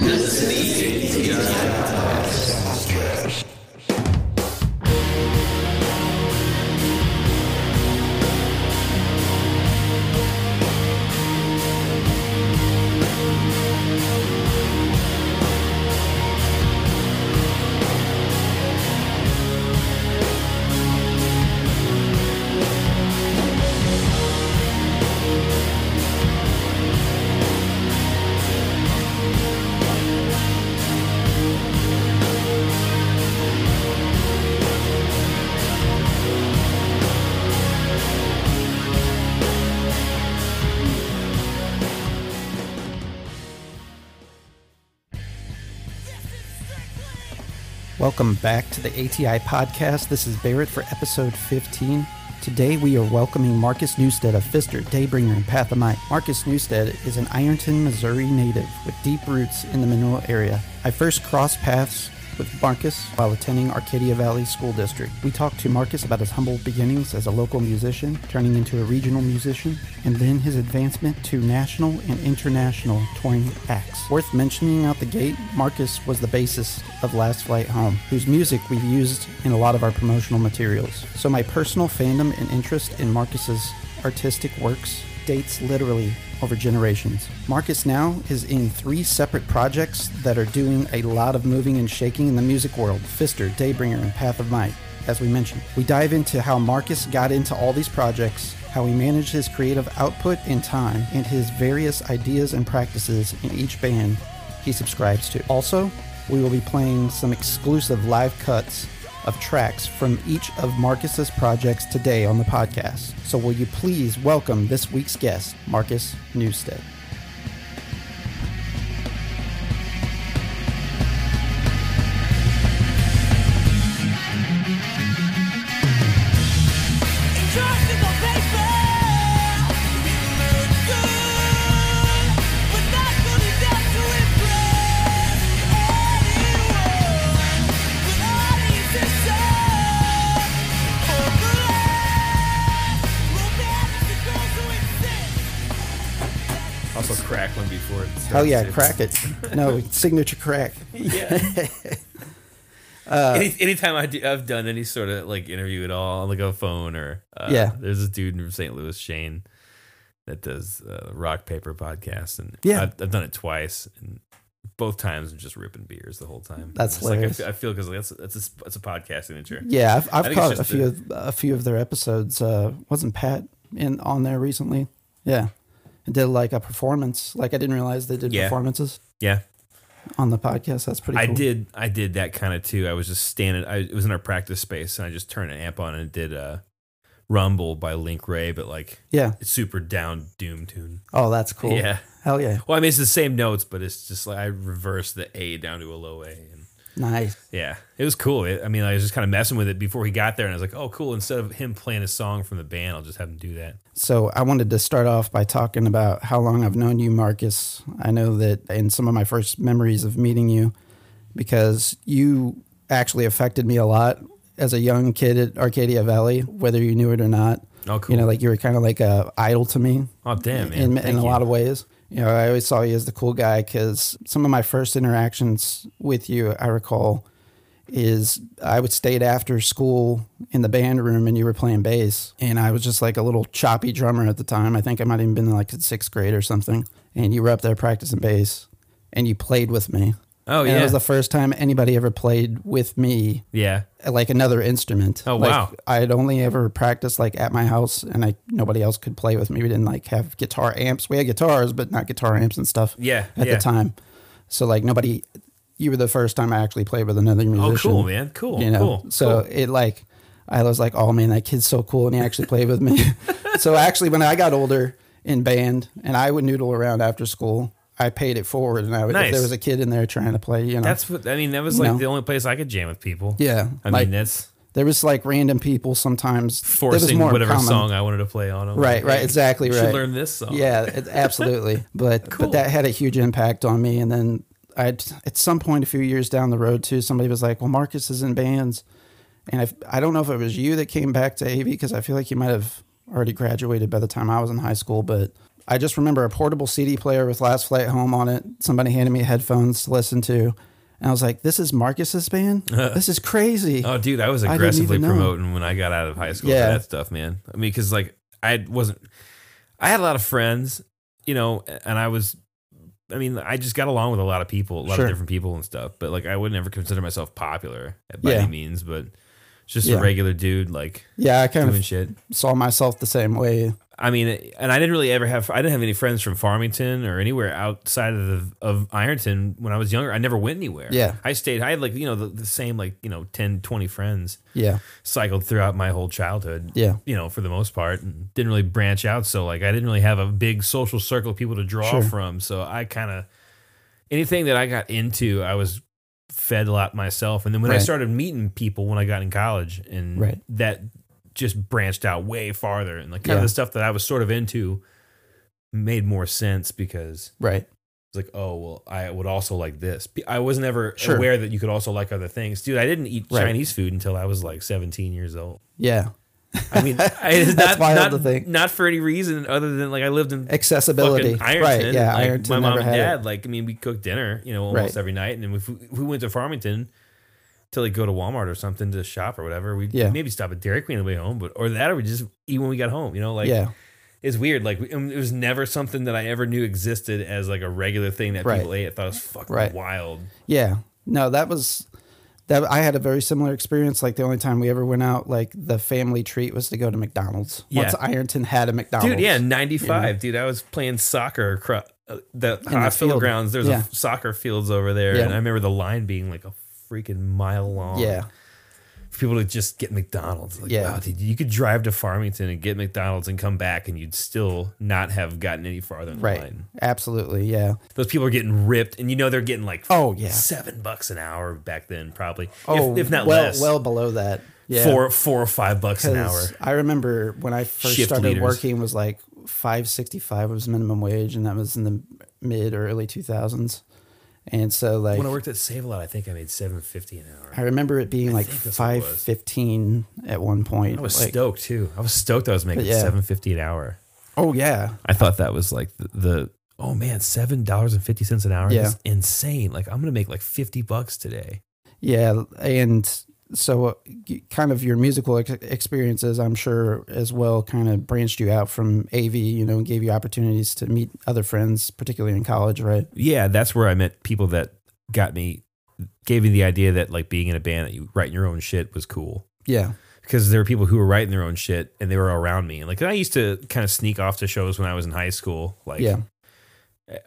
This is the Welcome back to the ATI podcast. This is Barrett for episode 15. Today we are welcoming Marcus Newstead of Fister, Daybringer, and Path of Might. Marcus Newstead is an Ironton, Missouri native with deep roots in the mineral area. I first crossed paths with Marcus while attending Arcadia Valley School District. We talked to Marcus about his humble beginnings as a local musician, turning into a regional musician, and then his advancement to national and international touring acts. Worth mentioning out the gate, Marcus was the bassist of Last Flight Home, whose music we've used in a lot of our promotional materials. So my personal fandom and interest in Marcus's artistic works dates literally over generations. Marcus now is in three separate projects that are doing a lot of moving and shaking in the music world Fister, Daybringer, and Path of Might, as we mentioned. We dive into how Marcus got into all these projects, how he managed his creative output in time, and his various ideas and practices in each band he subscribes to. Also, we will be playing some exclusive live cuts of tracks from each of Marcus's projects today on the podcast. So will you please welcome this week's guest, Marcus Newstead. Before it starts. Hell yeah, crack it. No, signature crack. Yeah. Uh, Any, anytime I do, I've done any sort of like interview at all on like a phone or uh, Yeah. there's this dude from St. Louis, Shane, that does uh, rock paper podcast, and Yeah. I've, I've done it twice, and both times I'm just ripping beers the whole time. That's like I hilarious. feel- I feel because like, that's that's a, that's a podcast signature. Yeah, I've, I've caught a few the- of, a few of their episodes. Uh, wasn't Pat in on there recently? Yeah, and did like a performance. Like I didn't realize they did Yeah. performances Yeah, on the podcast. That's pretty. I cool. did I did that kind of too. I was just standing. I, it was in our practice space, and I just turned an amp on and did a Rumble by Link Wray, but like Yeah. it's super down doom tune. Oh, that's cool. Yeah. Hell yeah. Well, I mean, it's the same notes, but it's just like I reversed the A down to a low A. And Nice. yeah, it was cool. It, I mean, I was just kind of messing with it before he got there, and I was like, oh, cool. Instead of him playing a song from the band, I'll just have him do that. So I wanted to start off by talking about how long I've known you, Marcus. I know that in some of my first memories of meeting you, because you actually affected me a lot as a young kid at Arcadia Valley, whether you knew it or not. Oh, cool. You know, like you were kind of like a idol to me. Oh, damn, man. in, in a lot of ways. You know, I always saw you as the cool guy because some of my first interactions with you, I recall, is I would stay after school in the band room and you were playing bass. And I was just like a little choppy drummer at the time. I think I might have even been like in sixth grade or something. And you were up there practicing bass and you played with me. Oh, And it was the first time anybody ever played with me yeah. like another instrument. Oh, Like, wow. I had only ever practiced like at my house, and I nobody else could play with me. We didn't like have guitar amps. We had guitars, but not guitar amps and stuff. Yeah, at yeah. the time. So like nobody. You were the first time I actually played with another oh, musician. Oh, cool, man. Cool. You know, cool. so cool. it like I was like, oh man, that kid's so cool, and he actually played with me. so actually, when I got older in band, and I would noodle around after school. I paid it forward, and I would, if there was a kid in there trying to play, you know, that's what I mean. That was You like know. the only place I could jam with people. yeah. I like, mean, that's there was like random people sometimes forcing whatever common. song I wanted to play on them. Right, right, exactly You right. should learn this song. Yeah, it, absolutely. But Cool. but that had a huge impact on me. And then I at some point a few years down the road too, somebody was like, "Well, Marcus is in bands," and I I don't know if it was you that came back to AV because I feel like you might have already graduated by the time I was in high school, but I just remember a portable CD player with Last Flight Home on it. Somebody handed me headphones to listen to. And I was like, this is Marcus's band? Oh, this is crazy. Oh, dude, I was didn't aggressively even know. promoting when I got out of high school Yeah. for that stuff, man. I mean, because like I wasn't, I had a lot of friends, you know, and I was, I mean, I just got along with a lot of people, a lot Sure. of different people and stuff. But like, I would never consider myself popular by Yeah. any means, but just Yeah. a regular dude, like yeah, I kind doing of shit. saw myself the same way. I mean, and I didn't really ever have. I didn't have any friends from Farmington or anywhere outside of the, of Ironton when I was younger. I never went anywhere. Yeah. I stayed. I had like you know the, the same like you know 10, 20 friends Yeah. cycled throughout my whole childhood. Yeah. You know, for the most part, and didn't really branch out. So like, I didn't really have a big social circle of people to draw Sure. from. So I kind of anything that I got into, I was fed a lot myself. And then when I started meeting people when I got in college, and Right. that just branched out way farther, and like kind Yeah. of the stuff that I was sort of into made more sense because Right. it's like, oh well, I would also like this. I was never Sure. aware that you could also like other things, dude. I didn't eat Right. Chinese food until I was like 17 years old. Yeah. I mean, I, That's not, wild not, to think. not for any reason other than like I lived in Accessibility. Ironton. Right. Yeah. like, Ironton my mom and dad, it. like, I mean, we cooked dinner, you know, almost Right. every night. And if we, if we went to Farmington to like go to Walmart or something to shop or whatever, we'd Yeah. maybe stop at Dairy Queen on the way home, but or that or we just eat when we got home, you know, like yeah. it's weird. Like it was never something that I ever knew existed as like a regular thing that Right. people ate. I thought it was fucking Right. wild. Yeah. No, that was that I had a very similar experience. Like the only time we ever went out, like the family treat was to go to McDonald's. Yeah. Once Ironton had a McDonald's. Dude, yeah, 95, dude. I was playing soccer across uh, the hospital field. grounds. There's Yeah. a soccer fields over there. Yeah. And I remember the line being like a freaking mile long. Yeah. For people to just get McDonald's. Like, Yeah. wow, dude, you could drive to Farmington and get McDonald's and come back and you'd still not have gotten any farther in the Right. line. Absolutely. Yeah. Those people are getting ripped and you know they're getting like Oh, yeah. seven bucks an hour back then, probably. Oh, if, if not well, less. well below that. Yeah. four four or five bucks an hour. I remember when I first Shift started leaders. working was like five sixty five was minimum wage, and that was in the mid or early two thousands. And so like When I worked at Save a Lot, I think I made seven fifty an hour. I remember it being like what it five fifteen at one point. I was like, stoked too. I was stoked I was making yeah. seven fifty an hour. Oh yeah, I thought that was like the, the oh man, seven dollars and fifty cents an hour. Yeah. That's insane. Like I'm gonna make like fifty bucks today. yeah, and so uh, kind of your musical ex- experiences, I'm sure as well, kind of branched you out from AV. You know, and gave you opportunities to meet other friends, particularly in college, right? Yeah, that's where I met people that got me gave me the idea that like being in a band that you writing your own shit was cool. Yeah, Because there were people who were writing their own shit and they were around me. And like I used to kind of sneak off to shows when I was in high school. Like yeah,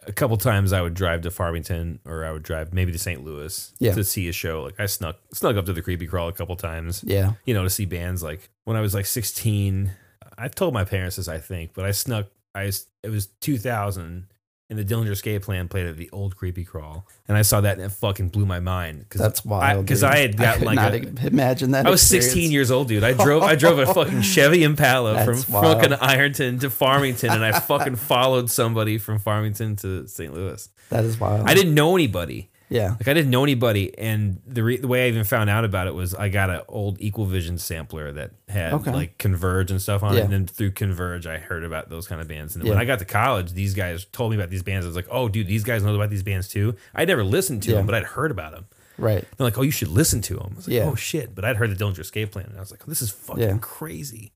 a couple times I would drive to Farmington or I would drive maybe to St. Louis Yeah. to see a show. Like I snuck snuck up to the Creepy Crawl a couple times, yeah, you know, to see bands. Like when I was like 16, I've told my parents this, I think, but I snuck. I it was 2000 and the Dillinger Escape Plan played at the old Creepy Crawl, and I saw that and it fucking blew my mind. Cause that's wild. Because dude. I, had gotten could like not a, imagine that. I was experience. 16 years old, dude. I drove I drove a fucking Chevy Impala from wild. fucking Ironton to Farmington, and I fucking followed somebody from Farmington to St. Louis. That is wild. I didn't know anybody. Yeah, Like I didn't know anybody, and the re- the way I even found out about it was I got an old Equal Vision sampler that had Okay. like Converge and stuff on it, Yeah. and then through Converge I heard about those kind of bands. And then when Yeah. I got to college, these guys told me about these bands. I was like, oh, dude, these guys know about these bands too. I'd never listened to Yeah. them, but I'd heard about them. right. They're like, oh, you should listen to them. I was like, Yeah. oh shit, but I'd heard the Dillinger Escape Plan, and I was like, oh, this is fucking Yeah. crazy.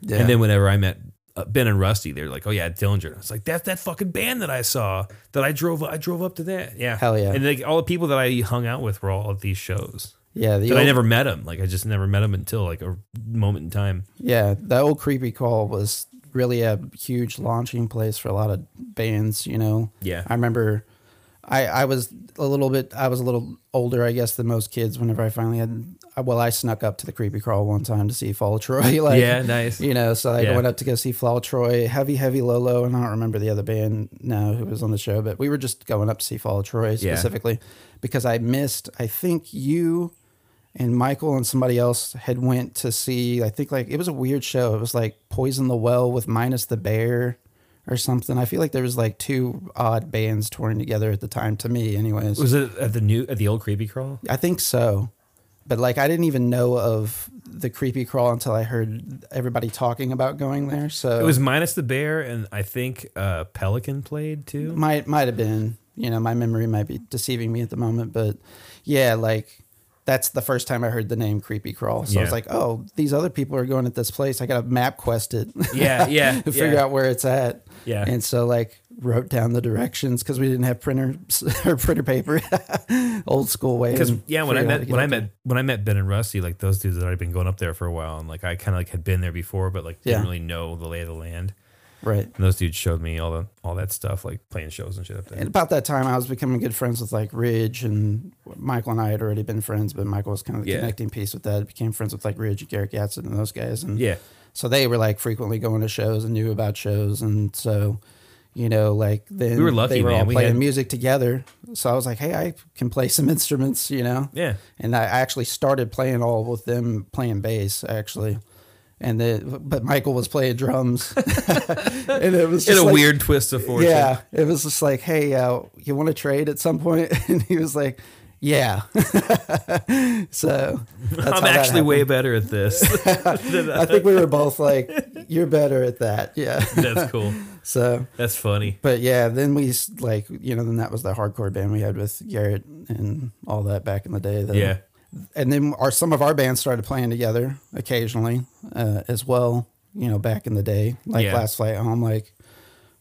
Yeah. And then whenever I met uh, Ben and Rusty, they're like, "Oh yeah, Dillinger." I was like, "That's that fucking band that I saw that I drove. I drove up to that. Yeah, Hell yeah. And like all the people that I hung out with were all at these shows, yeah, the but I never met them. Like I just never met them until like a moment in time. Yeah, that old Creepy Crawl was really a huge launching place for a lot of bands. You know, Yeah, I remember I I was a little bit I was a little older, I guess, than most kids. Whenever I finally had, well, I snuck up to the creepy crawl one time to see Fall of Troy. Like, yeah, nice. you know, so I Yeah. went up to go see Fall of Troy, Heavy Heavy Low Low, and I don't remember the other band now who was on the show, but we were just going up to see Fall of Troy Yeah. specifically because I missed. I think you and Michael and somebody else had went to see. I think like it was a weird show. It was like Poison the Well with Minus the Bear or something. I feel like there was like two odd bands touring together at the time. To me, anyways. Was it at the new at the old Creepy Crawl? I think so. But like I didn't even know of the creepy crawl until I heard everybody talking about going there. So It was minus the bear, and I think uh, Pelican played too. might might have been. You know, my memory might be deceiving me at the moment, but yeah, like that's the first time I heard the name Creepy Crawl. So I was like, oh, these other people are going at this place. I got to MapQuest it. Yeah, yeah, to figure yeah. out where it's at. Yeah. And so like wrote down the directions because we didn't have printer or printer paper, old school way. Because yeah, when I figure out how met when I met when I met Ben and Rusty, like those dudes that I'd already been going up there for a while, and like I kind of like had been there before, but like didn't really know the lay of the land. right. And those dudes showed me all the all that stuff, like playing shows and shit up there. And about that time, I was becoming good friends with like Ridge and Michael and I had already been friends, but Michael was kind of the Yeah. connecting piece with that. I became friends with like Ridge and Garrett Gatson and those guys. And yeah, so they were like frequently going to shows and knew about shows. And so, you know, like then We were lucky, they were all man. We playing had- music together. So I was like, hey, I can play some instruments, you know? yeah. and I actually started playing all with them playing bass actually, and then but Michael was playing drums, and it was In just a like- weird twist of fortune. yeah, it was just like, hey, uh, you want to trade at some point? And he was like, yeah. so I'm actually way better at this. I think we were both like, you're better at that, yeah. That's cool. So. That's funny. But yeah, then we like you know then that was the hardcore band we had with Garrett and all that back in the day. Yeah. and then our some of our bands started playing together occasionally uh, as well. You know, back in the day, like Yeah. Last Flight Home. Like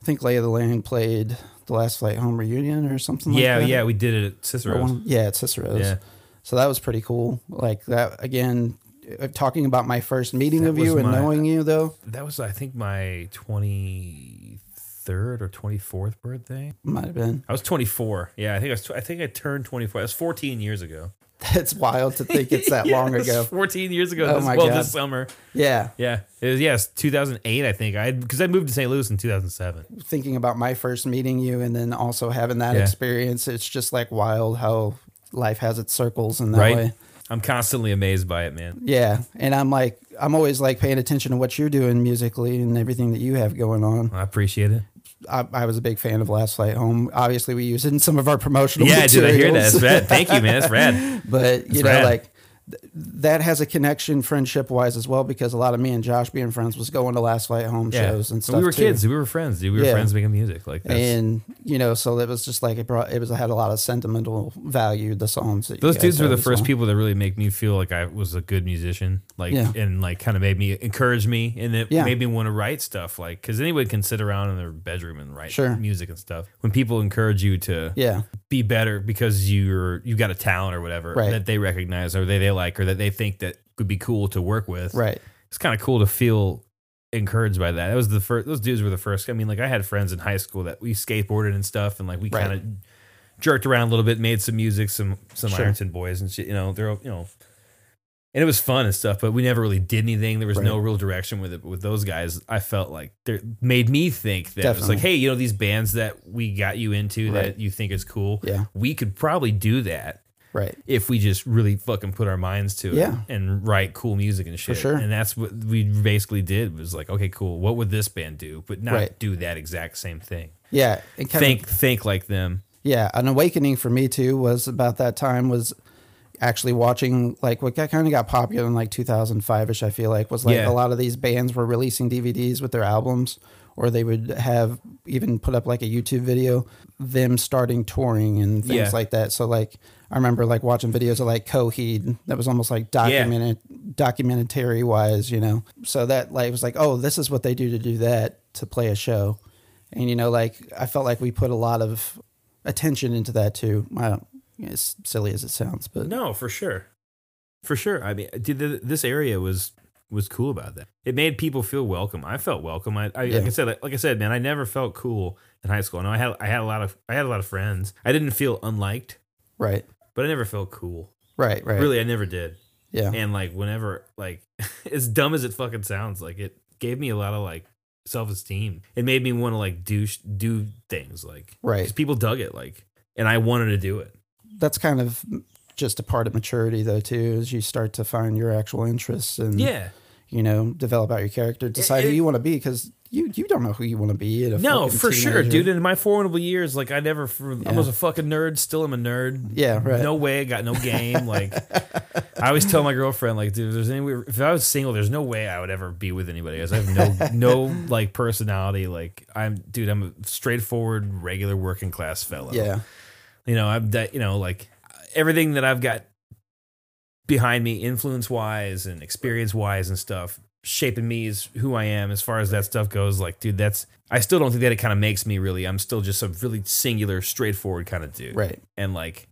I think Lay of the Land played the Last Flight Home reunion or something. Yeah, like that. yeah, we did it at Cicero's. one- yeah, at Cicero's. Yeah. So that was pretty cool. Like that again. Uh, Talking about my first meeting That of you and my- knowing you though That was, I think, my 23rd or 24th birthday. might have been. I was 24. Yeah, I think I was. I think I turned 24. That was 14 years ago. That's wild to think it's that long ago. 14 years ago. Oh this, my well, God. this summer. Yeah. Yeah, it was. Yes, 2008. I think I because I moved to St. Louis in 2007. thinking about my first meeting you and then also having that Yeah. experience, it's just like wild how life has its circles in that Right. way. I'm constantly amazed by it, man. Yeah. And I'm like, I'm always like paying attention to what you're doing musically and everything that you have going on. I appreciate it. I, I was a big fan of Last Flight Home. Obviously, we use it in some of our promotional Yeah, dude, I hear that. materials. It's rad. Thank you, man. That's rad. but you know, rad. like th- that has a connection friendship wise as well because a lot of me and Josh being friends was going to Last Flight Home Yeah, shows and stuff. we were too. kids. We were friends. Dude. We were Yeah. friends making music. Like that's, and you know, so it was just like it brought it was had a lot of sentimental value. The songs that you those guys dudes were the first people that really make me feel like I was a good musician. Like Yeah. and like kind of made me encourage me, and it Yeah. made me want to write stuff. Like because anyone can sit around in their bedroom and write Sure. music and stuff. When people encourage you to Yeah, be better because you're you got a talent or whatever Right. that they recognize or they they like or that they think that could be cool to work with. right. It's kind of cool to feel encouraged by that. That was the first. Those dudes were the first. I mean, like I had friends in high school that we skateboarded and stuff, and like we Right. kind of jerked around a little bit, made some music, some some Sure. Ironton boys and shit. You know, they're you know. And it was fun and stuff, but we never really did anything. There was no real direction with it. But with those guys, I felt like they made me think that it was like, hey, you know, these bands that we got you into Right. that you think is cool, Yeah, we could probably do that right. if we just really fucking put our minds to it Yeah. and write cool music and shit. sure. And that's what we basically did was like, okay, cool. What would this band do? But not Right. do that exact same thing. Yeah, think of, think like them. yeah. An awakening for me too was about that time was actually watching like what got, kind of got popular in like 2005 ish. I feel like was like Yeah. a lot of these bands were releasing DVDs with their albums, or they would have even put up like a YouTube video them starting touring and things Yeah. like that. So like I remember like watching videos of like Coheed that was almost like documented documentary wise, you know. So that like was like, oh, this is what they do to do that to play a show. And you know, like I felt like we put a lot of attention into that too. I don't, as silly as it sounds, but No, for sure, for sure. I mean, this area was was cool about that. It made people feel welcome. I felt welcome. I, I Yeah. like I said, like, like I said, man, I never felt cool in high school. I know I had I had a lot of I had a lot of friends. I didn't feel unliked, right, but I never felt cool. right, right. Really, I never did. yeah, and like whenever like as dumb as it fucking sounds like it gave me a lot of like self-esteem it made me want to like do do things like Right. because people dug it like and i wanted to do it That's kind of just a part of maturity, though, too, as you start to find your actual interests and yeah you know develop out your character, decide it- who you want to be. Because you you don't know who you want to be. At a No, for sure, dude. In my formidable years, like I never, for, I was a fucking nerd. Still, am a nerd. Yeah, right. No way, I got no game. Like I always tell my girlfriend, like, dude, if there's any, if I was single, there's no way I would ever be with anybody. Because I have no, no like personality. Like I'm, dude, I'm a straightforward, regular working class fellow. Yeah, you know, I'm that, you know, like everything that I've got behind me, influence wise and experience wise and stuff, shaping me as who I am as far as that stuff goes. Like, dude, that's I still don't think that it kind of makes me really. I'm still just a really singular, straightforward kind of dude. right. And like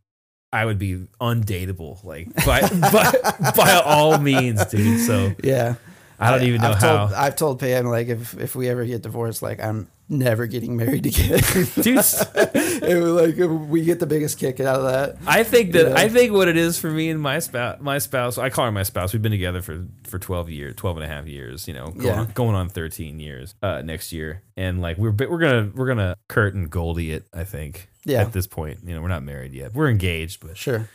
I would be undateable, like by by, by all means, dude. So Yeah. I don't even know I've how. Told, I've told Pam like if if we ever get divorced, like I'm never getting married again. Dude, it was like we get the biggest kick out of that. I think that Yeah. I think what it is for me and my spouse, my spouse, I call her my spouse. We've been together for for 12 years, 12 and a half years, you know, going, Yeah. on, going on 13 years uh, next year. And like we're we're going to we're going to Kurt and Goldie it, I think. Yeah. At this point, you know, we're not married yet. We're engaged, but Sure.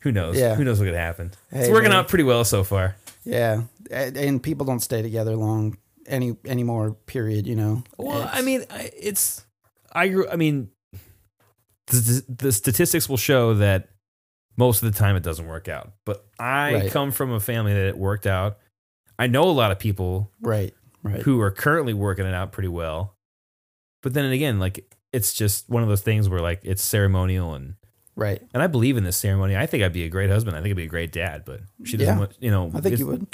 who knows? Yeah. Who knows what could happen? it's working man. out pretty well so far. Yeah, and people don't stay together long any anymore. Period. You know. Well, It's- I mean, I- it's I grew. I mean, the, the statistics will show that most of the time it doesn't work out. But I Right. come from a family that it worked out. I know a lot of people right, right. who are currently working it out pretty well. But then again, like it's just one of those things where like it's ceremonial and Right. and I believe in this ceremony. I think I'd be a great husband. I think I'd be a great dad. But she doesn't Yeah. want, you know. I think you would.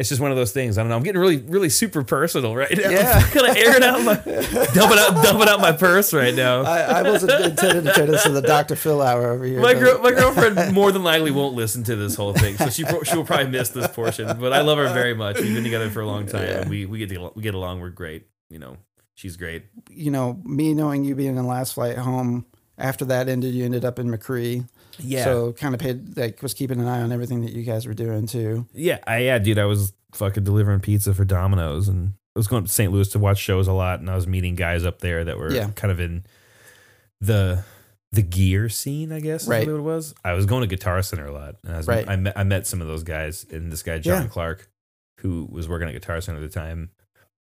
It's just one of those things. I don't know. I'm getting really, really super personal right now. Yeah. I'm kind of airing out my, dumping out, dumping out my purse right now. I, I wasn't intended to turn this into the Dr. Phil hour over here. my my girlfriend more than likely won't listen to this whole thing, so she pro- she will probably miss this portion. But I love her very much. We've been together for a long time. Yeah. We we get to, we get along. We're great. You know, she's great. you know, me knowing you being in last flight home. After that ended, you ended up in Machree. Yeah. So kind of paid like was keeping an eye on everything that you guys were doing too. Yeah, I, yeah, dude. I was fucking delivering pizza for Domino's, and I was going to St. Louis to watch shows a lot, and I was meeting guys up there that were Yeah. kind of in the the gear scene, I guess. Is Right. what it was. I was going to Guitar Center a lot, and I was Right. I met I met some of those guys, and this guy John Yeah. Clark, who was working at Guitar Center at the time,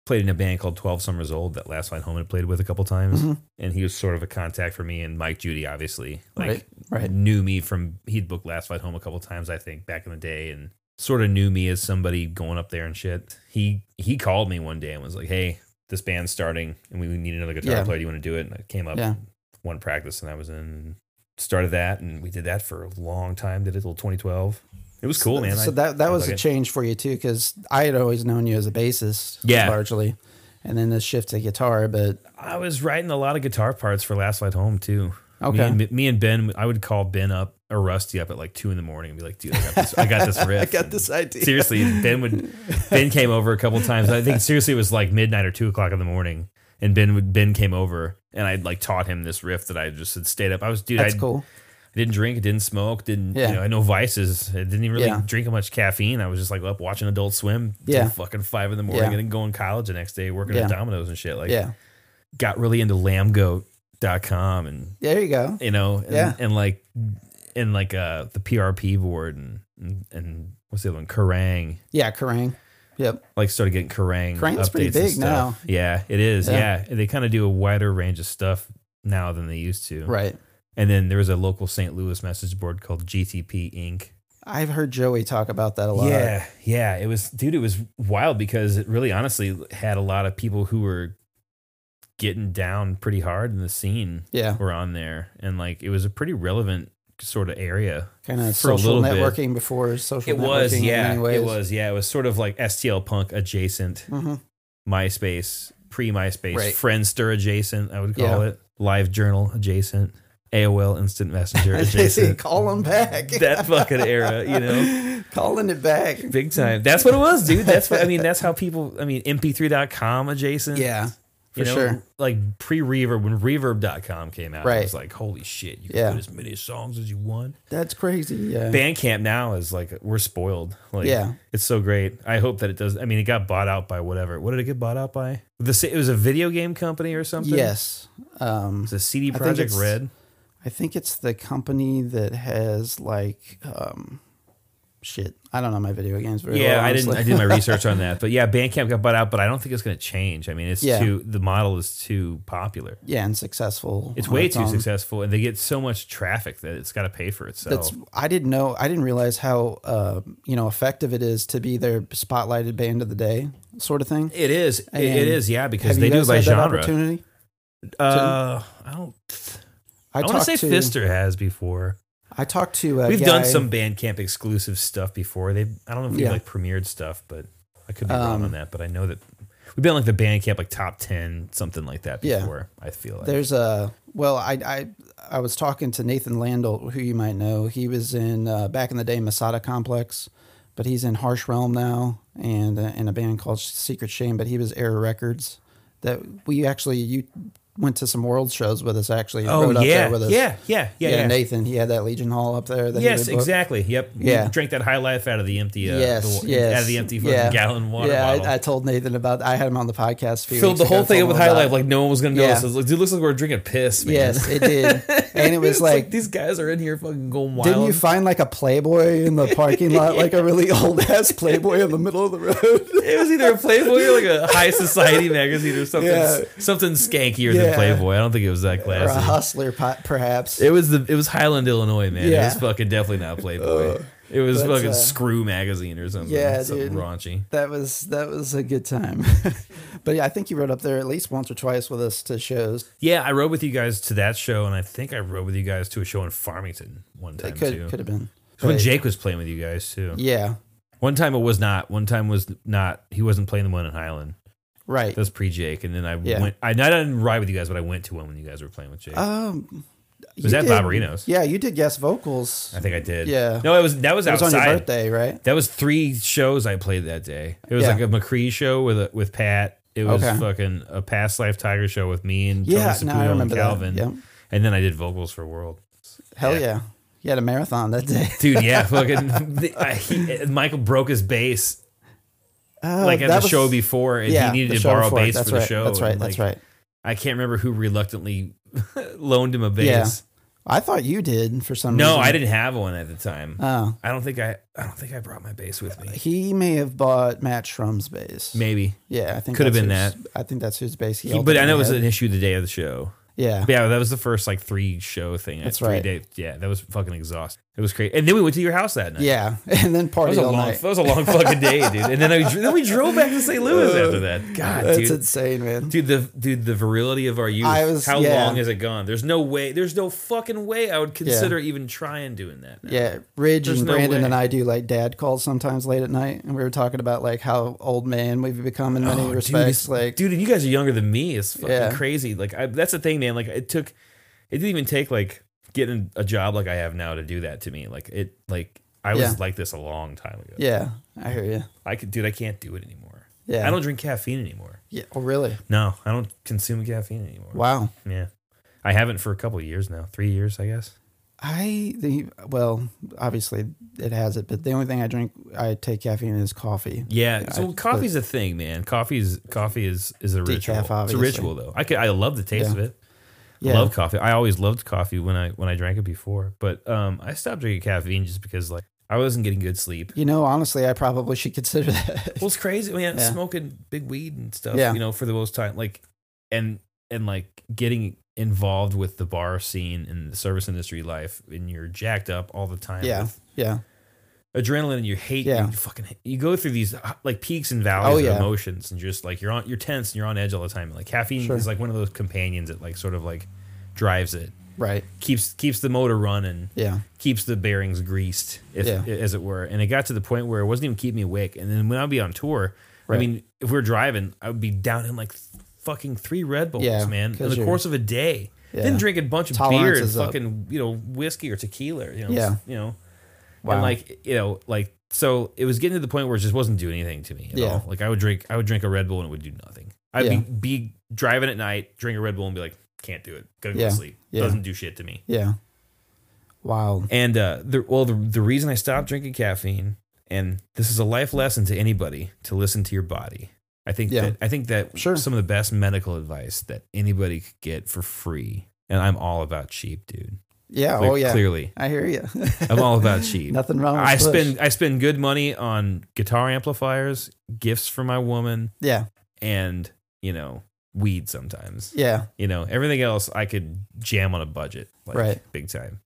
played in a band called Twelve Summers Old that Last Flight Home had played with a couple times, Mhm. and he was sort of a contact for me. And Mike Judy, obviously, like Right, right. knew me from he'd booked Last Flight Home a couple times, I think, back in the day, and sort of knew me as somebody going up there and shit. He he called me one day and was like, "Hey, this band's starting, and we need another guitar Yeah. player. Do you want to do it?" And I came up Yeah. one practice, and I was in. Started that, and we did that for a long time. Did it till 2012. It was cool, man. So that that I was a it. change for you too, because I had always known you as a bassist, Yeah. largely, and then the shift to guitar. But I was writing a lot of guitar parts for Last Flight Home too. Okay. Me and, me and Ben, I would call Ben up or Rusty up at like two in the morning and be like, "Dude, I got this. I got this riff." I got this idea. seriously, Ben would Ben came over a couple times. I think seriously it was like midnight or two o'clock in the morning, and Ben would Ben came over and I'd like taught him this riff that I just had stayed up. I was dude, That's I cool. Didn't drink, didn't smoke, didn't Yeah. you know, I no vices. I didn't even really Yeah. drink much caffeine. I was just like up watching Adult Swim Yeah. fucking five in the morning Yeah. and then going to college the next day working at Domino's and shit. Like yeah, got really into lambgoat.com and there you go. you know and, Yeah. and like and like uh the PRP board and and, and what's the other one? Kerrang! Yeah, Kerrang. Yep. like started getting Kerrang Kerrang's updates pretty big now. Yeah, it is. Yeah. Yeah, they kind of do a wider range of stuff now than they used to. Right. And then there was a local St. Louis message board called GTP Inc. I've heard Joey talk about that a lot. Yeah, yeah. It was, dude. It was wild because it really, honestly, had a lot of people who were getting down pretty hard in the scene Yeah. were on there, and like it was a pretty relevant sort of area. Kind of social little bit. networking before social It networking. was, in yeah. It was, yeah. It was sort of like STL Punk adjacent. hmm MySpace, pre MySpace, Right. Friendster adjacent, I would call Yeah. it. Live Journal adjacent. AOL Instant Messenger adjacent. Calling back. that fucking era, you know? Calling it back. Big time. That's what it was, dude. That's what I mean, that's how people I mean, MP3.com adjacent. Yeah, for You know, sure. Like pre reverb when reverb.com came out. Right. It was like, holy shit, you can Yeah. put as many songs as you want. That's crazy. Yeah. Bandcamp now is like we're spoiled. Like Yeah. it's so great. I hope that it does. I mean, it got bought out by whatever. What did it get bought out by? The it was a video game company or something. Yes. Um, It's a CD Projekt Red. I think it's the company that has like um, shit. I don't know my video games very Yeah, well. I didn't. I did my research on that, but yeah, Bandcamp got bought out, but I don't think it's going to change. I mean, it's Yeah. too the model is too popular. yeah, and successful. It's way its too own. successful, and they get so much traffic that it's got to pay for itself. That's I didn't know. I didn't realize how uh, you know effective it is to be their spotlighted band of the day sort of thing. It is. And it is. Yeah, because they do it by genre. opportunity? Uh, I don't. I, want to say Fister has before. I talked to a We've guy, done some Bandcamp exclusive stuff before. They, I don't know if we Yeah. like premiered stuff, but I could be wrong Um, on that. But I know that we've been like the Bandcamp like top ten something like that before. Yeah. I feel like There's a well, I I I was talking to Nathan Landel, who you might know. He was in uh, back in the day Masada Complex, but he's in Harsh Realm now, and uh, in a band called Secret Shame. But he was Error Records. That we actually you went to some world shows with us. Actually, Oh yeah, there with us. yeah, yeah, yeah, yeah. Nathan, he had that Legion Hall up there. Yes, exactly. Yep. Yeah. You drank that high life out of the empty. Uh, yes, the, yes, Out of the empty yeah. gallon water Yeah, bottle. I, I told Nathan about. I had him on the podcast. A few Filled the whole thing up with high life like no one was gonna Yeah. It like, dude, looks like we're drinking piss, man. Yes, it did, and it was It's like, these guys are in here fucking going wild. didn't you find like a Playboy in the parking lot, like a really old ass Playboy in the middle of the road? it was either a Playboy or like a high society magazine or something something skankier Yeah. Than Playboy. I don't think it was that or a hustler, perhaps. It was the it was Highland, Illinois, man. It was fucking definitely not Playboy. it was but, fucking uh, Screw magazine or something. yeah, something dude. raunchy. that was that was a good time. but yeah, I think you rode up there at least once or twice with us to shows. Yeah, I rode with you guys to that show, and I think I rode with you guys to a show in Farmington one time It could too. could have been. when Jake was playing with you guys too. Yeah, One time it was not. One time was not. He wasn't playing the one in Highland. Right. That was pre Jake, and then I Yeah. went. I, I didn't ride with you guys, but I went to one when you guys were playing with Jake. Um, was that did- Yeah, you did guest vocals. I think I did. Yeah. No, it was that was It was on outside. your birthday, right? That was three shows I played that day. It was Yeah. like a Machree show with a, with Pat. It was Okay. fucking a past life Tiger show with me and Yeah, Tony Saputo and Calvin. that. Yep. And then I did vocals for World. Hell Yeah. yeah. You had a marathon that day. Dude, yeah, fucking. I, he, Michael broke his bass Oh, like at the was- show before, and yeah, he needed to borrow before. bass That's for right. the show. That's right. That's right. I can't remember who reluctantly loaned him a bass. Yeah. I thought you did for some No, reason. No, I didn't have one at the time. Oh, I don't think I. I don't think I brought my bass with me. he may have bought Matt Shrum's bass. Maybe, Yeah, I think Could have been whose- I think that's his bass he. He- but I know it was an issue the day of the show. Yeah, But yeah, that was the first like three show thing. That's three right. Day, yeah, that was fucking exhausting. It was great. And then we went to your house that night. yeah, and then party all long. night. That was a long fucking day, dude. And then I, then we drove back to St. Louis after that. God, That's dude. insane, man. Dude, the dude, the virility of our youth. I was- how yeah. long has it gone? There's no way. There's no fucking way I would consider even trying doing that. now. Yeah, Ridge There's and no Brandon way. and I do like dad calls sometimes late at night, and we were talking about like how old man we've become in many Oh, respects. it's- like, dude, and you guys are younger than me. It's fucking Yeah. crazy. Like I, that's the thing, man. Like it took. It didn't even take like getting a job like I have now to do that to me. Like it. Like I was Yeah. like this a long time ago. yeah, I hear you. I could, dude. I can't do it anymore. Yeah, I don't drink caffeine anymore. Yeah, oh really? No, I don't consume caffeine anymore. Wow. Yeah, I haven't for a couple of years now. Three years, I guess. I the well, obviously it has it, but the only thing I drink, I take caffeine is coffee. Yeah. Yeah, So I- coffee's a thing, man. Coffee's coffee is is a Decaf, ritual. It's a obviously. ritual though. I could, I love the taste Yeah. of it. Yeah, I love coffee. I always loved coffee when I when I drank it before, but um, I stopped drinking caffeine just because like I wasn't getting good sleep. you know, honestly, I probably should consider that. Well, it's crazy, man. Yeah. Smoking big weed and stuff, Yeah. you know, for the most time, like, and and like getting involved with the bar scene and the service industry life, and you're jacked up all the time. yeah, with yeah, adrenaline, and you hate, Yeah. you fucking, you go through these uh, like peaks and valleys Oh, of emotions, and just like you're on, you're tense, and you're on edge all the time. Like caffeine Sure. is like one of those companions that like sort of like drives it, right. keeps keeps the motor running Yeah, keeps the bearings greased, if, Yeah. as it were. And it got to the point where it wasn't even keeping me awake. And then when I'd be on tour, I mean, if we're driving, I would be down in like fucking three Red Bulls, Yeah, man, in the course of a day. Yeah. Then drink a bunch of Tolerance beer and is up. fucking, you know, whiskey or tequila, you know, Yeah. you know, Wow. and like, you know, like, so it was getting to the point where it just wasn't doing anything to me at Yeah. all. Like I would drink, I would drink a Red Bull and it would do nothing. I'd Yeah. be, be driving at night, drink a Red Bull and be like, can't do it. Gotta go Yeah. to sleep. Doesn't do shit to me. yeah. Wow. And uh, the well, the the reason I stopped drinking caffeine, and this is a life lesson to anybody to listen to your body. I think Yeah. that I think that Sure. some of the best medical advice that anybody could get for free, and I'm all about cheap, dude. Yeah. Like, oh yeah. Clearly, I hear you. I'm all about cheap. Nothing wrong. With I Bush. spend I spend good money on guitar amplifiers, gifts for my woman, Yeah. and you know weed sometimes. Yeah. You know everything else I could jam on a budget, like, Right. Big time.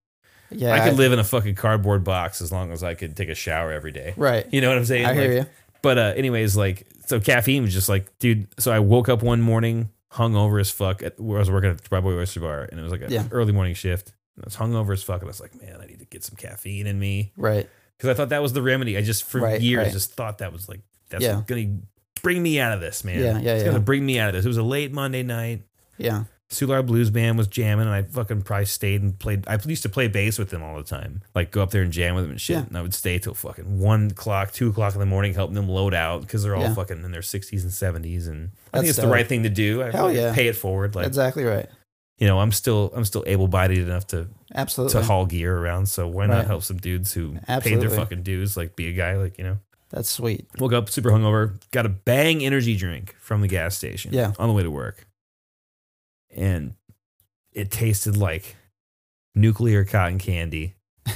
Yeah. I could live in a fucking cardboard box as long as I could take a shower every day. Right. You know what I'm saying? I hear you. But uh, anyways, like so caffeine was just like, dude. So I woke up one morning hungover as fuck. At, where I was working at the Broadway Oyster Bar, and it was like an Yeah. early morning shift. I was hungover as fuck, and I was like, man, I need to get some caffeine in me Right. because I thought that was the remedy. I just for Right, years right. just thought that was like that's Yeah. gonna bring me out of this, man. Yeah, yeah, it's yeah. gonna bring me out of this. It was a late Monday night. Yeah. Soulard Blues Band was jamming, and I fucking probably stayed and played. I used to play bass with them all the time, like go up there and jam with them and shit. Yeah. And I would stay till fucking one o'clock, two o'clock in the morning, helping them load out because they're all Yeah. fucking in their sixties and seventies. And I That's think it's dope. the right thing to do. I Hell yeah. pay it forward. Like exactly right. You know, I'm still I'm still able bodied enough to Absolutely. to haul gear around. So why Right. not help some dudes who paid their fucking dues? Like be a guy, like you know. That's sweet. Woke up super hungover, got a bang energy drink from the gas station Yeah. on the way to work. And it tasted like nuclear cotton candy.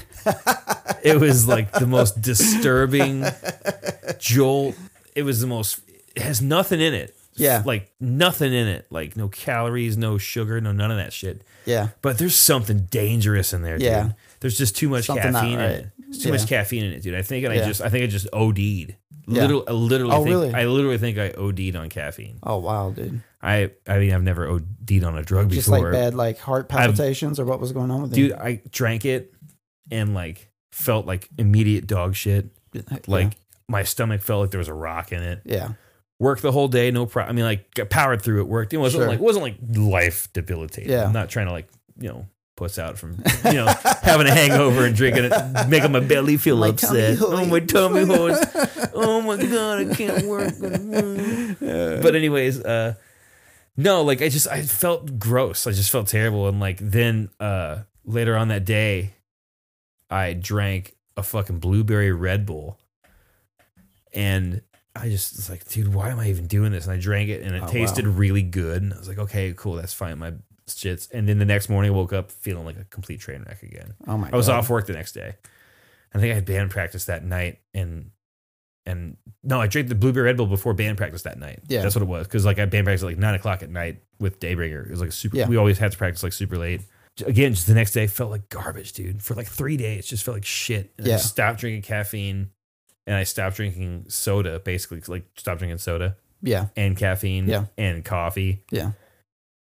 It was like the most disturbing jolt. It was the most it has nothing in it. Yeah. Like nothing in it. Like no calories, no sugar, no none of that shit. Yeah. But there's something dangerous in there, Yeah. dude. There's just too much Something caffeine in it. There's too Yeah. much caffeine in it, dude. I think I Yeah. just I think I just OD'd. Yeah. Literally, I literally Oh, think really? I literally think I OD'd on caffeine. Oh wow, dude. I I mean I've never OD'd on a drug Just before. like bad, like heart I've- palpitations, or what was going on with Dude. I drank it and like felt like immediate dog shit. Like my stomach felt like there was a rock in it. yeah, Worked the whole day, no problem. I mean, like got powered through it. Worked. It wasn't Sure. like it wasn't like life debilitating. Yeah. I'm not trying to like you know puss out from you know having a hangover and drinking it, making my belly feel My upset. Oh my tummy hurts. oh my god, I can't work. but anyways, uh, no, like I just I felt gross. I just felt terrible, and like then uh later on that day, I drank a fucking blueberry Red Bull, and I just was like, dude, why am I even doing this? And I drank it, and it Oh, tasted wow. really good, and I was like, okay, cool, that's fine. My shits, and then the next morning, I woke up feeling like a complete train wreck again. oh my. God. I was God. off work the next day. I think I had band practice that night, and and no, I drank the blueberry Red Bull before band practice that night. Yeah. that's what it was. Because like I band practice at like nine o'clock at night with Daybringer. It was like super. Yeah. We always had to practice like super late. Again, just the next day felt like garbage, dude. For like three days, just felt like shit. And I Yeah. stopped drinking caffeine, and I stopped drinking soda. Basically, like stopped drinking soda Yeah, and caffeine Yeah. and coffee. yeah,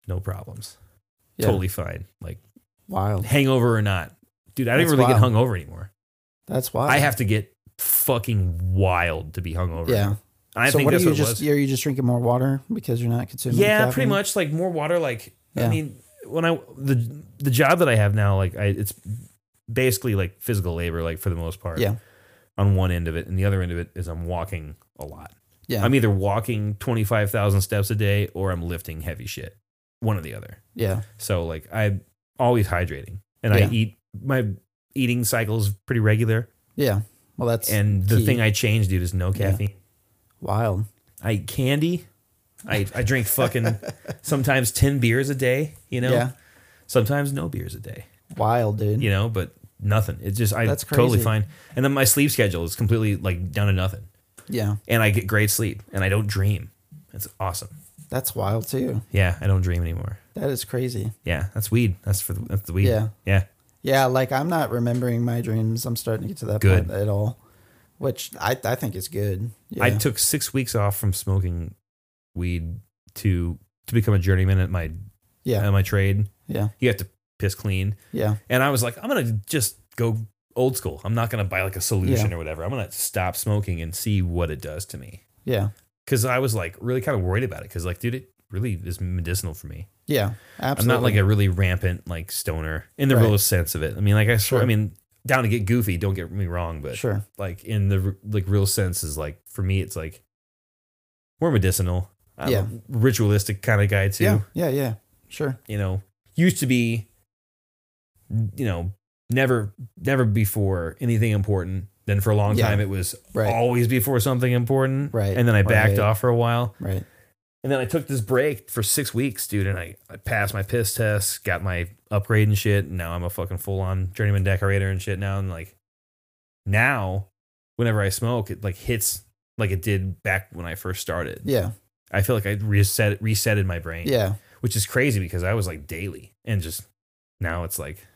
No problems. yeah. Totally fine. Like wild. hangover or not, dude. I don't That's really get wild. hungover anymore. That's wild. I have to get fucking wild to be hungover. Yeah. I so think what are you what just? Are you just drinking more water because you're not consuming? Yeah, caffeine? pretty much like more water. Like Yeah. I mean, when I the the job that I have now, like I it's basically like physical labor, like for the most part. Yeah. On one end of it, and the other end of it is I'm walking a lot. Yeah. I'm either walking twenty five thousand steps a day or I'm lifting heavy shit. One or the other. yeah. So like I'm always hydrating, and Yeah. I eat my eating cycle is pretty regular. Yeah. Well, that's And the key. thing I changed, dude, is no Yeah. caffeine. wild. I eat candy. I I drink fucking sometimes ten beers a day. You know, Yeah. sometimes no beers a day. Wild, dude. You know, but nothing. It's just I That's totally fine. And then my sleep schedule is completely like down to nothing. Yeah. And I get great sleep, and I don't dream. It's awesome. That's wild too. Yeah, I don't dream anymore. That is crazy. Yeah, that's weed. That's for the, that's the weed. Yeah. yeah. Yeah, like I'm not remembering my dreams. I'm starting to get to that Good. point at all, which I I think is good. Yeah. I took six weeks off from smoking weed to to become a journeyman at my yeah, at my trade. yeah, You have to piss clean. yeah, And I was like, I'm gonna just go old school. I'm not gonna buy like a solution Yeah. or whatever. I'm gonna stop smoking and see what it does to me. yeah, Because I was like really kind of worried about it. Because like, dude, it really is medicinal for me. yeah. Absolutely. I'm not like a really rampant like stoner in the Right. real sense of it. I mean, like I swear, Sure. I mean, down to get goofy. Don't get me wrong, but sure. like in the like real sense is like for me, it's like more medicinal. I'm Yeah. a ritualistic kind of guy too. Yeah, yeah, yeah. Sure. you know, used to be, you know, never, never before anything important. Then for a long Yeah. time, it was Right. always before something important. Right. And then I backed Right. off for a while. Right. And then I took this break for six weeks, dude, and I, I passed my piss test, got my upgrade and shit. And now I'm a fucking full on journeyman decorator and shit now. And like now, whenever I smoke, it like hits like it did back when I first started. Yeah. I feel like I reset resetted my brain. Yeah. Which is crazy because I was like daily and just now it's like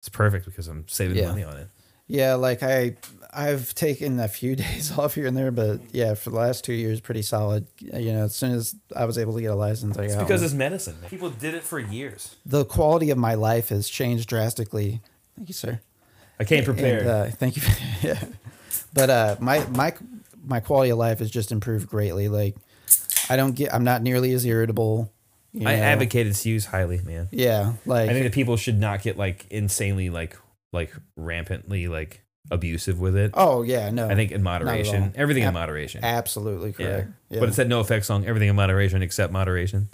it's perfect because I'm saving Yeah. money on it. Yeah, like I I've taken a few days off here and there, but yeah, for the last two years, pretty solid. You know, as soon as I was able to get a license, I It's got because one. it's medicine. People did it for years. the quality of my life has changed drastically. Thank you, sir. I came prepared. And, uh, thank you. yeah, but uh, my my my quality of life has just improved greatly. Like I don't get, I'm not nearly as irritable. You I know. advocate its use highly, man. Yeah, like I think that people should not get like insanely like like rampantly like abusive with it. oh yeah, no, I think in moderation, everything in moderation. absolutely correct. Yeah, But it's that no effect song, everything in moderation except moderation.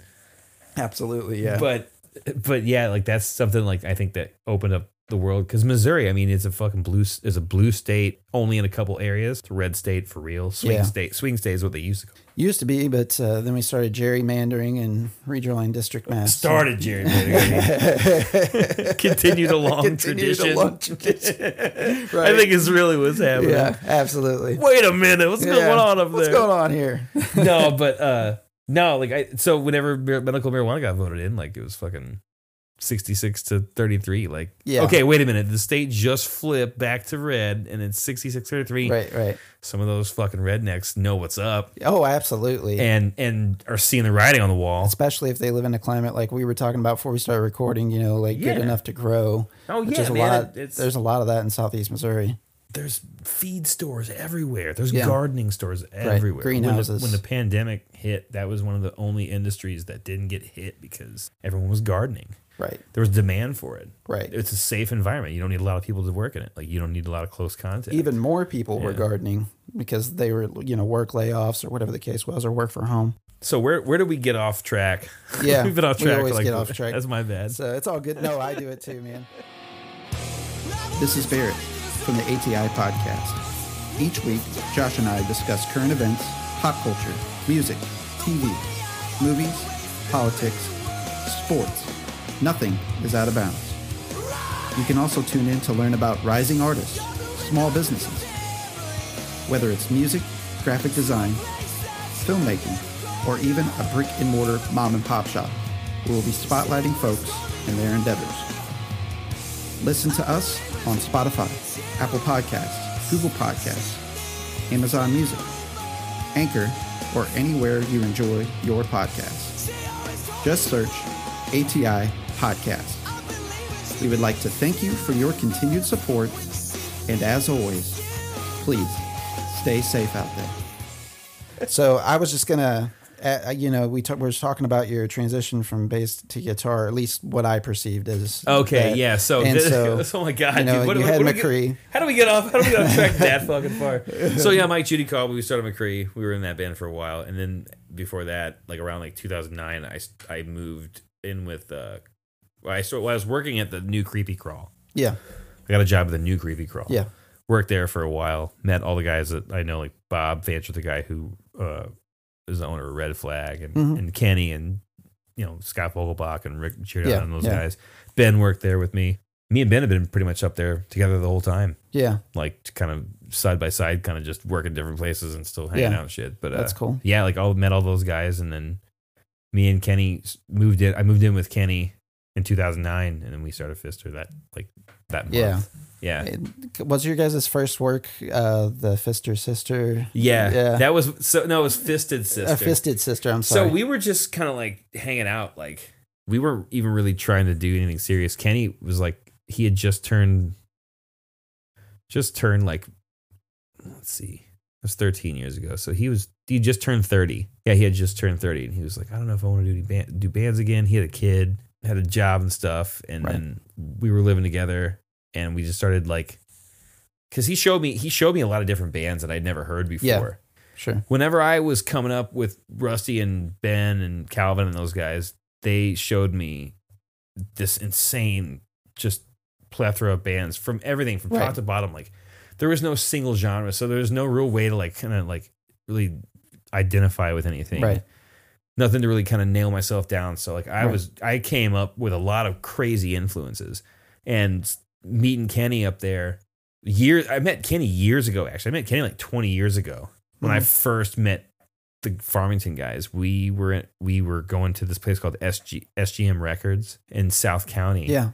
absolutely yeah. But but yeah, like that's something like I think that opened up the world because Missouri, I mean, it's a fucking blue is a blue state only in a couple areas. It's a red state for real. Swing Yeah. state, swing state is what they used to call. Used to be, but uh, then we started gerrymandering and redrawing district maps. Started gerrymandering. Continued a long Continued a tradition. long tradition. I think it's really what's happening. Yeah, absolutely. Wait a minute, what's Yeah. going on up What's there? going on here? no, but uh no, like I so whenever medical marijuana got voted in, like it was fucking 66 to 33 like Yeah. okay wait a minute the state just flipped back to red and it's 66 33 right, right. some of those fucking rednecks know what's up Oh, absolutely. and and are seeing the writing on the wall Especially if they live in a climate like we were talking about before we started recording, you know, like good enough to grow. oh yeah is a man lot. it- it's, there's a lot of that in Southeast Missouri. there's feed stores everywhere. There's Yeah. gardening stores everywhere. greenhouses. When the, when the pandemic hit, that was one of the only industries that didn't get hit because everyone was gardening. Right, There was demand for it. right. It's a safe environment. You don't need a lot of people to work in it. Like you don't need a lot of close contact. Even more people were gardening because they were, you know, work layoffs or whatever the case was, or work from home. so where where did we get off track? Yeah, we've been off track. we always like, get off track. That's my bad. So it's all good. No, I do it too, man. This is Barrett from the ATI podcast. Each week, Josh and I discuss current events, pop culture, music, TV, movies, politics, sports. Nothing is out of bounds. You can also tune in to learn about rising artists, small businesses, whether it's music, graphic design, filmmaking, or even a brick and mortar mom and pop shop. We will be spotlighting folks and their endeavors. Listen to us on Spotify, Apple Podcasts, Google Podcasts, Amazon Music, Anchor, or anywhere you enjoy your podcasts. Just search ATI Podcast. We would like to thank you for your continued support, and as always, please stay safe out there. So I was just gonna, uh, you know, we, ta- we were talking about your transition from bass to guitar, at least what I perceived as. Okay, that. yeah. So, And so, oh my god, you know, dude, what, you what- had what do we get- Machree. how do we get off? How do we get off track that fucking far? So yeah, Mike Judy called. We started Machree. We were in that band for a while, and then before that, like around like 2009, I I moved in with. uh well, I started, well, I was working at the new Creepy Crawl. Yeah, I got a job at the new Creepy Crawl. yeah, worked there for a while. Met all the guys that I know, like Bob Fancher, the guy who uh, is the owner of Red Flag, and, Mhm. and Kenny, and you know Scott Vogelbach and Rick Giordano Yeah, and those yeah. guys. Ben worked there with me. Me and Ben have been pretty much up there together the whole time, yeah. like kind of side by side, kind of just working different places and still hanging Yeah. out and shit. But uh, That's cool. Yeah, like I met all those guys, and then me and Kenny moved in. I moved in with Kenny in 2009, and then we started Fister that like that month. Yeah. yeah. Was your guys' first work uh, the Fister Sister? Yeah, Yeah. that was so. No, it was Fisted Sister. A Fisted Sister. I'm sorry. so we were just kind of like hanging out. Like we weren't even really trying to do anything serious. Kenny was like he had just turned, just turned like, let's see, it was 13 years ago. So he was he just turned 30. Yeah, he had just turned 30, and he was like, I don't know if I want to do any band, do bands again. He had a kid, had a job and stuff, and Right. then we were living together, and we just started like. Cause he showed me he showed me a lot of different bands that I'd never heard before Yeah. sure. whenever I was coming up with Rusty and Ben and Calvin and those guys, they showed me this insane just plethora of bands from everything from Right. top to bottom. Like there was no single genre, so there was no real way to like kind of like really identify with anything. Right. Nothing to really kind of nail myself down. So like I Right. was, I came up with a lot of crazy influences, and meeting Kenny up there years. I met Kenny years ago. Actually, I met Kenny like twenty years ago when I Mhm. first met the Farmington guys. We were in, we were going to this place called SG SGM Records in South County. Yeah.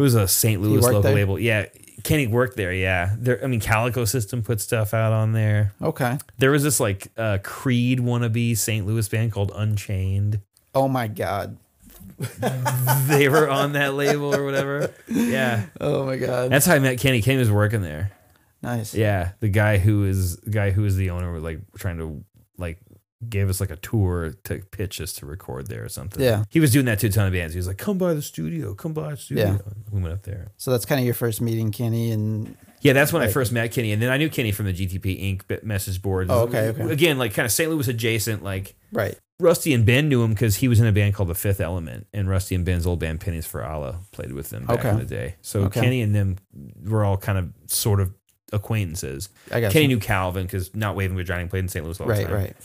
It was a St. Louis local there? label. Yeah, Kenny worked there. Yeah, there. I mean, Calico System put stuff out on there. Okay. There was this like uh, Creed wannabe St. Louis band called Unchained. Oh my God. they were on that label or whatever. Yeah, Oh my God. that's how I met Kenny. Kenny was working there. nice. Yeah, the guy who is the guy who is the owner was like trying to like gave us like a tour to pitch us to record there or something. Yeah. he was doing that to a ton of bands. He was like, "Come by the studio, come by the studio." Yeah. We went up there. So that's kind of your first meeting, Kenny, and Yeah, that's when I first met Kenny, and then I knew Kenny from the GTP Inc. message board. Oh, okay, okay. Again, like kind of St. Louis adjacent. Like right. Rusty and Ben knew him because he was in a band called the Fifth Element, and Rusty and Ben's old band Pennies for Allah played with them back Okay. in the day. So Okay. Kenny and them were all kind of sort of acquaintances. I got Kenny you. knew Calvin because Not Waving with Drowning played in St. Louis all the Right. time. Right.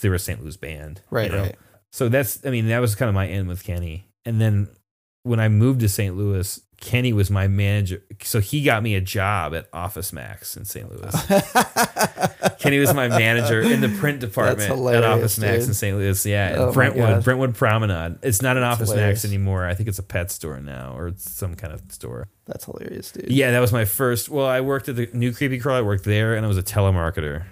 'Cause They were a St. Louis band. you Right. know? Right. So that's, I mean, that was kind of my end with Kenny. And then when I moved to St. Louis, Kenny was my manager. So he got me a job at Office Max in St. Louis. Kenny was my manager in the print department at Office Max in St. Louis. Yeah, Oh Brentwood, Brentwood Promenade. It's not an That's Office hilarious. Max anymore. I think it's a pet store now, or some kind of store. That's hilarious, dude. Yeah, that was my first. Well, I worked at the New Creepy Crawl. I worked there, and I was a telemarketer.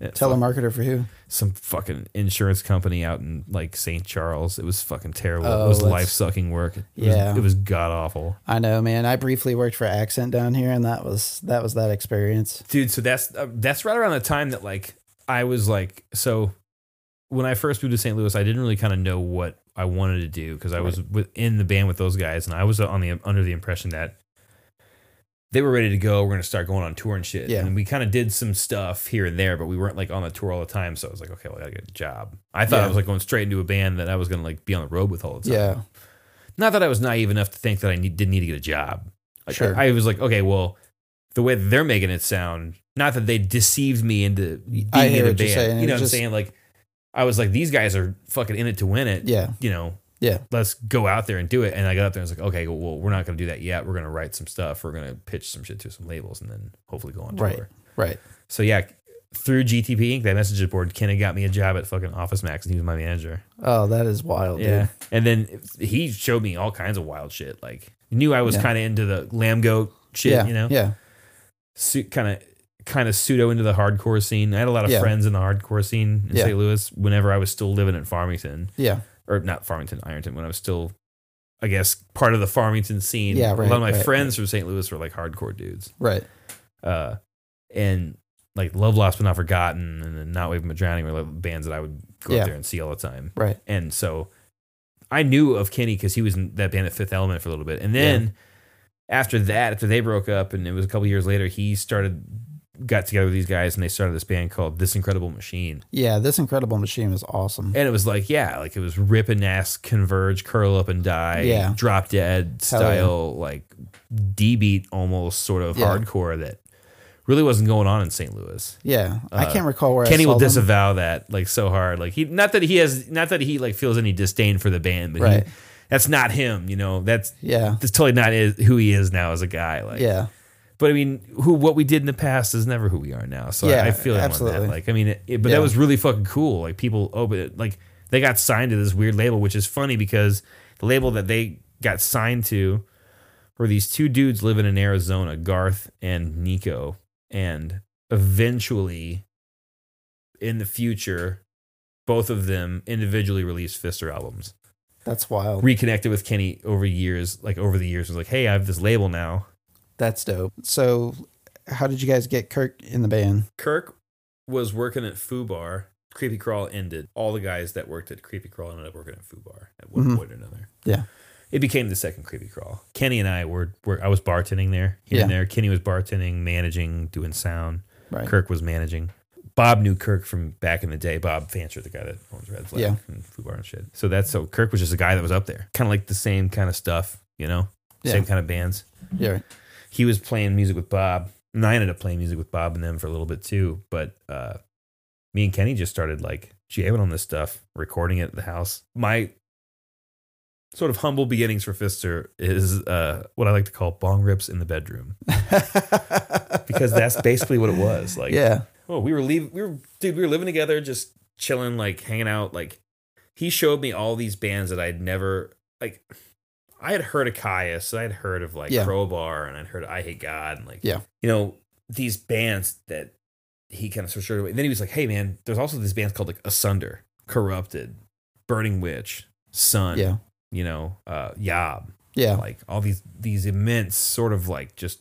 Telemarketer for who? some fucking insurance company out in like St. Charles. It was fucking terrible. Oh, it was that's- life sucking work. It Yeah. was, it was god awful, I know, man. I briefly worked for Accent down here, and that was that was that experience. dude. So that's uh, that's right around the time that like I was like so when I first moved to St. Louis, I didn't really kind of know what I wanted to do because I was within the band with those guys, and I was on the under the impression that they were ready to go. We're gonna start going on tour and shit. Yeah. And we kind of did some stuff here and there, but we weren't like on the tour all the time. So I was like, okay, well, I gotta get a job. I thought Yeah. I was like going straight into a band that I was gonna like be on the road with all the time. Yeah. Not that I was naive enough to think that I need, didn't need to get a job. Like, Sure. I, I was like, okay, well, the way that they're making it sound, not that they deceived me into being I hear in a what you're band. saying. You know what I'm just- saying? Like, I was like, these guys are fucking in it to win it. Yeah. You know, Yeah. let's go out there and do it. And I got up there and was like, okay, well, we're not going to do that yet. We're going to write some stuff. We're going to pitch some shit to some labels and then hopefully go on tour. Right. Right. So yeah, through GTP Inc., that message board, Kenny got me a job at fucking Office Max and he was my manager. Oh, that is wild, Yeah. dude. And then he showed me all kinds of wild shit. Like, knew I was Yeah. kind of into the lamb goat shit, yeah. you know? Yeah. kind of kind of pseudo into the hardcore scene. I had a lot of Yeah. friends in the hardcore scene in. St. Louis whenever I was still living in Farmington Yeah. Or not Farmington, Ironton, when I was still, I guess, part of the Farmington scene. Yeah, A lot of my right, friends from St. Louis were like hardcore dudes. Right. Uh, and like Love Lost But Not Forgotten and then Not Waving But Drowning were like bands that I would go Yeah. up there and see all the time. Right. And so I knew of Kenny because he was in that band at Fifth Element for a little bit. And then after that, after they broke up, and it was a couple years later, he started, got together with these guys and they started this band called This Incredible Machine. Yeah. This incredible machine was awesome. And it was like, yeah, like it was ripping ass, converge, curl up and die, Yeah. drop dead Hell yeah. style, like D beat almost sort of Yeah. hardcore that really wasn't going on in St. Louis. Yeah. I Uh, can't recall where Kenny I saw will them. disavow that like so hard. Like he not that he has not that he like feels any disdain for the band, but Right. he, that's not him, you know. That's Yeah. that's totally not is, who he is now as a guy. Like Yeah. But I mean, who what we did in the past is never who we are now. So Yeah, I, I feel absolutely. that. Like I mean, it, it- but Yeah. that was really fucking cool. Like people oh, open it, like they got signed to this weird label, which is funny because the label that they got signed to were these two dudes living in Arizona, Garth and Nico, and eventually in the future, both of them individually released Fister albums. That's wild. Reconnected with Kenny over years, like over the years, was like, hey, I have this label now. That's dope. So, how did you guys get Kirk in the band? Kirk was working at Fubar. Creepy Crawl ended. All the guys that worked at Creepy Crawl ended up working at Fubar at one Mhm. point or another. Yeah. It became the second Creepy Crawl. Kenny and I were, were I was bartending there here and Yeah. there. Kenny was bartending, managing, doing sound. Right. Kirk was managing. Bob knew Kirk from back in the day. Bob Fancher, the guy that owns Red Flag Yeah. and Fubar and shit. So that's so Kirk was just a guy that was up there, kind of like the same kind of stuff, you know, Yeah. same kind of bands Yeah. He was playing music with Bob, and I ended up playing music with Bob and them for a little bit too. But uh, me and Kenny just started like jamming on this stuff, recording it at the house. My sort of humble beginnings for Fister is uh, what I like to call bong rips in the bedroom because that's basically what it was. Like, yeah. oh, we were leaving, we were, dude, we were living together, just chilling, like hanging out. Like, he showed me all these bands that I'd never, like, I had heard of Kyuss, I had heard of like Yeah. Crowbar, and I'd heard of Eyehategod, and like, Yeah. you know, these bands that he kind of sort of showed away. And then he was like, hey, man, there's also these bands called like Asunder, Corrupted, Burning Witch, Sunn, Yeah. you know, uh, Yob, Yeah. like all these these immense sort of like just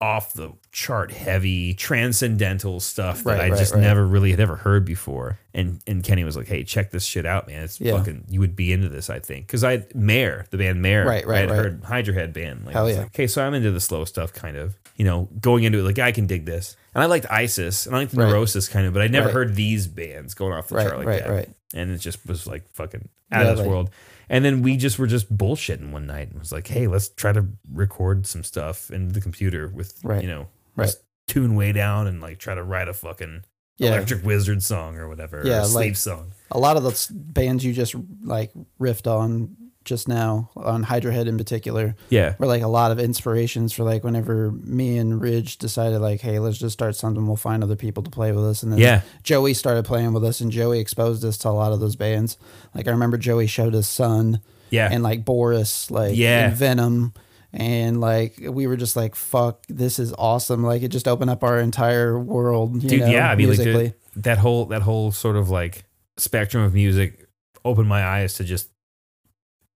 off the chart heavy transcendental stuff that Right, I right, just right. never really had ever heard before. And and Kenny was like, "Hey, check this shit out, man. It's Yeah. fucking you would be into this, I think." Cuz I Mare, the band Mare, Right, right, I had heard Hydra Head band like, Hell yeah. like, "Okay, so I'm into the slow stuff kind of." You know, going into it like I can dig this. And I liked ISIS and I liked. Neurosis kind of, but I never heard these bands going off the chart like that right. and it just was like fucking out Yeah, of this world. And then we just were just bullshitting one night and was like, hey, let's try to record some stuff in the computer with Right. you know, Right. just tune way down and like try to write a fucking Yeah. electric wizard song or whatever, Yeah, or a sleep like- song. A lot of the bands you just like riffed on just now, on Hydra Head in particular, Yeah. were like a lot of inspirations for like whenever me and Ridge decided like, hey, let's just start something. We'll find other people to play with us. And then Yeah. Joey started playing with us, and Joey exposed us to a lot of those bands. Like I remember Joey showed us Sunn Yeah. and like Boris, like Yeah. Venom. And like we were just like, "Fuck, this is awesome!" Like it just opened up our entire world, you Dude, know, yeah. I mean, like musically. the, that whole that whole sort of like spectrum of music opened my eyes to just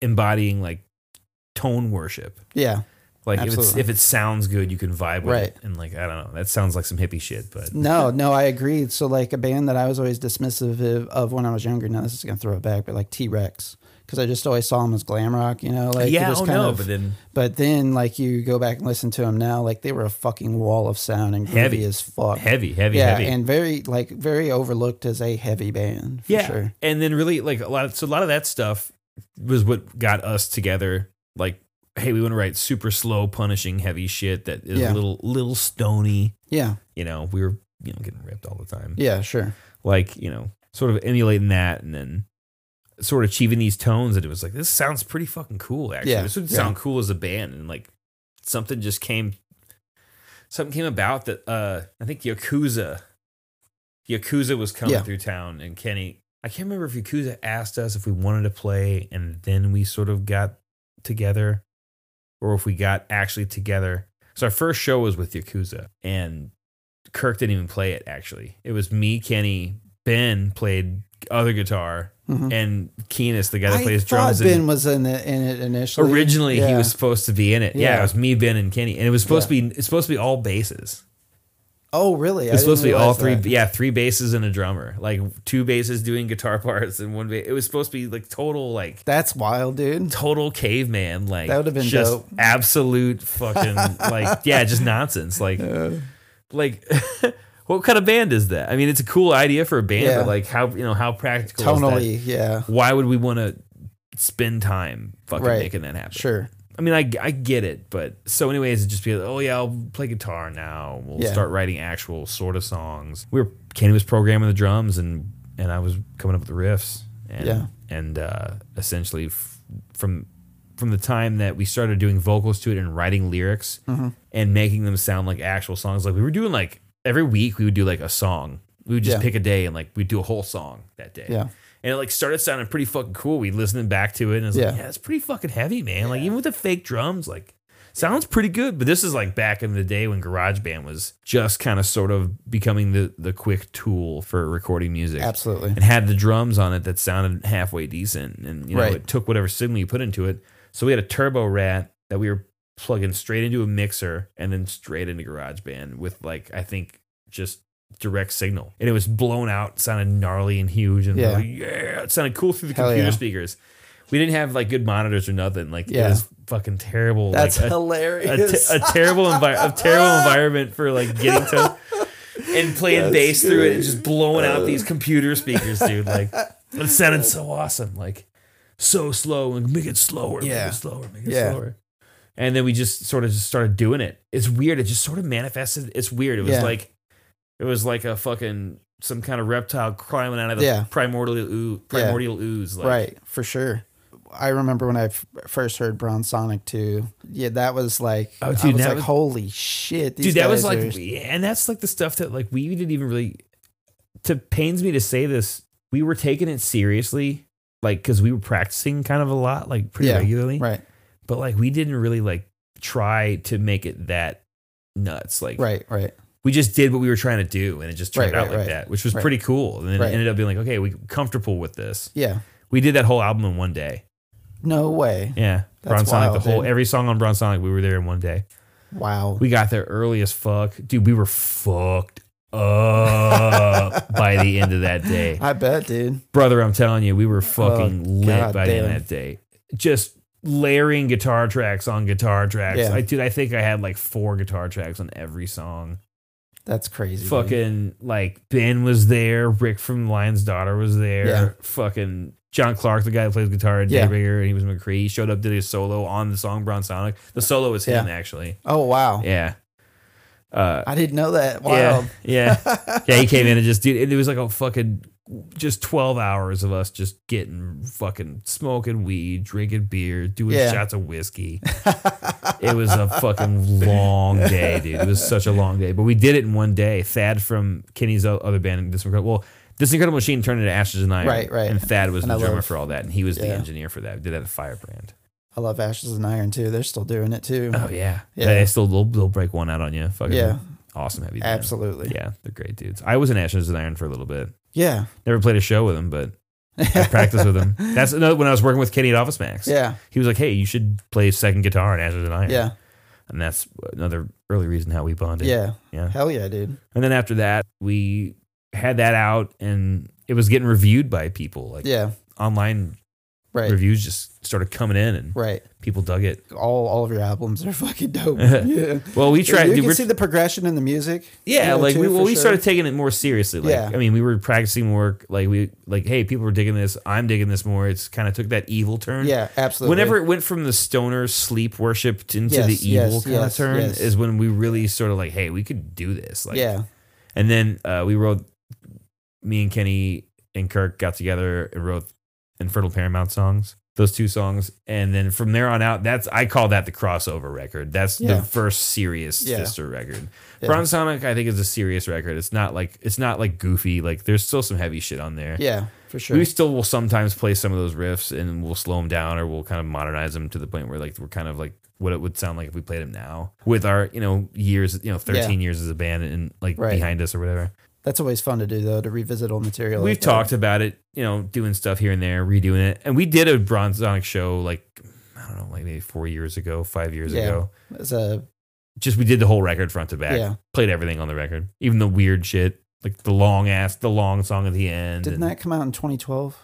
embodying like tone worship. yeah, Like if it's if it sounds good, you can vibe with Right. it. And like I don't know, that sounds like some hippie shit, but no, no, I agree. So like a band that I was always dismissive of, when I was younger. Now this is gonna throw it back, but like T Rex, because I just always saw them as glam rock, you know, like yeah, oh kind no, of- but then But then, like you go back and listen to them now, like they were a fucking wall of sound and Heavy. as fuck. heavy, heavy, yeah, heavy. and very like very overlooked as a heavy band. For yeah, sure. and then really like a lot of so a lot of that stuff was what got us together. Like, hey, we want to write super slow, punishing, heavy shit that is Yeah. a little little stony. Yeah, You know, we were you know getting ripped all the time. yeah, sure. Like you know, sort of emulating that, and then sort of achieving these tones. And it was like this sounds pretty fucking cool. Actually, Yeah, this would yeah. sound cool as a band, and like something just came. Something came about that uh I think Yakuza Yakuza was coming Yeah. through town and Kenny I can't remember if Yakuza asked us if we wanted to play and then we sort of got together or if we got actually together. So our first show was with Yakuza and Kirk didn't even play it actually. It was me, Kenny, Ben played other guitar Mhm. and Keenis, the guy that I plays thought drums. Ben was in it, in it initially. originally he was supposed to be in it. Yeah. Yeah. it was me, Ben, and Kenny. And it was supposed to be it's supposed to be all basses. Oh, really? It was supposed to be all three, That. yeah, three basses and a drummer, like two basses doing guitar parts and one bass. It was supposed to be like total, like That's wild, dude. total caveman, like That would've been just dope. absolute fucking like yeah, just nonsense. Like, like what kind of band is that? I mean, it's a cool idea for a band, Yeah. but like how you know how practical is that? Tonally, yeah, Why would we want to spend time fucking Right. making that happen? sure. I mean, I, I get it, but so anyways, it just be like, oh yeah, I'll play guitar now. We'll Yeah. start writing actual sort of songs. We were Kenny was programming the drums and and I was coming up with the riffs. And, Yeah. and uh, essentially f- from from the time that we started doing vocals to it and writing lyrics Mm-hmm. and making them sound like actual songs, like we were doing like every week we would do like a song. We would just Yeah. pick a day and like we'd do a whole song that day. Yeah. And it like started sounding pretty fucking cool. We listening back to it and it's like, Yeah. yeah, it's pretty fucking heavy, man. Like even with the fake drums, like sounds pretty good. But this is like back in the day when GarageBand was just kind of sort of becoming the the quick tool for recording music. Absolutely. And had the drums on it that sounded halfway decent. And you know, Right. it took whatever signal you put into it. So we had a turbo rat that we were plugging straight into a mixer and then straight into GarageBand with like I think just direct signal. And it was blown out, sounded gnarly and huge and Yeah. like, yeah, it sounded cool through the Hell computer yeah. speakers. We didn't have like good monitors or nothing. Like Yeah. it was fucking terrible. That's like, a, a, hilarious. te- a terrible envi- a terrible environment for like getting to and playing That's bass through it and just blowing out uh. these computer speakers, dude. Like it sounded so awesome. Like so slow and make it slower, make Yeah. it slower, make it Yeah. slower. And then we just sort of just started doing it. It's weird. It just sort of manifested. It's weird. It was Yeah. like it was like a fucking some kind of reptile climbing out of the Yeah. primordial ooze, primordial ooze. Like, right, for sure. I remember when I f- first heard Bronze Sonic too. Yeah, that was like, Oh, I was like, was- holy shit, dude that was like are- and that's like the stuff that like we didn't even really to pains me to say this we were taking it seriously like because we were practicing kind of a lot like pretty Yeah, regularly right, but like we didn't really like try to make it that nuts like right, right. We just did what we were trying to do and it just turned Right, out right, like right. that which was pretty cool and then it ended up being like okay we comfortable with this Yeah, we did that whole album in one day no way. yeah That's Bronze Sonic wild, the whole dude. every song on Bronze Sonic we were there in one day Wow. We got there early as fuck. Dude, we were fucked up by the end of that day. I bet, dude. Brother, I'm telling you, we were fucking Oh, lit God by the end of that day. Just layering guitar tracks on guitar tracks. Yeah. I dude, I think I had like four guitar tracks on every song. That's crazy. dude. Fucking like Ben was there, Rick from Lion's Daughter was there. Yeah. Fucking John Clark, the guy that plays guitar at Yeah. DayBringer, and he was Machree. He showed up, did his solo on the song Bronze Sonic. The solo was him Yeah. actually. Oh wow. Yeah. Uh, I didn't know that. Wow. yeah, yeah, yeah. He came in and just dude. It was like a fucking just twelve hours of us just getting fucking smoking weed, drinking beer, doing Yeah. shots of whiskey. it was a fucking long day, dude. It was such a long day, but we did it in one day. Thad from Kenny's other band, this incredible. Well, this incredible machine turned into Ashes and Iron, Right, right. And Thad was And the I drummer love- for all that, and he was the engineer for that. We did that at Firebrand. I love Ashes and Iron too. They're still doing it too. Oh yeah, Yeah. They still they'll, they'll break one out on you. Fucking Yeah. awesome heavy. band. Absolutely. Yeah, they're great dudes. I was in Ashes and Iron for a little bit. Yeah. Never played a show with him, but I practiced with him. That's another when I was working with Kenny at Office Max. Yeah. He was like, "Hey, you should play second guitar in Ashes and Iron." Yeah. and that's another early reason how we bonded. Yeah. yeah. Hell yeah, dude. And then after that, we had that out, and it was getting reviewed by people. Like Yeah. online Right. reviews just started coming in, and Right. people dug it. All all of your albums are fucking dope. yeah. Well, we tried. You dude, can we're- see the progression in the music. Yeah, you know, like too, we well, for we sure. started taking it more seriously. Like Yeah. I mean, we were practicing more. Like we like, hey, people were digging this. I'm digging this more. It's kind of took that evil turn. Yeah, absolutely. Whenever it went from the stoner sleep worshipped into Yes, the evil yes, kind of yes, turn yes. is when we really sort of like, hey, we could do this. Like, yeah. And then uh, we wrote. Me and Kenny and Kirk got together and wrote Infernal Paramount songs. Those two songs, and then from there on out, that's I call that the crossover record. That's Yeah. the first serious Yeah. Fister record. Yeah. Bronze Sonic, I think, is a serious record. It's not like it's not like goofy. Like there's still some heavy shit on there. Yeah, for sure. We still will sometimes play some of those riffs and we'll slow them down or we'll kind of modernize them to the point where like we're kind of like what it would sound like if we played them now with our you know years you know 13 years as a band and like Right. behind us or whatever. That's always fun to do though, to revisit old material. We've like that. talked about it, you know, doing stuff here and there, redoing it, and we did a Bronze Sonic show like I don't know, like maybe four years ago, five years Yeah. ago. as a Just we did the whole record front to back. Yeah. Played everything on the record, even the weird shit, like the long ass, the long song at the end. didn't and that come out in 2012?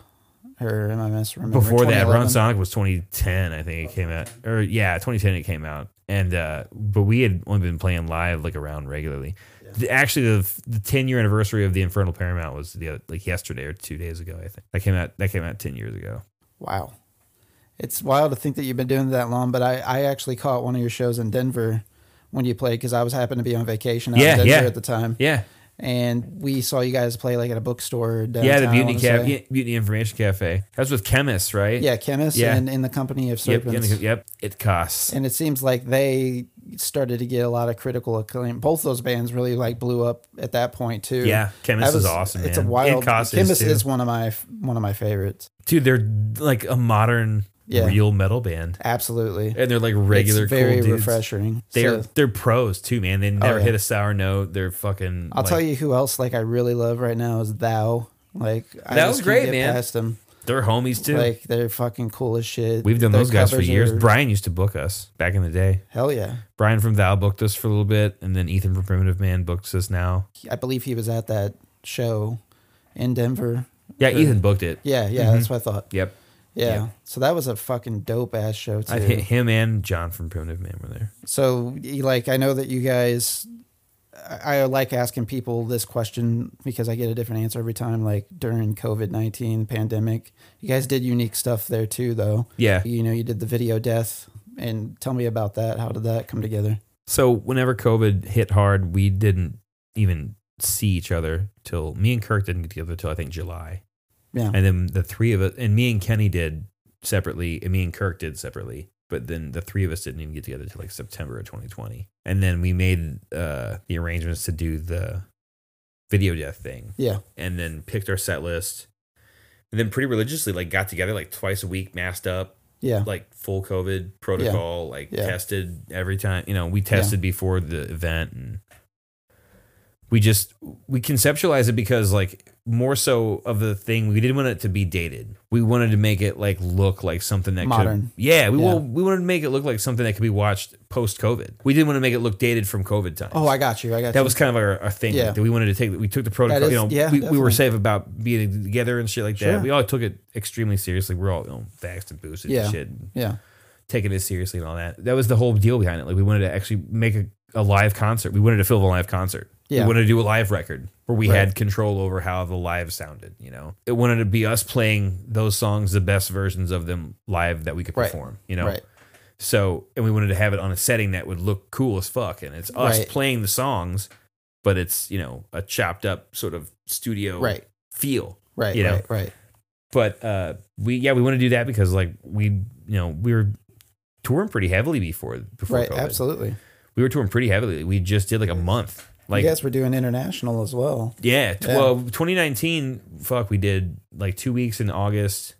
Or am I misremembering? before that, 2011? Bronze Sonic was 2010, I think it came out, or yeah, 2010 it came out, and uh, but we had only been playing live like around regularly. The, actually, the the 10 year anniversary of the Infernal Paramount was the other, like yesterday or two days ago. I think that came out that came out 10 years ago. Wow. It's wild to think that you've been doing that long, but I, I actually caught one of your shows in Denver when you played because I was happened to be on vacation out Yeah, in Denver yeah. at the time. Yeah, And we saw you guys play like at a bookstore downtown. yeah, the I Mutiny wanna Caf- say. yeah, Mutiny Information Cafe. That was with Khemmis, right? Yeah, Khemmis, Yeah. and in the company of serpents. yep, yep. It costs. And it seems like they started to get a lot of critical acclaim. Both those bands really like blew up at that point too. Yeah, Khemmis That is was- awesome. It's man. a wild. And Cost Khemmis too. is one of my one of my favorites. dude. They're like a modern, Yeah. real metal band, Absolutely. and they're like regular, it's very cool dudes. refreshing. They're So, they're pros too, man. They never yeah. hit a sour note. They're fucking. I'll tell you who else like I really love right now is Thou. Like I That was great, man. Past them. they're homies too. Like they're fucking cool as shit. We've done Their those guys for years. are- Brian used to book us back in the day. Hell yeah. Brian from Thou booked us for a little bit, and then Ethan from Primitive Man books us now. I believe he was at that show in Denver. Yeah. Ethan booked it. Yeah, yeah, Mhm. that's what I thought. Yep. Yeah. Yeah. So that was a fucking dope ass show too. I hit him and John from Primitive Man were there. So, like, I know that you guys, I, I like asking people this question because I get a different answer every time. Like during COVID nineteen pandemic, you guys did unique stuff there too, though. Yeah. You know, you did the video death, and tell me about that. How did that come together? So whenever COVID hit hard, we didn't even see each other till me and Kirk didn't get together till I think July, Yeah. and then the three of us and me and Kenny did separately, and me and Kirk did separately. But then the three of us didn't even get together till like September of 2020, and then we made uh, the arrangements to do the video death thing, Yeah. and then picked our set list, and then pretty religiously like got together like twice a week, masked up, Yeah. like full COVID protocol, like Yeah. tested every time. You know, we tested before the event and we just we conceptualize it because like more so of the thing we didn't want it to be dated. We wanted to make it like look like something that Modern. could Yeah, we Yeah. We wanted to make it look like something that could be watched post COVID. We didn't want to make it look dated from COVID times. Oh, I got you. I got you. that was kind of our, our thing Yeah. that we wanted to take. We took the protocol. is- you know, yeah, we, we were safe about being together and shit like Sure. that. We all took it extremely seriously. We're all you know, vaxxed and boosted Yeah. and shit Yeah. taking it seriously and all that. That was the whole deal behind it. Like we wanted to actually make a, a live concert. We wanted to film a live concert. Yeah. We wanted to do a live record where we Right. had control over how the live sounded. You know, it wanted to be us playing those songs, the best versions of them live that we could Right. perform. You know, Right. so and we wanted to have it on a setting that would look cool as fuck, and it's us playing the songs, but it's you know a chopped up sort of studio Right. feel Right. You know? right. Right. but uh we yeah we want to do that because like we you know we were touring pretty heavily before before Right. COVID. Absolutely. we were touring pretty heavily we just did like a month like you guys were doing international as well. yeah, t- Yeah. well 2019 fuck we did like two weeks in august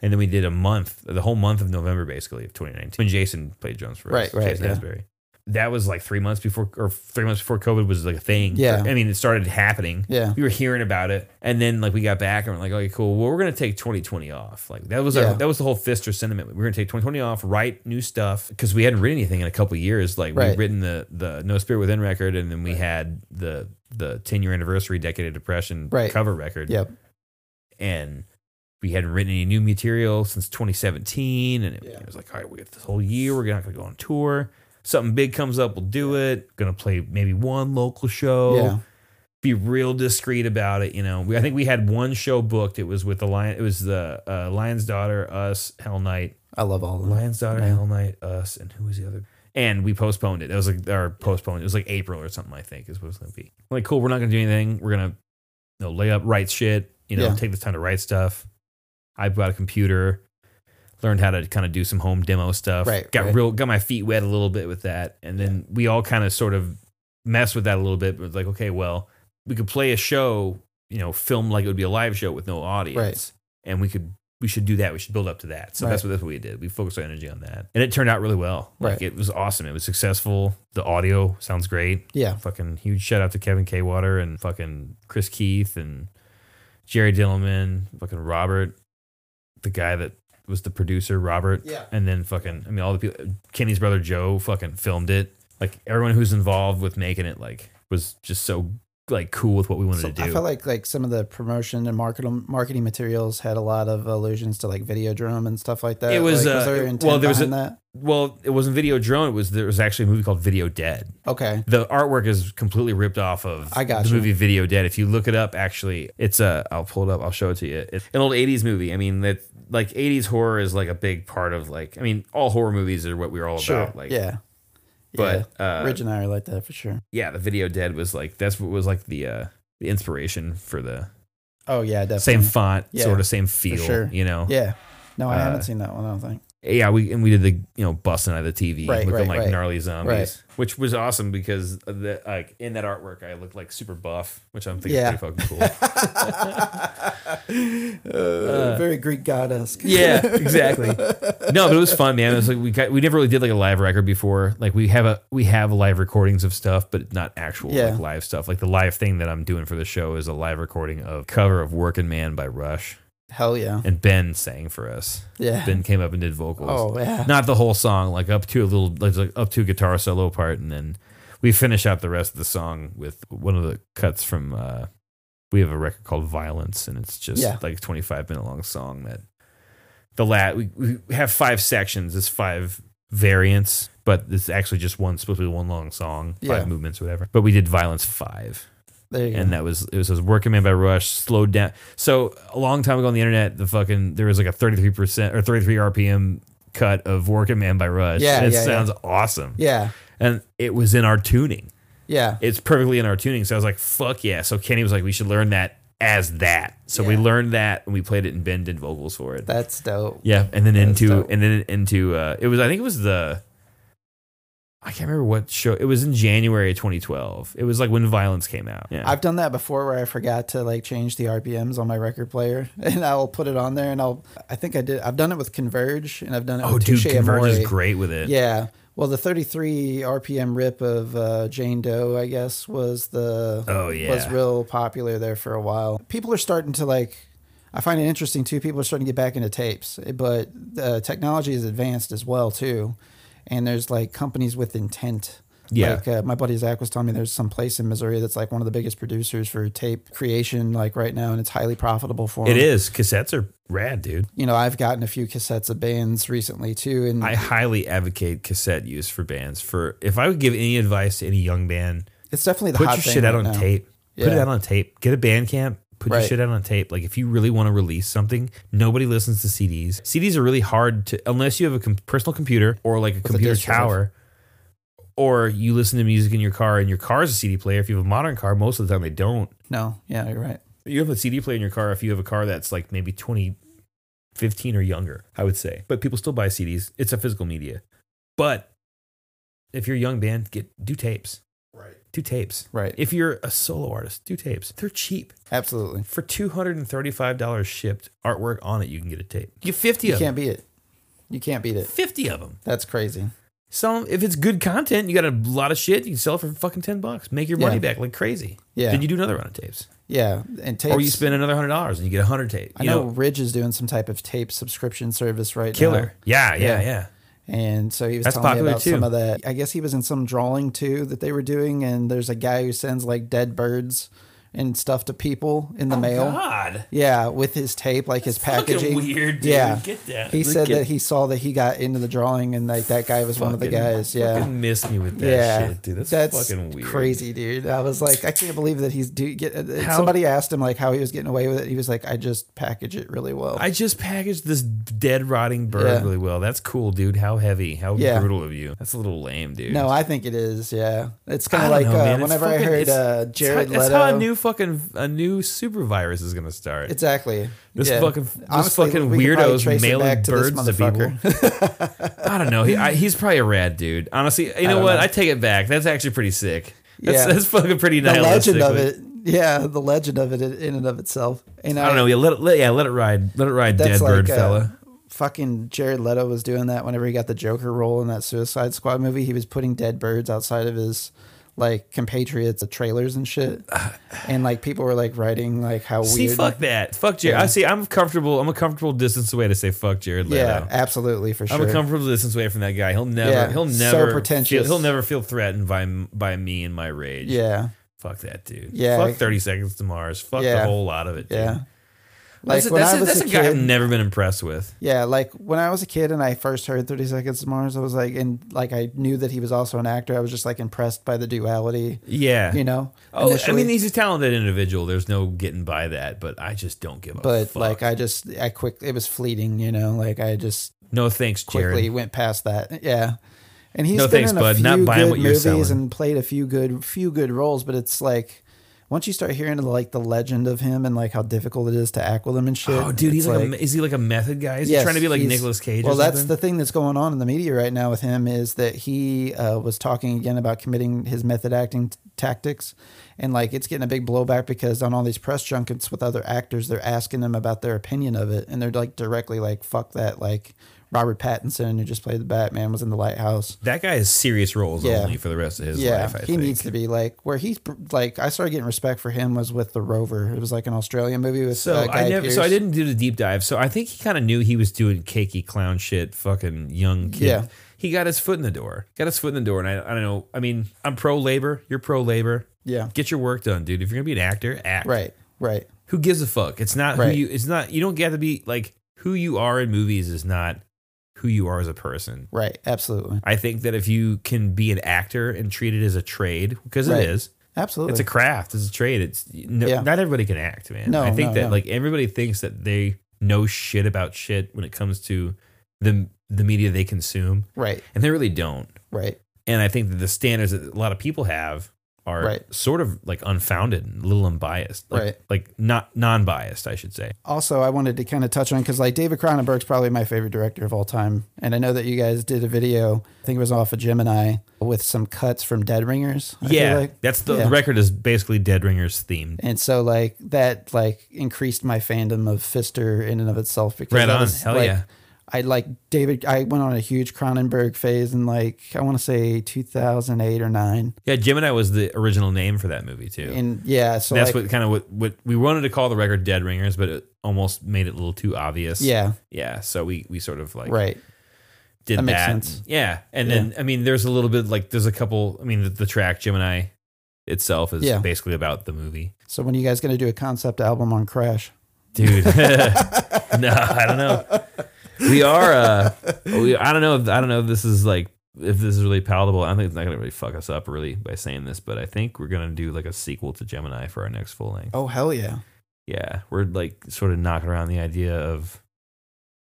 and then we did a month the whole month of november basically of 2019 when jason played drums for Right, us right, jason yeah. Asberry. That was like three months before or three months before covid was like a thing Yeah. i mean it started happening Yeah. we were hearing about it, and then like we got back and we're like, okay, cool. Well, we're gonna take 2020 off. Like that was Yeah. our, that was the whole Fister sentiment. We're gonna take 2020 off, write new stuff because we hadn't written anything in a couple years. Like Right. we'd written the the No Spirit Within record, and then we had the the 10 year anniversary Decade of Depression Right. cover record, Yep. and we hadn't written any new material since 2017, and it, Yeah. it was like, all right, we got this whole year. We're not gonna go on tour. Something big comes up, we'll do it. Gonna play maybe one local show Yeah. be real discreet about it. You know, we, I think we had one show booked. It was with the lion. It was the uh, Lion's Daughter, us, Hell Night, I love all of them. Lion's Daughter, Yeah. Hell Night, us, and who was the other? And we postponed it. It was like our postponed. It was like April or something. I think is what it was to be. I'm like, cool. We're not to do anything. We're gonna you know, lay up, write shit. You know, Yeah. take this time to write stuff. I've got a computer. Learned how to kind of do some home demo stuff. Right, Got right. real. Got my feet wet a little bit with that, and then we all kind of sort of messed with that a little bit. But it was like, okay, well, we could play a show, you know, film like it would be a live show with no audience, and we could we should do that. We should build up to that. So that's what that's what we did. We focused our energy on that, and it turned out really well. Like Right. it was awesome. It was successful. The audio sounds great. Yeah. Fucking huge shout out to Kevin K. Water and fucking Chris Keith and Jerry Dillman, fucking Robert, the guy that was the producer, Robert. Yeah. And then fucking, I mean, all the people, Kenny's brother Joe fucking filmed it. Like everyone who's involved with making it, like, was just so like cool with what we wanted So to do. I felt like like some of the promotion and marketing marketing materials had a lot of allusions to like Videodrome and stuff like that. It was, Like, uh, there intent well, there was behind that? well, it wasn't Videodrome. It was there was actually a movie called Video Dead. Okay. The artwork is completely ripped off of I got the you. movie Video Dead. If you look it up, actually, it's a. I'll pull it up. I'll show it to you. It's an old '80s movie. I mean, that like '80s horror is like a big part of like. I mean, all horror movies are what we're all Sure. about. Like, yeah. But yeah. uh, Originary like that for sure. yeah, the Video Dead was like that's what was like the uh the inspiration for the Oh yeah, definitely. same font, Yeah, sort of same feel. sure. You know. Yeah. No, I Uh, haven't seen that one. I don't think. Yeah, we and we did the you know busting out of the TV, Right, looking right, like right. gnarly zombies, which was awesome because the like in that artwork I looked like super buff, which I'm thinking Yeah. is pretty fucking cool. uh, very Greek goddess. yeah, exactly. No, but it was fun, man. It was like we got, we never really did like a live record before. Like we have a we have live recordings of stuff, but not actual Yeah. like live stuff. Like the live thing that I'm doing for the show is a live recording of cover of "Working Man" by Rush, Hell yeah. and Ben sang for us. Yeah. Ben came up and did vocals. Oh yeah. not the whole song, like up to a little, like, up to a guitar solo part, and then we finish out the rest of the song with one of the cuts from. uh We have a record called Violence, and it's just Yeah. like a twenty five minute long song that the lat we, we have five sections, it's five variants, but it's actually just one supposed to be one long song, five Yeah. movements, whatever. But we did Violence five There you and that was it was, it was Working Man by Rush slowed down. So a long time ago on the internet, the fucking there was like a thirty three percent or thirty three RPM cut of Working Man by Rush. Yeah, it yeah, sounds awesome. Yeah. and it was in our tuning. Yeah. It's perfectly in our tuning. So I was like, fuck yeah. So Kenny was like, we should learn that as that. So we learned that and we played it and Ben did vocals for it. That's dope. yeah. And then That's into dope. and then into uh it was I think it was the I can't remember what show it was in January of 2012. It was like when Violence came out. Yeah. I've done that before where I forgot to like change the RPMs on my record player and I'll put it on there and I'll I think I did I've done it with Converge and I've done it oh with dude, Touche Converge is great with it. Yeah. Well, the 33 RPM rip of uh, Jane Doe, I guess, was the Oh, yeah. was real popular there for a while. People are starting to like. I find it interesting too. People are starting to get back into tapes, but the technology is advanced as well too. And there's like companies with intent. Yeah. Like uh, my buddy Zach was telling me, there's some place in Missouri that's like one of the biggest producers for tape creation, like right now, and it's highly profitable for It them. is. Cassettes are rad, dude. You know, I've gotten a few cassettes of bands recently too, and I highly advocate cassette use for bands. For if I would give any advice to any young band, it's definitely the put hot your shit out right on now. tape. Put it out on tape. Get a Bandcamp. Put your shit out on tape. Like if you really want to release something, nobody listens to CDs. CDs are really hard to unless you have a com- personal computer or like a a computer drive. tower. Or you listen to music in your car, and your car is a CD player. If you have a modern car, most of the time they don't. No, yeah, you're right. You have a CD player in your car if you have a car that's like maybe 2015 or younger, I would say. But people still buy CDs. It's a physical media. But if you're a young band, get do tapes. Do tapes. Right. If you're a solo artist, do tapes. They're cheap. Absolutely. For $235 shipped artwork on it, you can get a tape. Get 50 You of them. can't beat it. You can't beat it. 50 of them. That's crazy. 'em- if it's good content, you got a lot of shit, you can sell it for fucking 10 bucks. Make your money Yeah. back like crazy. Yeah. Then you do another round of tapes. Yeah. And tapes. Or you spend another $100 and you get a 100 tape. I You know, Ridge is doing some type of tape subscription service right now. Killer. Yeah, yeah, Yeah. yeah. And so he was That's telling me about too. some of that. I guess he was in some drawing too that they were doing. And there's a guy who sends like dead birds and stuff to people in the mail. Oh, God. Yeah, with his tape, like his packaging. Weird, dude. Yeah, Get that. he Look said at- that he saw that he got into the drawing, and like that guy was one of the guys. Yeah, Fucking miss me with that yeah, shit, dude. That's, fucking weird. crazy, dude. I was like, I can't believe that he's do get. uh, How- Somebody asked him like how he was getting away with it. He was like, I just package it really well. I just packaged this dead rotting bird Yeah. really well. That's cool, dude. How heavy? How Yeah. brutal of you? That's a little lame, dude. no, I think it is. Yeah, it's kind of like know, uh, man. It's whenever I heard it's- uh, That's Jared how, that's Leto. how a new fucking a new super virus is gonna start. exactly. This yeah. fucking this Honestly, fucking we weirdos mailing to this birds to people. I don't know. He, I, he's probably a rad dude. Honestly, you know what? know. I take it back. That's actually pretty sick. That's, Yeah. that's fucking pretty the legend of it. Yeah, the legend of it in and of itself. And I don't know. Yeah, let it, let, yeah, let it ride. Let it ride, dead That's bird like, uh, fella. fucking Jared Leto was doing that whenever he got the Joker role in that Suicide Squad movie. He was putting dead birds outside of his like compatriots' of trailers and shit, and like people were like writing like how See, weird. fuck that. Fuck Jared. Yeah. I see. I'm comfortable. I'm a comfortable distance away to say fuck Jared Leto. yeah, absolutely for sure I'm a comfortable distance away from that guy. He'll never. Yeah, he'll never so pretentious. Feel, he'll never feel threatened by by me and my rage. yeah, Fuck that dude. Yeah. Fuck Thirty Seconds to Mars. Fuck Yeah. the whole lot of it. Dude. yeah. Like That's, when that's, I was that's a a guy I've kid, never been impressed with. yeah, like when I was a kid and I first heard Thirty Seconds to Mars, I was like, and like I knew that he was also an actor. I was just like impressed by the duality, Yeah. you know. Oh, I mean, he's a talented individual. There's no getting by that, but I just don't give a but fuck. like I just I quick it was fleeting, you know. Like I just no thanks, Jared. quickly went past that. Yeah. And he's No been thanks, in a bud. few Not buying good what you're movies selling. and played a few good few good roles, but it's like once you start hearing like the legend of him and like how difficult it is to act with him and shit. Oh, dude, he's it's like, a, is he like a method guy? Is Yes, he trying to be like Nicolas Cage? Well, that's the thing that's going on in the media right now with him is that he uh, was talking again about committing his method acting t- tactics, and like it's getting a big blowback because on all these press junkets with other actors, they're asking them about their opinion of it, and they're like directly like, "Fuck that!" Like Robert Pattinson, who just played the Batman, was in the Lighthouse. that guy has serious roles Yeah. only for the rest of his yeah, life. I he think. needs to be like where he's like. I started getting respect for him was with the Rover. It was like an Australian movie with So uh, I never, so I didn't do the deep dive. So I think he kind of knew he was doing cakey clown shit, fucking young kid. Yeah. He got his foot in the door. Got his foot in the door, and I, I don't know. I mean, I'm pro labor. You're pro labor. Yeah, Get your work done, dude. If you're gonna be an actor, act. right, right. Who gives a fuck? It's not Right. who you. It's not. You don't get to be like who you are in movies is not who you are as a person. Right, absolutely, I think that if you can be an actor and treat it as a trade, because Right. it is, absolutely. it's a craft, it's a trade. It's no, Yeah. not everybody can act, man. No, I think no, that no. like everybody thinks that they know shit about shit when it comes to the the media they consume, right, and they really don't. right. And I think that the standards that a lot of people have are Right. sort of like unfounded, and a little unbiased, like, Right. Like not non-biased, I should say. Also, I wanted to kind of touch on because like David Cronenberg's probably my favorite director of all time, and I know that you guys did a video. I think it was off of Gemini with some cuts from Dead Ringers. I feel yeah, like. that's the, Yeah. the record is basically Dead Ringers themed. And so like that like increased my fandom of Fister in and of itself because Right on. was, Hell like, yeah. I like David. I went on a huge Cronenberg phase in like I want to say 2008 or nine, Yeah, Gemini was the original name for that movie too. and yeah, so that's like, what kind of what, what we wanted to call the record Dead Ringers, but it almost made it a little too obvious. yeah, yeah. So we we sort of like right, did That that. Yeah, and then I mean, there's a little bit like there's a couple. I mean, the, the track Gemini itself is Yeah. basically about the movie. So when are you guys gonna do a concept album on Crash? dude. no, I don't know. We are. uh we, I don't know. If, I don't know if this is like if this is really palatable. I don't think it's not gonna really fuck us up really by saying this, but I think we're gonna do like a sequel to Gemini for our next full length. Oh hell yeah, Yeah, we're like sort of knocking around the idea of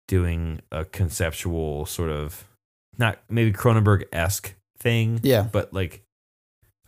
doing a conceptual sort of not maybe Cronenberg esque thing, yeah. but like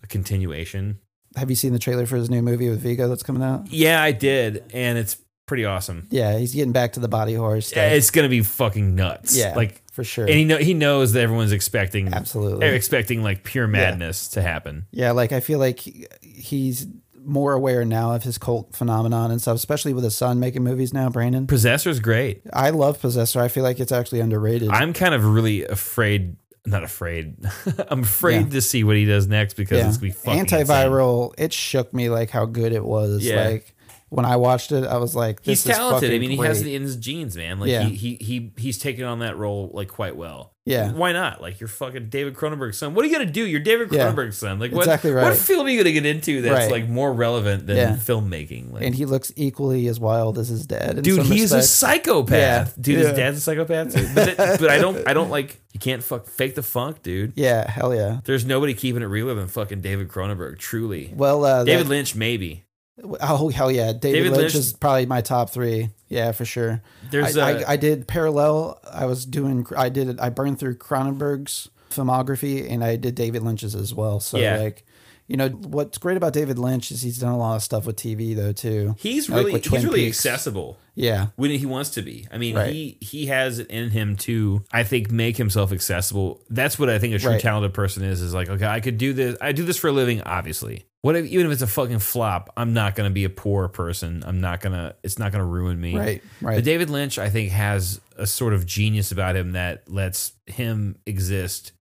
a continuation. Have you seen the trailer for his new movie with Viggo that's coming out? Yeah, I did, and it's pretty awesome. Yeah, he's getting back to the body horror stuff. Yeah, It's gonna be fucking nuts. yeah, like, for sure, and he know he knows that everyone's expecting absolutely. they're expecting like pure madness to happen. Yeah, like I feel like he- he's more aware now of his cult phenomenon and stuff, especially with his son making movies now, Brandon. Possessor's great. I love Possessor. I feel like it's actually underrated. I'm kind of really afraid. Not afraid. I'm afraid Yeah. to see what he does next because yeah. it's gonna be fucking Antiviral, it shook me like how good it was. Yeah. Like when I watched it, I was like, this He's talented. I mean, he has great. it in his genes, man. Like Yeah. he, he he he's taken on that role like quite well. Yeah. Why not? Like you're fucking David Cronenberg's son. What are you gonna do? You're David Yeah. Cronenberg's son. Like what? Exactly right. What field are you gonna get into that's Right. like more relevant than Yeah. filmmaking? Like, and he looks equally as wild as his dad. dude, he's a psychopath. Yeah. Dude, Yeah. his dad's a psychopath. Too. But it- but I don't I don't like you can't fuck fake the funk, dude. Yeah, hell yeah. There's nobody keeping it realer than fucking David Cronenberg. Truly, Well, uh, David that- Lynch maybe. Oh hell yeah, David, David Lynch, Lynch- is probably my top three. Yeah, for sure. There's I, a- I, uh, I did parallel. I was doing. I did. I burned through Cronenberg's filmography, and I did David Lynch's as well. So Yeah. like, you know, what's great about David Lynch is he's done a lot of stuff with TV though too. He's really he's really Peaks. accessible. Yeah, when he wants to be. I mean, Right. he he has it in him to I think make himself accessible. That's what I think a true Right. talented person is. Is like, okay, I could do this. I do this for a living. Obviously, what if, even if it's a fucking flop? I'm not gonna be a poor person. I'm not gonna. It's not gonna ruin me. right, But right. David Lynch, I think, has a sort of genius about him that lets him exist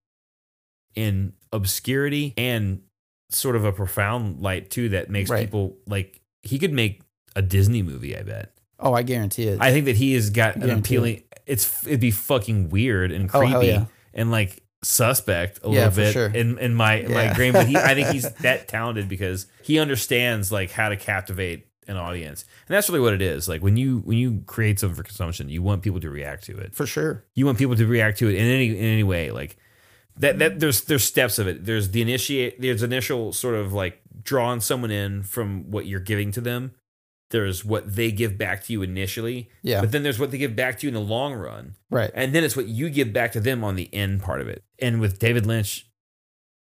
in obscurity and sort of a profound light too. That makes Right. people like he could make a Disney movie. I bet. oh, I guarantee it. I think that he has got an appealing. It's it'd be fucking weird and Oh, creepy hell yeah. and like suspect a Yeah, little bit sure. in in my in my Yeah. brain. But he, I think he's that talented because he understands like how to captivate an audience, and that's really what it is. Like when you when you create something for consumption, you want people to react to it. for sure. You want people to react to it in any in any way. Like that that there's there's steps of it. There's the initiate. There's initial sort of like drawing someone in from what you're giving to them. There's what they give back to you initially. Yeah. But then there's what they give back to you in the long run. Right. And then it's what you give back to them on the end part of it. And with David Lynch,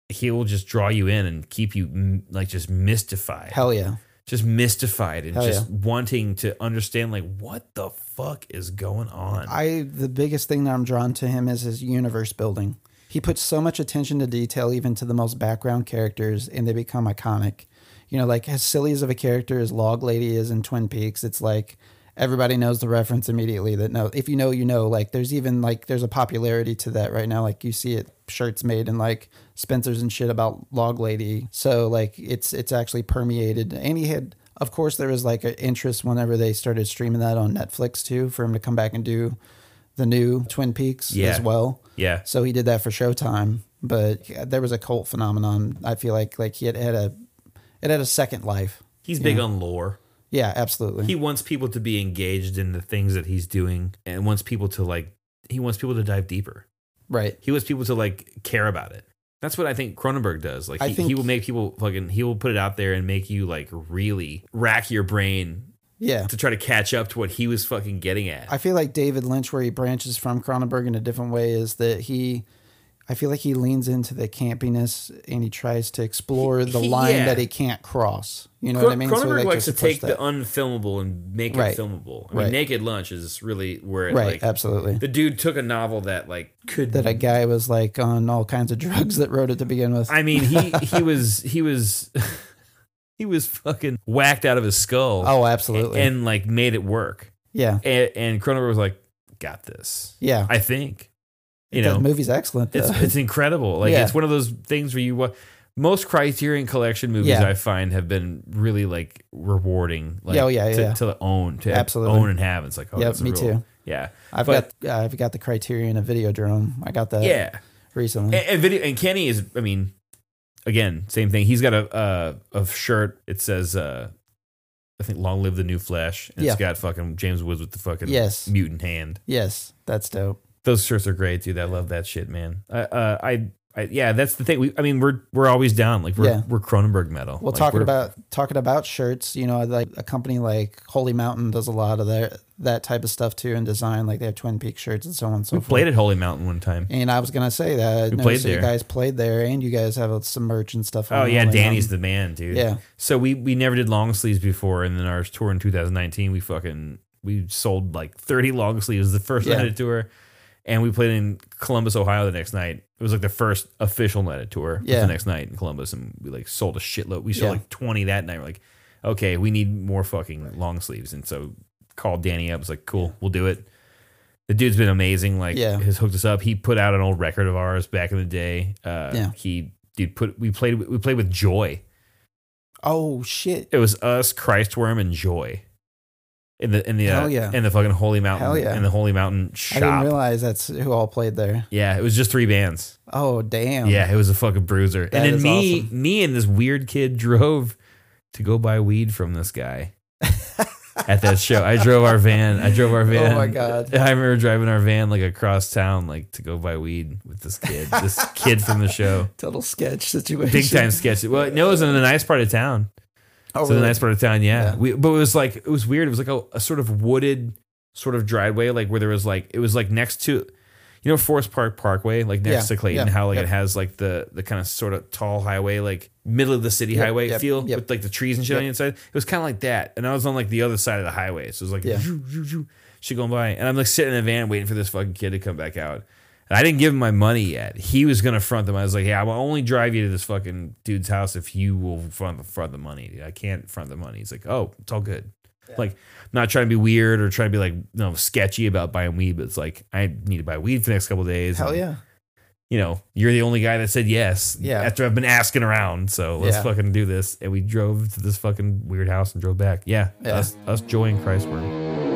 he will just draw you in and keep you like just mystified. Hell yeah. Just mystified and Hell just wanting to understand like what the fuck is going on. I the biggest thing that I'm drawn to him is his universe building. He puts so much attention to detail, even to the most background characters, and they become iconic. You know, like as silly as of a character as Log Lady is in Twin Peaks, it's like everybody knows the reference immediately. That no, if you know, you know. Like there's even like there's a popularity to that right now. Like you see it shirts made in like Spencer's and shit about Log Lady. So like it's it's actually permeated. And he had, of course, there was like an interest whenever they started streaming that on Netflix too, for him to come back and do the new Twin Peaks Yeah. as well. yeah. So he did that for Showtime, but there was a cult phenomenon. I feel like like he had had a it had a second life. He's big on lore. Yeah, absolutely. He wants people to be engaged in the things that he's doing and wants people to like he wants people to dive deeper. right. He wants people to like care about it. That's what I think Cronenberg does. Like he, he will make people fucking he will put it out there and make you like really rack your brain Yeah. to try to catch up to what he was fucking getting at. I feel like David Lynch, where he branches from Cronenberg in a different way, is that he, I feel like he leans into the campiness and he tries to explore the he- line yeah. that he can't cross. You know Cron- what I mean? Cronenberg like, likes to take that. the unfilmable and make Right. it filmable. I Right. mean, Naked Lunch is really where it right, like absolutely. the dude took a novel that like could That a guy was like on all kinds of drugs that wrote it to begin with. I mean, he he was he was he was fucking whacked out of his skull. oh, absolutely. and like made it work. yeah, And, and Cronenberg was like, "Got this." yeah. I think. You the know, movie's excellent. Though. it's it's incredible. Like Yeah. it's one of those things where you most Criterion Collection movies Yeah. I find have been really like rewarding. Like, Yeah, oh, yeah, to, yeah. to own to Absolutely. own and have. It's like, oh, a me real- too. Yeah, I've but- got I've got the Criterion of Videodrome. I got that yeah. recently. And, and video and Kenny is, I mean, again, same thing. He's got a a, a shirt. It says, uh, I think, "Long live the new flesh." And Yeah. It's got fucking James Woods with the fucking Yes. mutant hand. yes, that's dope. Those shirts are great, dude. I love that shit, man. I, uh, I, I, yeah, that's the thing. We, I mean, we're we're always down. Like we're Yeah. we're Cronenberg metal. Well, Like, talking about talking about shirts, you know, like a company like Holy Mountain does a lot of their that type of stuff too in design. Like they have Twin Peaks shirts and so on and so forth. we forth. played at Holy Mountain one time. And I was gonna say that We played that you there. guys played there, and you guys have some merch and stuff. Oh yeah, Danny's the man, dude. yeah, So we we never did long sleeves before, and then our tour in 2019, we fucking we sold like 30 long sleeves the first Yeah. night of tour, and we played in Columbus, Ohio, the next night. It was like the first official night of tour. Yeah. the next night in Columbus, and we like sold a shitload. We sold Yeah. like 20 that night. We're like, okay, we need more fucking long sleeves, and so called Danny up. Was like, cool, we'll do it. The dude's been amazing. Like, Yeah. has hooked us up. He put out an old record of ours back in the day. Uh, Yeah. He dude put we played we played with Joy. Oh shit! It was us, Christworm, and Joy. In the in the uh, Hell yeah. in the fucking Holy Mountain Hell yeah. in the Holy Mountain shop. I didn't realize that's who all played there. Yeah, it was just three bands. Oh damn! Yeah, it was a fucking bruiser. That and then is me me and this weird kid drove to go buy weed from this guy at that show. I drove our van. I drove our van. Oh my God. I remember driving our van like across town like to go buy weed with this kid. this kid from the show. total sketch situation. Big time sketch. Well, no, it was in a nice part of town. Oh, so the really? nice part of town, yeah. Yeah. We, but it was like it was weird. It was like a, a sort of wooded sort of driveway, like where there was like it was like next to, you know, Forest Park Parkway, like next Yeah, to Clayton. yeah, how like yep. it has like the the kind of sort of tall highway, like middle of the city Yep, highway yep, feel with like the trees and shit on the inside. It was kind of like that, and I was on like the other side of the highway, so it was like Yeah. she going by, and I'm like sitting in a van waiting for this fucking kid to come back out. And I didn't give him my money yet. He was gonna front them. I was like, "Yeah, I will only drive you to this fucking dude's house if you will front the front the money. Dude, I can't front the money." He's like, "Oh, it's all good." Like, I'm not trying to be weird or trying to be like, you know, sketchy about buying weed, but it's like I need to buy weed for the next couple of days. Hell and, yeah! You know, you're the only guy that said yes. Yeah. After I've been asking around, so let's Yeah. fucking do this. And we drove to this fucking weird house and drove back. Yeah, Yeah. us, us, Joy and Christworm. Seems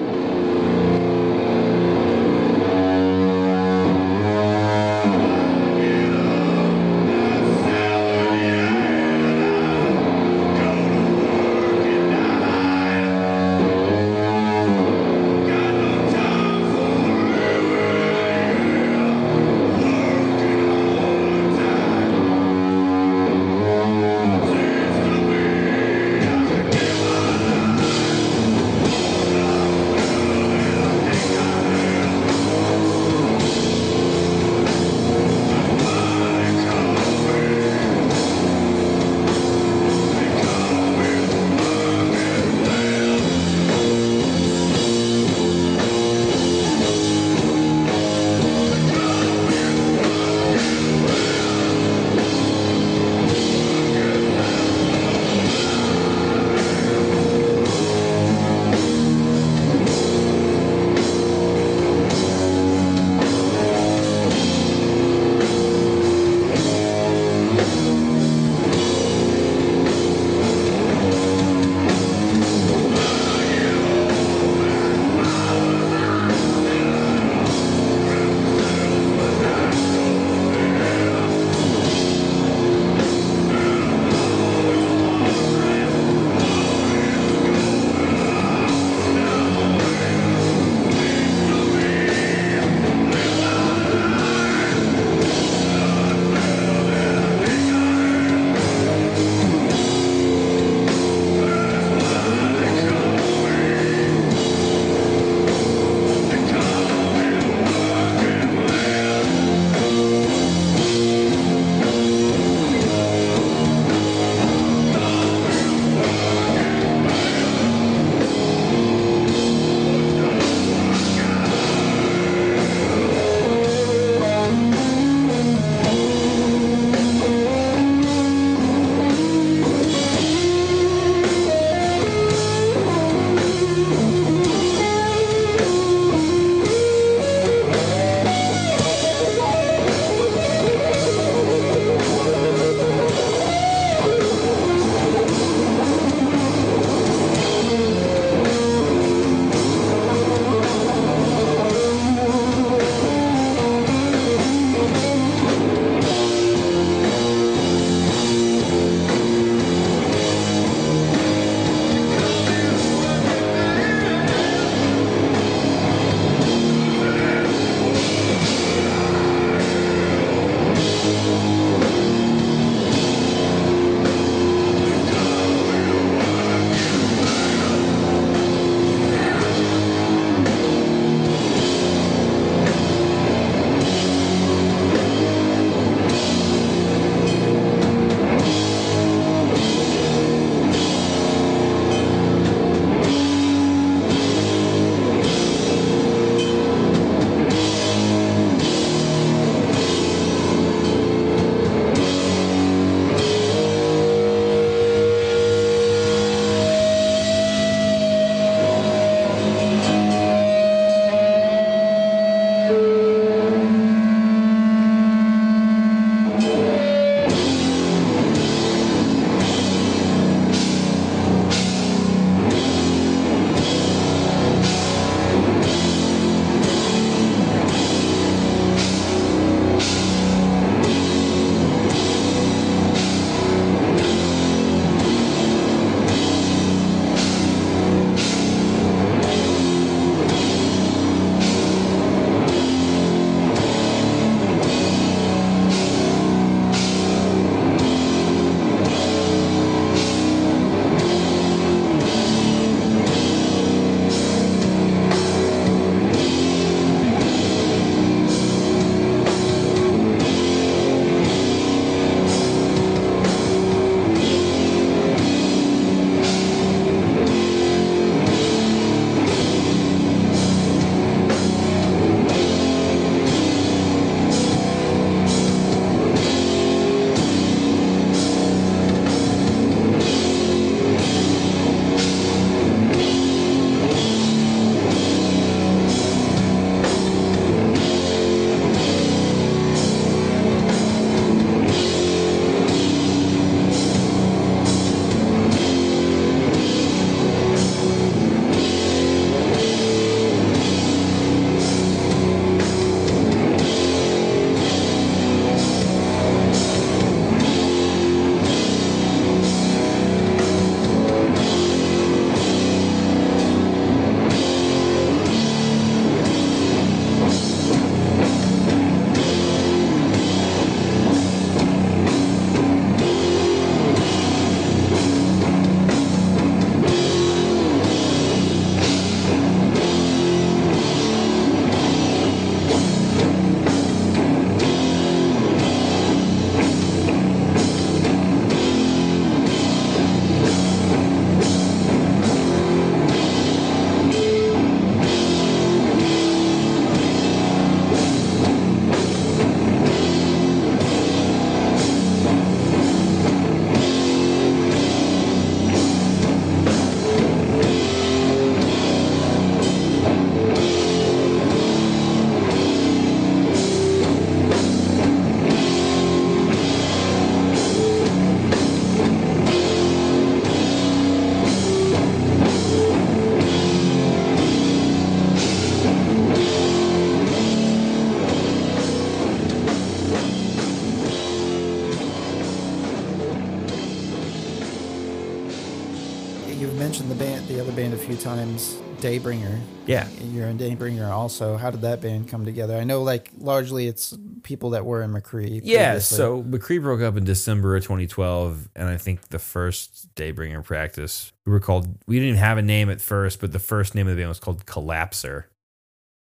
few times. Daybringer. Yeah. You're in Daybringer also. How did that band come together? I know, like largely, it's people that were in Machree. Yeah, previously. so Machree broke up in December of 2012, and I think the first Daybringer practice we were called. We didn't have a name at first, but the first name of the band was called Collapser,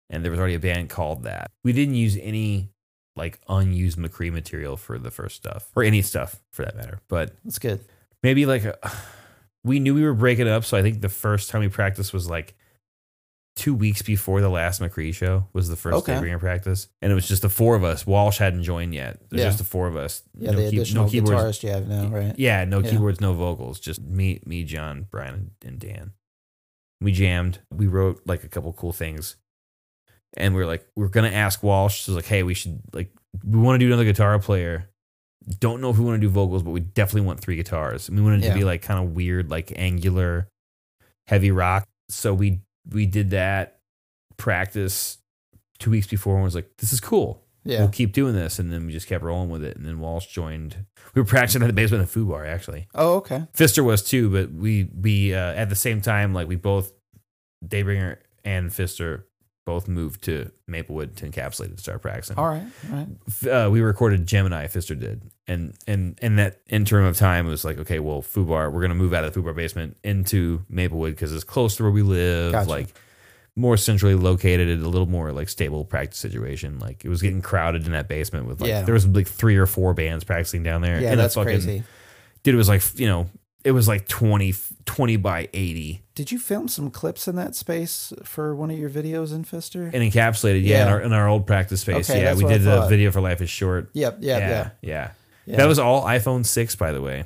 and there was already a band called that. We didn't use any like unused Machree material for the first stuff, or any stuff for that matter. But that's good. maybe like a, we knew we were breaking up, so I think the first time we practiced was like two weeks before the last Machree show was the first Okay. Daybringer practice, and it was just the four of us. Walsh hadn't joined yet. It was Yeah. just the four of us. Yeah, no the key- additional keyboards. guitarist you have now, right? Yeah, no Yeah. keyboards, no vocals, just me, me, John, Brian, and Dan. We jammed. We wrote like a couple cool things, and we are like, we are gonna ask Walsh. So like, hey, we should like, we want to do another guitar player. Don't know if we want to do vocals, but we definitely want three guitars. And we wanted Yeah. to be like kind of weird, like angular, heavy rock. So we we did that practice two weeks before, and was like, this is cool Yeah. we'll keep doing this. And then we just kept rolling with it. And then Walsh joined. We were practicing at the basement of Fubar, actually. Oh, okay. Fister was too, but we, we uh, at the same time, like we both, Daybringer and Fister both moved to Maplewood to encapsulate and start practicing. All right. All right. Uh, we recorded Gemini, Fister did. And, and, and that interim of time was like, okay, well, Fubar, we're going to move out of the Fubar basement into Maplewood because it's close to where we live. Gotcha. Like, more centrally located, a little more like stable practice situation. Like it was getting crowded in that basement with like Yeah. there was like three or four bands practicing down there. Yeah, and that's fucking, crazy. Dude, it was like you know, it was like 20, 20 by eighty Did you film some clips in that space for one of your videos in Fister? and encapsulated. Yeah, in our in our old practice space. Okay, yeah, we did the video for Life is Short. Yep. Yep. Yeah. yeah, yeah. Yeah. That was all iPhone six, by the way.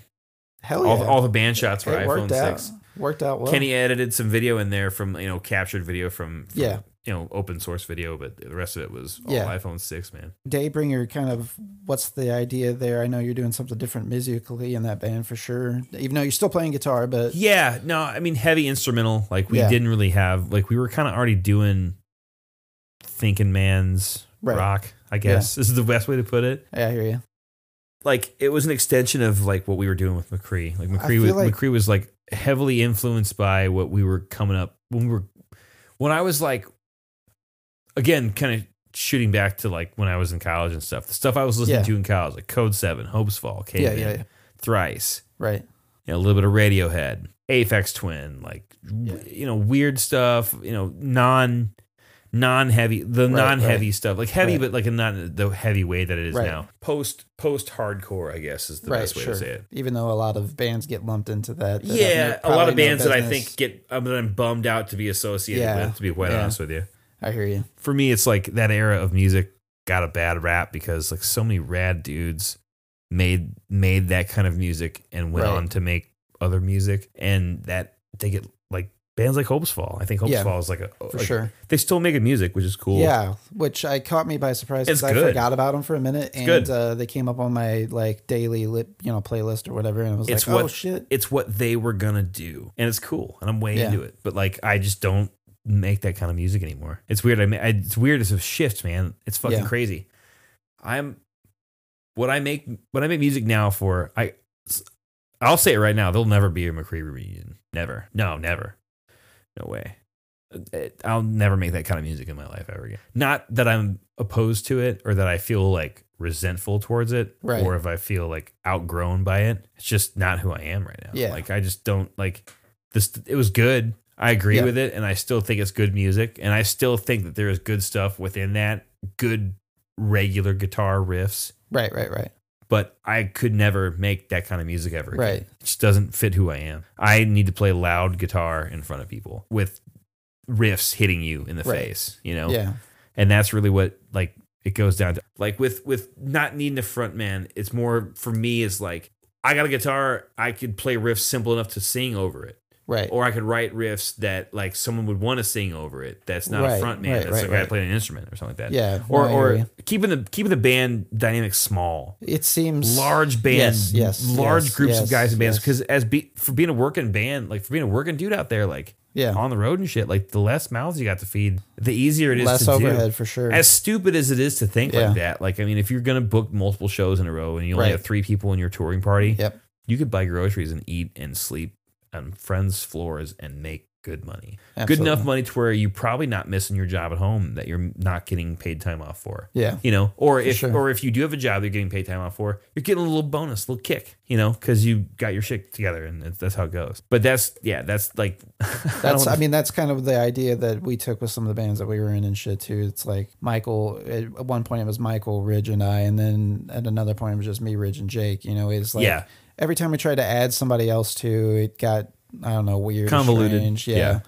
Hell yeah. All, all the band shots were it iPhone worked out. six. Worked out well. Kenny edited some video in there from you know captured video from, from Yeah. you know open source video, but the rest of it was all Yeah. iPhone six, man. Daybringer, kind of, what's the idea there? I know you're doing something different musically in that band for sure. Even though you're still playing guitar, but Yeah, no, I mean heavy instrumental. Like we Yeah. didn't really have like we were kind of already doing thinking man's Right. rock. I guess this is the best way to put it. yeah, I hear you. Like it was an extension of like what we were doing with Machree. Like Machree was like- Machree was like heavily influenced by what we were coming up when we were when I was like again kind of shooting back to like when I was in college and stuff. The stuff I was listening Yeah. to in college, like Code Seven, Hopes Fall, Yeah, Cave In, yeah, yeah. Thrice Right. you know, a little bit of Radiohead, Aphex Twin, like Yeah. you know, weird stuff, you know, non non heavy the Right, non heavy right. stuff. Like heavy, Right. but like a not the heavy way that it is now. Post post hardcore, I guess, is the best way Sure. to say it. Even though a lot of bands get lumped into that. that Yeah, no- a lot of no bands that I think get um, that I'm bummed out to be associated Yeah. with, to be quite Yeah. honest with you. I hear you. For me, it's like that era of music got a bad rap because like so many rad dudes made made that kind of music and went on to make other music and that they get bands like Hopes Fall. I think Hopes Yeah, Fall is like a For like, sure. They still making music, which is cool. Yeah, which I caught me by surprise It's because I good. forgot about them for a minute, and good. uh, they came up on my like daily lip, you know, playlist or whatever, and I was It's like, oh shit, It's what they were gonna do, and it's cool, and I'm way Yeah. into it. But like, I just don't make that kind of music anymore. It's weird. I, ma- I it's weird. It's a shift, man. It's fucking Yeah. crazy. I'm what I make what I make music now for I. I'll say it right now. There'll never be a Machree reunion. Never. No, never. No way. I'll never make that kind of music in my life ever again. Not that I'm opposed to it or that I feel like resentful towards it Right. or if I feel like outgrown by it. It's just not who I am right now. Yeah. Like I just don't like this. It was good. I agree Yeah. with it and I still think it's good music. And I still think that there is good stuff within that, good regular guitar riffs. right, right, right, But I could never make that kind of music ever again. Right. It just doesn't fit who I am. I need to play loud guitar in front of people with riffs hitting you in the Right. face, you know? yeah, And that's really what like it goes down to. Like with with not needing a front man, it's more for me is like I got a guitar, I could play riffs simple enough to sing over it. Right, Or I could write riffs that like someone would want to sing over it. That's not Right, a front man. right, that's right, like guy right. playing an instrument or something like that. yeah, Or no, I hear or you. keeping the keeping the band dynamic small it seems large band, Yes, yes, large yes, groups of guys and bands. yes. Because as be, for being a working band, like for being a working dude out there, like Yeah, on the road and shit, like the less mouths you got to feed, the easier it is to feed. less to overhead do. for sure. As stupid as it is to think Yeah. like that, like I mean, if you're gonna book multiple shows in a row and you only Right. have three people in your touring party, yep, you could buy groceries and eat and sleep on friends' floors and make good money. Good enough money to where you're probably not missing your job at home that you're not getting paid time off for. Yeah. You know, or if sure. or if you do have a job you're getting paid time off for, you're getting a little bonus, a little kick, you know, because you got your shit together and that's, that's how it goes. But that's yeah, that's like That's I mean that's kind of the idea that we took with some of the bands that we were in and shit too. It's like Michael at one point it was Michael, Ridge and I and then at another point it was just me, Ridge and Jake. You know, it's like Yeah. Every time we tried to add somebody else to it got I don't know, weird Convoluted. strange. Yeah. Yeah.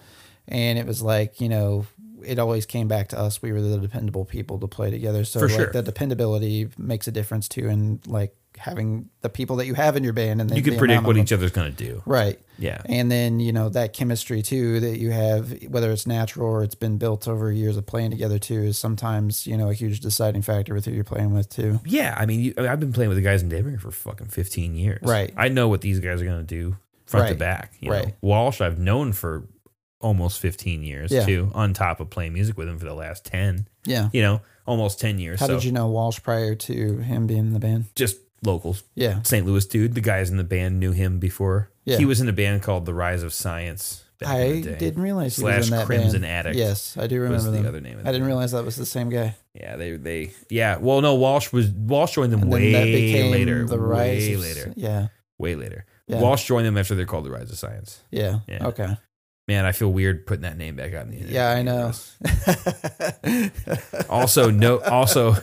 And it was like, you know, it always came back to us. We were the dependable people to play together. So For like sure. the dependability makes a difference too and like having the people that you have in your band and then you can predict what each other's gonna do. Right. Yeah. And then, you know, that chemistry too that you have, whether it's natural or it's been built over years of playing together too, is sometimes, you know, a huge deciding factor with who you're playing with too. Yeah, I mean, you, I I've been playing with the guys in DayBringer for fucking 15 years. Right. I know what these guys are going to do front to back. You Right. know? Walsh, I've known for almost 15 years Yeah. too, on top of playing music with him for the last 10, Yeah. you know, almost 10 years. How so did you know Walsh prior to him being in the band? just locals, Yeah. St. Louis dude. The guys in the band knew him before. Yeah. He was in a band called The Rise of Science. I didn't realize he Slash was in that Crimson band. Addict Yes, I do remember the them. other name. Of I didn't band. realize that was the same guy. Yeah, they they yeah. Well, no, Walsh was Walsh joined them And way later. the rise. way of- later. Yeah. Way later. Yeah. Walsh joined them after they're called the Rise of Science. Yeah. Yeah. Okay. Man, I feel weird putting that name back out in the internet. Yeah, I know. Also, no, also,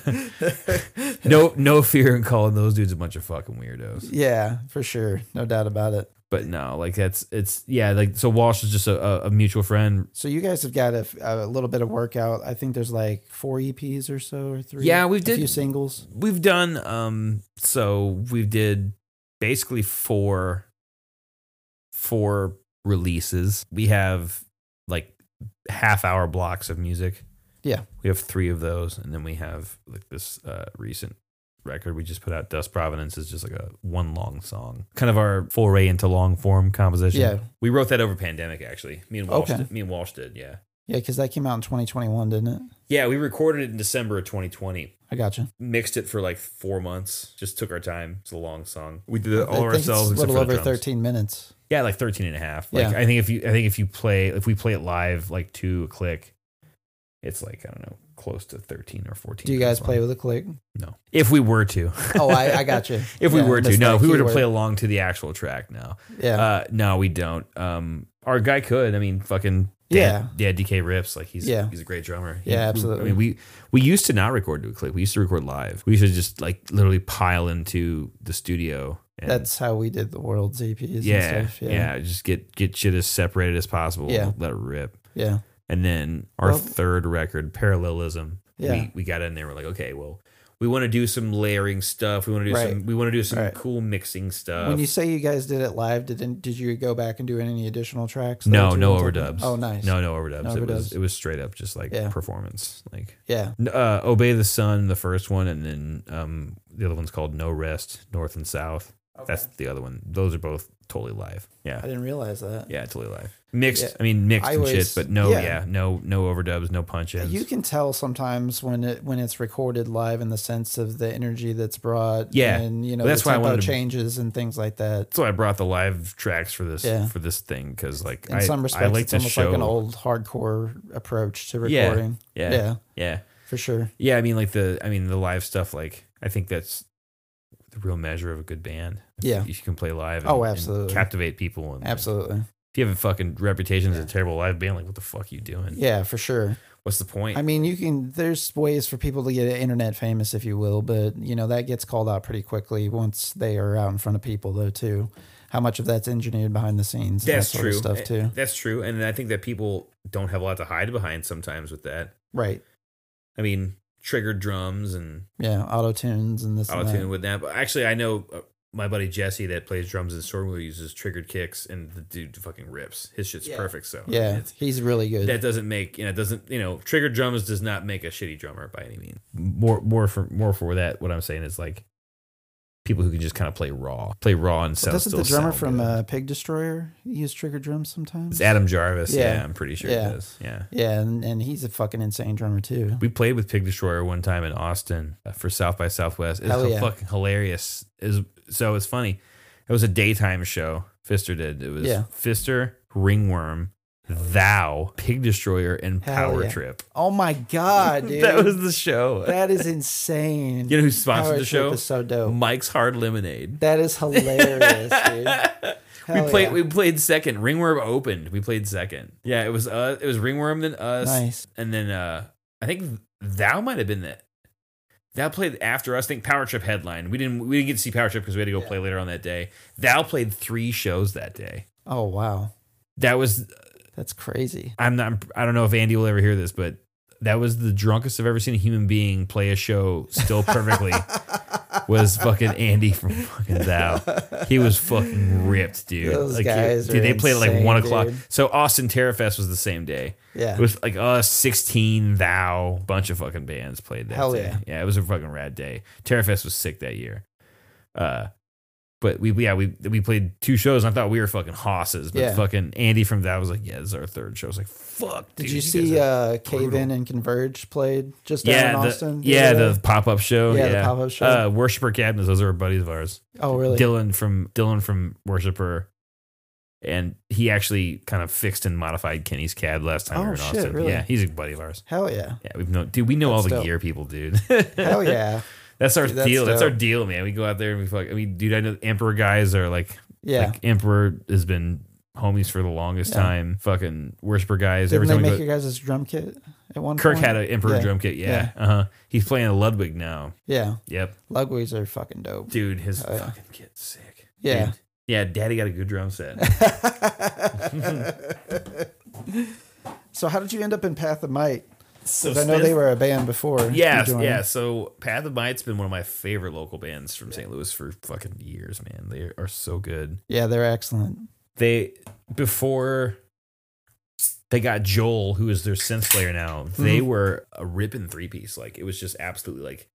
no, no fear in calling those dudes a bunch of fucking weirdos. yeah, for sure. No doubt about it. But no, like that's it's yeah, like so. Walsh is just a, a, mutual friend. So you guys have got a, a little bit of workout. I think there's like four EPs or so or three. Yeah, we a did- few singles. We've done um, so we did basically four, four releases. We have like half hour blocks of music. Yeah. we have three of those, and then we have like this uh, recent record we just put out. Dust Providence is just like a one long song, kind of our foray into long form composition. Yeah. we wrote that over pandemic actually. Me and Walsh, Okay. did, me and Walsh did. Yeah, Yeah, because that came out in 2021, didn't it? yeah, we recorded it in December of 2020 I gotcha. mixed it for like four months. Just took our time. It's a long song. We did it I all think ourselves. It's a little for the over drums. 13 minutes. Yeah, like 13 and a half. Like Yeah. I think if you I think if you play if we play it live like two a click, it's like I don't know, close to 13 or 14. Do you guys play with a click? No. If we were to. Oh, I, I got you. if we Yeah, were to. missed No, that if we were to keyword. play along to the actual track, no. Yeah. Uh no, we don't. Um our guy could. I mean, fucking Yeah. Yeah, DK rips like he's Yeah. he's a great drummer. He- Yeah, absolutely. I mean, we we used to not record to a click. We used to record live. We used to just like literally pile into the studio. And That's how we did the world's EPs yeah, and stuff. yeah, Yeah. Just get get shit as separated as possible. Yeah. let it rip. Yeah. And then our Well- third record, Parallelism. Yeah. we we got in there. We're like, okay, well, we want to do some layering stuff. We want to do Right. some. We want to do some Right. cool mixing stuff. When you say you guys did it live, did did you go back and do any additional tracks? no, no on top of- overdubs. Oh, nice. No, no overdubs. No it was it was straight up just like Yeah. performance. Like Yeah. uh, Obey the Sun, the first one, and then um, the other one's called No Rest, North and South. That's the other one. Those are both totally live. Yeah. I didn't realize that. yeah, totally live. Mixed. Yeah. I mean, mixed I and was- shit, but no, yeah. yeah. no, no overdubs, no punch ins. You can tell sometimes when it when it's recorded live in the sense of the energy that's brought. Yeah. and you know Well, that's why I wanted to- changes and things like that. so I brought the live tracks for this Yeah. for this thing because like In I, some I respects, like it's almost show like an old hardcore approach to recording. yeah, yeah, yeah for sure. yeah I mean like the I mean the live stuff like I think that's the real measure of a good band. If Yeah. you can play live. Oh, and absolutely. captivate people. And, Absolutely. If you have a fucking reputation as Yeah. a terrible live band, like what the fuck are you doing? Yeah, for sure. What's the point? I mean, you can. There's ways for people to get internet famous, if you will, but you know that gets called out pretty quickly once they are out in front of people, though. Too, how much of that's engineered behind the scenes? That's that true. Stuff eh, too. That's true, and I think that people don't have a lot to hide behind sometimes with that. Right. I mean, triggered drums and Yeah. Auto tunes and this. auto tune with that. But actually, I know uh, my buddy Jesse that plays drums in Stormwheel uses triggered kicks, and the dude fucking rips. His shit's Yeah. perfect. So Yeah, it's, he's really good. that doesn't make you know it doesn't you know triggered drums does not make a shitty drummer by any means. More more for more for that. What I'm saying is like people who can just kind of play raw, play raw and sound. Doesn't the drummer from uh, Pig Destroyer use trigger drums sometimes? It's Adam Jarvis. Yeah. Yeah, I'm pretty sure Yeah. it is. Yeah. Yeah, and, and he's a fucking insane drummer too. We played with Pig Destroyer one time in Austin uh, for South by Southwest. It's yeah. fucking hilarious. Is so it's funny. It was a daytime show. Fister did. It was Yeah. Fister, Ringworm, Thou, Pig Destroyer, and Hell Power yeah. Trip. Oh my god, dude. That was the show. that is insane. you know who sponsored Power the Trip show? is so dope. Mike's Hard Lemonade. That is hilarious, dude. we played. yeah. We played second. Ringworm opened. We played second. Yeah, it was. Uh, it was Ringworm then us, Nice. and then uh, I think Thou might have been that. Thou played after us. I think Power Trip headline. We didn't. We didn't get to see Power Trip because we had to go play later on that day. Thou played three shows that day. Oh wow, That was. That's crazy. I'm not. I don't know if Andy will ever hear this, but that was the drunkest I've ever seen a human being play a show still perfectly. was fucking Andy from fucking Thou. He was fucking ripped, dude. Those like, guys dude, are they played at like one o'clock. dude. So Austin Terrorfest was the same day. Yeah. It was like us, sixteen Thou, bunch of fucking bands played that Hell day. yeah. yeah, it was a fucking rad day. Terrorfest was sick that year. Uh, but we yeah we we played two shows. and I thought we were fucking hosses, but Yeah. fucking Andy from that was like, yeah, this is our third show. I was like, fuck. Did dude, you guys see are uh, Cave brutal. In and Converge played just down yeah, in the, Austin? yeah, the pop up show. Yeah, Yeah, the pop-up show. Uh, Worshipper Cabinets. Those are buddies of ours. oh really? Dylan from Dylan from Worshipper, and he actually kind of fixed and modified Kenny's cab last time we Oh, were in shit, Austin. really? Yeah, he's a buddy of ours. Hell yeah! Yeah, we've known, dude. We know all That's the dope. gear people, dude. Hell yeah! That's our that's deal. That's our deal, man. We go out there and we fuck. I mean, dude, I know Emperor guys are like, Yeah. like Emperor has been homies for the longest Yeah. time. Fucking Worshipper guys. Didn't every they time we make go, your guys' drum kit at one Kirk point? had an Emperor Yeah. drum kit. Yeah, uh huh. He's playing a Ludwig now. Yeah, Yep, Ludwigs are fucking dope. dude, his Oh, yeah. fucking kit's sick. Yeah. Dude. yeah. Daddy got a good drum set. so how did you end up in Path of Might? So I know they were a band before. Yeah, yeah. So Path of Might's been one of my favorite local bands from St. Louis for fucking years, man. They are so good. Yeah, they're excellent. They before they got Joel, who is their synth player now. They Mhm. were a ripping three piece. Like it was just absolutely like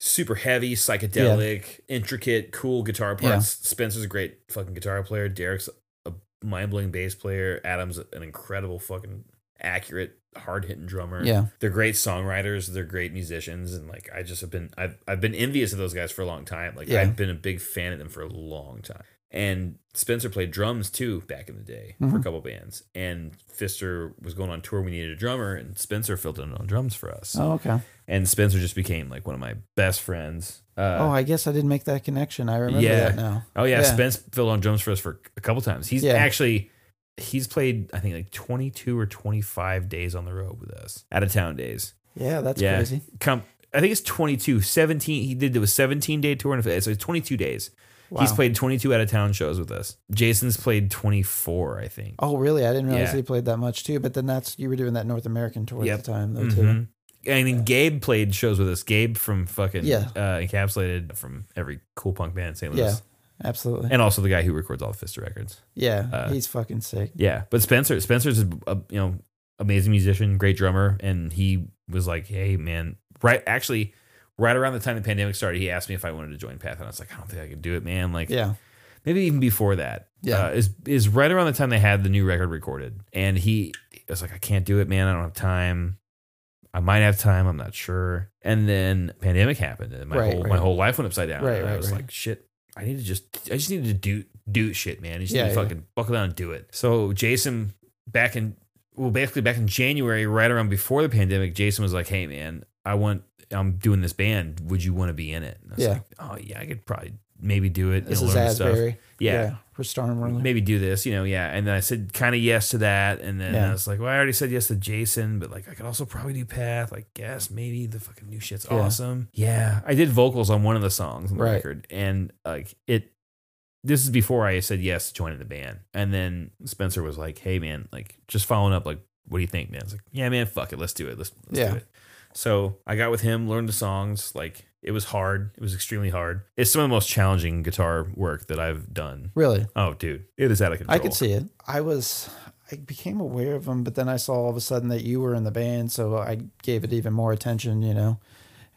super heavy, psychedelic, intricate, cool guitar parts. Yeah. Spencer's a great fucking guitar player. Derek's a mind blowing bass player. Adam's an incredible fucking accurate, hard hitting drummer Yeah, they're great songwriters they're great musicians and like i just have been i've, I've been envious of those guys for a long time like Yeah. i've been a big fan of them for a long time and spencer played drums too back in the day for a couple bands and fister was going on tour we needed a drummer and spencer filled in on drums for us Oh, okay. and spencer just became like one of my best friends uh, oh, I guess I didn't make that connection. I remember Yeah. that now. Oh yeah, Yeah. Spence filled on drums for us for a couple times. He's Yeah. actually he's played I think like 22 or 25 days on the road with us. Out of town days. Yeah, that's Yeah. crazy. Come I think it's 22, 17 he did it was 17 day tour and so it's 22 days. Wow. He's played 22 out of town shows with us. Jason's played 24, I think. Oh, really? I didn't realize Yeah. he played that much too. But then that's you were doing that North American tour Yep. at the time, though. Too. Mhm. And then Gabe played shows with us. Gabe from fucking Yeah. uh, encapsulated from every cool punk band in St. Louis. Yeah, absolutely. And also the guy who records all the Fister records. yeah, uh, he's fucking sick. Yeah, but Spencer, Spencer's a, a you know amazing musician, great drummer, and he was like, "Hey, man, right." Actually, right around the time the pandemic started, he asked me if I wanted to join Path, and I was like, "I don't think I could do it, man." Like, Yeah, maybe even before that. Yeah. uh, is is right around the time they had the new record recorded, and he was like, "I can't do it, man. I don't have time." I might have time. I'm not sure. And then pandemic happened, and my Right, whole right. my whole life went upside down. Right, and I right, was right. like, shit. I need to just. I just need to do do shit, man. I just Yeah, need to yeah. fucking buckle down and do it. So Jason, back in well, basically back in January, right around before the pandemic, Jason was like, "Hey, man, I want. I'm doing this band. Would you want to be in it?" And I was Yeah. like, "Oh yeah, I could probably maybe do it. this is the stuff. Asberry. Yeah. For Stormroller. Maybe do this, you know, yeah. And then I said kind of yes to that. And then Yeah. I was like, well, I already said yes to Jason, but like I could also probably do Path. Like, guess maybe the fucking new shit's Yeah. awesome. Yeah. I did vocals on one of the songs on the Right. record. And like it, this is before I said yes to joining the band. And then Spencer was like, hey, man, like just following up, like, what do you think, man? I was like, yeah, man, fuck it. Let's do it. Let's, let's Yeah. do it. So I got with him, learned the songs. Like it was hard. It was extremely hard. It's some of the most challenging guitar work that I've done. Really, Oh, dude, it is out of control. I could see it. I was. I became aware of them, but then I saw all of a sudden that you were in the band, so I gave it even more attention, you know.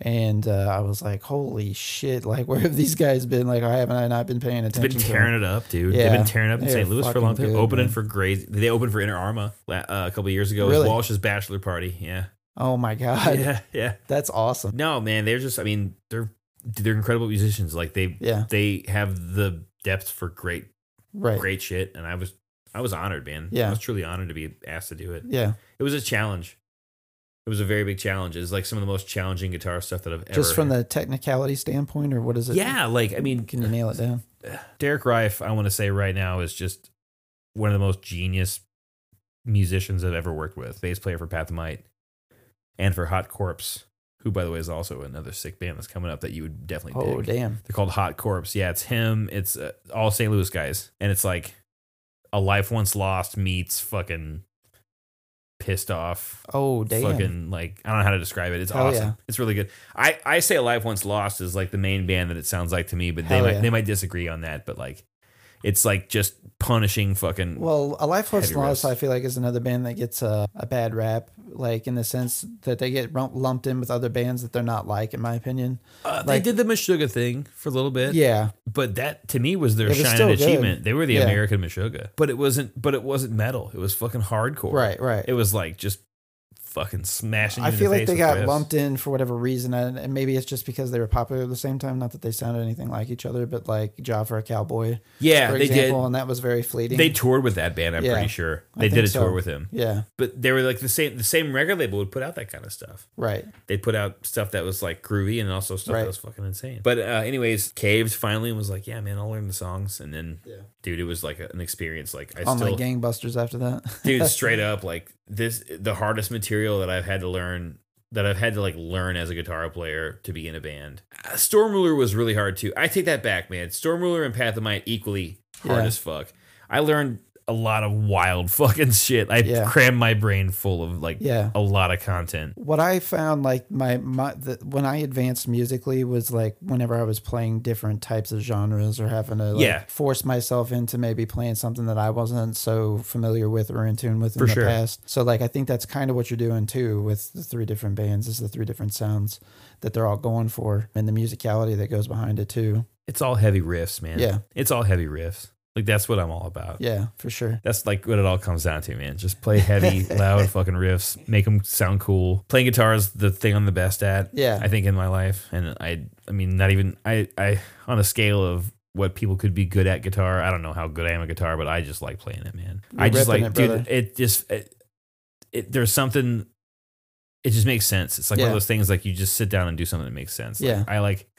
And uh, I was like, "Holy shit! Like, where have these guys been? Like, why haven't I not been paying attention?" They've attention?" been tearing it up, dude. Yeah, They've been tearing up in St. Louis for a long time. good, Opening man. for Grace. They opened for Inter Arma uh, a couple of years ago. It was Really? Walsh's bachelor party. Yeah. Oh my god, Yeah. Yeah. that's awesome. No, man, they're just. I mean, they're they're incredible musicians. Like they Yeah, they have the depth for great Right. great shit, and I was I was honored, man. Yeah. I was truly honored to be asked to do it. Yeah. It was a challenge. It was a very big challenge. It's like some of the most challenging guitar stuff that I've ever. Just from the technicality standpoint, or what is it? yeah, like I mean, Can you nail it down? Derek Reif, I want to say right now is just one of the most genius musicians I've ever worked with. Bass player for Path of Might and for Hot Corpse, who by the way is also another sick band that's coming up that you would definitely Oh, dig. damn. They're called Hot Corpse. Yeah, it's him. It's uh, all St. Louis guys, and it's like a life once lost meets fucking pissed off. Oh, damn. Fucking like I don't know how to describe it. It's Hell awesome. yeah. It's really good. I I say a life once lost is like the main band that it sounds like to me, but they might yeah. they might disagree on that. But like, it's like just punishing fucking. Well, A Life Lost. I feel like, is another band that gets a, a bad rap, like in the sense that they get lump- lumped in with other bands that they're not like, in my opinion. Uh, like- they did the Meshuggah thing for a little bit. Yeah. but that to me was their was shining good. achievement. They were the Yeah. American Meshuggah, but it wasn't. But it wasn't metal. It was fucking hardcore. Right, right. It was like just fucking smashing. I feel like they got riffs. lumped in for whatever reason, and, and maybe it's just because they were popular at the same time. Not that they sounded anything like each other, but like Job for a Cowboy, Yeah, for they example, did. and that was very fleeting. They toured with that band. I'm Yeah, pretty sure I they did a tour with him. yeah, But they were like the same. The same record label would put out that kind of stuff. right. They put out stuff that was like groovy and also stuff Right. that was fucking insane. But uh, anyways, caved finally and was like, yeah, man, I'll learn the songs. And then, Yeah. dude, it was like an experience. Like I On still, like gangbusters after that. dude straight up like this the hardest material that i've had to learn that i've had to like learn as a guitar player to be in a band. Uh, storm ruler was really hard too. I take that back man. Storm ruler and Might equally hard Yeah. as fuck. I learned a lot of wild fucking shit i Yeah. crammed my brain full of like Yeah. a lot of content what I found like my my the, when I advanced musically was like whenever I was playing different types of genres or having to like Yeah. force myself into maybe playing something that I wasn't so familiar with or in tune with in For the sure. past. So like I think that's kind of what you're doing too with the three different bands is the three different sounds that they're all going for and the musicality that goes behind it too. it's all heavy riffs man Yeah. it's all heavy riffs like that's what i'm all about Yeah, for sure. That's like what it all comes down to, man. Just play heavy, loud fucking riffs, make them sound cool. Playing guitar is the thing I'm the best at. Yeah. I think in my life, and I, I mean, not even I, I on a scale of what people could be good at guitar. I don't know how good I am at guitar, but I just like playing it, man. You're I just like, it, dude. It just, it, it, there's something. It just makes sense. It's like one of those things like you just sit down and do something that makes sense. Like, Yeah. I like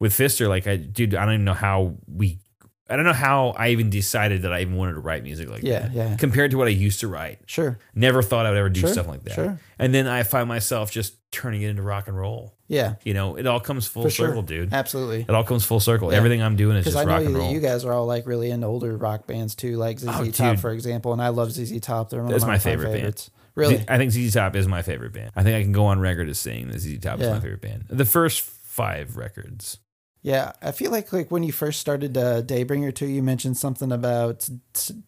with Fister, like I, dude, I don't even know how we. I don't know how I even decided that I even wanted to write music like Yeah, that yeah. compared to what I used to write. Sure. Never thought I would ever do Sure, stuff like that. sure. And then I find myself just turning it into rock and roll. Yeah. You know, it all comes full For sure. circle, dude. Absolutely. It all comes full circle. Yeah. Everything I'm doing is just I know rock and roll. you guys are all like really into older rock bands too, like ZZ Oh, Top, dude. for example, and I love ZZ Top. They're one That's of my, my favorite band. favorites. Really? I think ZZ Top is my favorite band. I think I can go on record as saying that ZZ Top is my favorite band. The first five records. Yeah, I feel like like when you first started uh, Daybringer too, you mentioned something about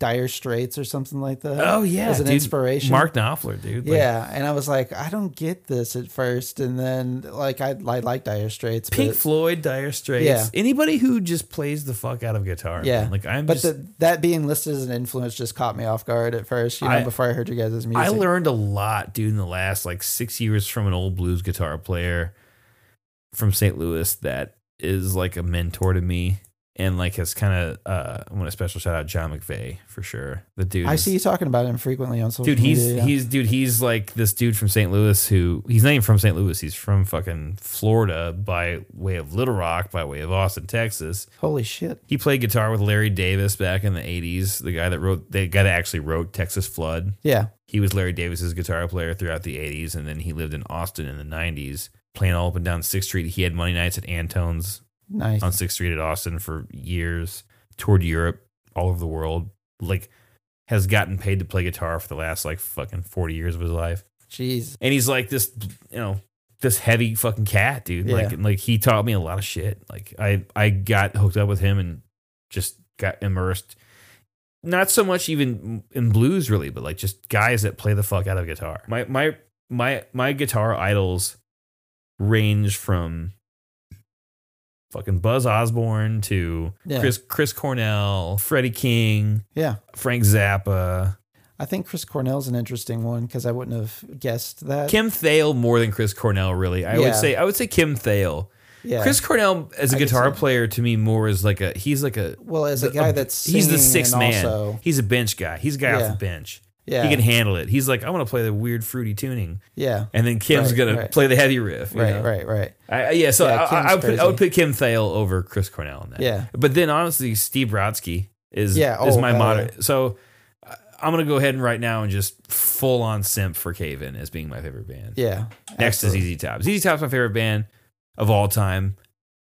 Dire Straits or something like that. Oh yeah, as an dude. inspiration. Mark Knopfler, dude. Like, yeah, and I was like, I don't get this at first, and then like I, I like Dire Straits, Pink but, Floyd, Dire Straits. Yeah. Anybody who just plays the fuck out of guitar. Yeah. man. Like I'm but just. the, that being listed as an influence just caught me off guard at first. You know, I- before I heard you guys' music. I learned a lot, dude, in the last like six years from an old blues guitar player from St. Louis that is like a mentor to me and like has kind of uh I want a special shout out John McVeigh for sure. The dude I is- see you talking about him frequently on social Dude, he's media. yeah. he's dude, he's like this dude from St. Louis who he's not even from St. Louis. He's from fucking Florida by way of Little Rock, by way of Austin, Texas. holy shit. He played guitar with Larry Davis back in the '80s. The guy that wrote, the guy that actually wrote Texas Flood. Yeah, He was Larry Davis's guitar player throughout the 80s, and then he lived in Austin in the 90s, playing all up and down Sixth Street. He had money nights at Antone's nice. on Sixth Street at Austin for years. Toured Europe, all over the world. Like, has gotten paid to play guitar for the last like fucking 40 years of his life. Jeez. And he's like this, you know, this heavy fucking cat, dude. Yeah. Like, and, like he taught me a lot of shit. Like, I I got hooked up with him and just got immersed. Not so much even in blues, really, but like just guys that play the fuck out of guitar. My my my my guitar idols range from fucking Buzz Osborne to Yeah. Chris Chris Cornell, Freddie King, Yeah. Frank Zappa, I think Chris Cornell's an interesting one because I wouldn't have guessed that. Kim Thayil more than Chris Cornell. Really, I Yeah. would say I would say Kim Thayil Yeah. Chris Cornell as a I guitar player to me more is like a he's like a Well, as a guy that's he's the sixth man. Also, he's a bench guy. He's a guy Yeah. off the bench. Yeah, He can handle it. He's like, I want to play the weird fruity tuning, yeah, and then Kim's Right, gonna right. play the heavy riff. right, right, right. I, I- yeah, so Yeah, I, I, would put, I would put Kim Thayil over Chris Cornell in that. Yeah. but then honestly, Steve Brodsky is Yeah, is oh, my hell modern. So I'm gonna go ahead and right now and just full on simp for Cave In as being my favorite band. Yeah, Next absolutely. is ZZ Top. ZZ Top's my favorite band of all time,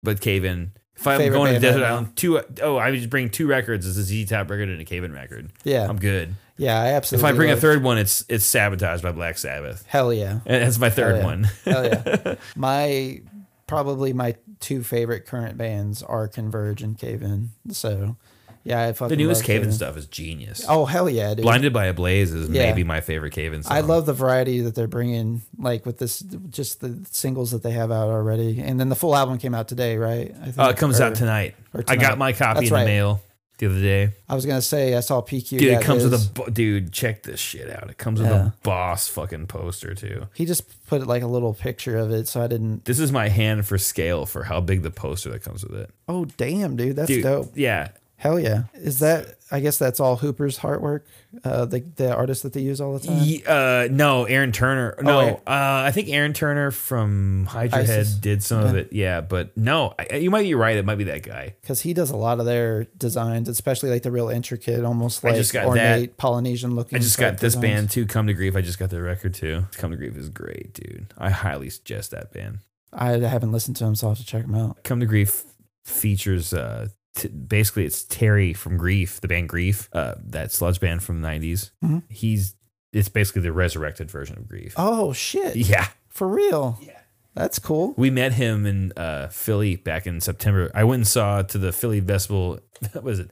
but Cave In. If I'm Favorite going to band Desert right now. Island, two oh, I just bring two records: it's a Z Top record and a Cave In record. Yeah, I'm good. yeah, I absolutely If absolutely. I bring a love- third one, it's it's Sabotage by Black Sabbath, hell yeah, and that's my third yeah. one. hell yeah. My probably my two favorite current bands are Converge and Cave In. So yeah, I fucking the newest love Cave In Cave In. stuff is genius. Oh hell yeah, dude! Blinded by a Blaze is Yeah. maybe my favorite Cave In song. I love the variety that they're bringing, like with this, just the singles that they have out already, and then the full album came out today, right? I think, Oh, it comes or- out tonight. or I tonight. got my copy That's in the right. mail the other day. I was gonna say I saw PQ. Dude, it got comes his. with a bo- dude. Check this shit out. It comes with Yeah. a boss fucking poster too. He just put like a little picture of it, so I didn't. This is my hand for scale for how big the poster that comes with it. Oh damn, dude, that's Dude, dope. yeah. Hell yeah! Is that? I guess that's all Hooper's artwork. Uh, the the artist that they use all the time. Ye- uh, no, Aaron Turner. No, wait. uh, I think Aaron Turner from Hydra Head did some of it. Yeah, but no, I, you might be right. It might be that guy. because he does a lot of their designs, especially like the real intricate, almost I like just got ornate Polynesian looking. I just got this designs. band too. Come to Grief. I just got their record too. Come to Grief is great, dude. I highly suggest that band. I haven't listened to him, so I'll have to check him out. Come to Grief features uh, t- basically it's Terry from Grief, the band Grief, uh, that sludge band from the 90s. Mhm. He's it's basically the resurrected version of Grief. Oh shit! Yeah. For real? Yeah. That's cool. We met him in uh, Philly back in September. I went and saw to the Philly Decibel, what was it?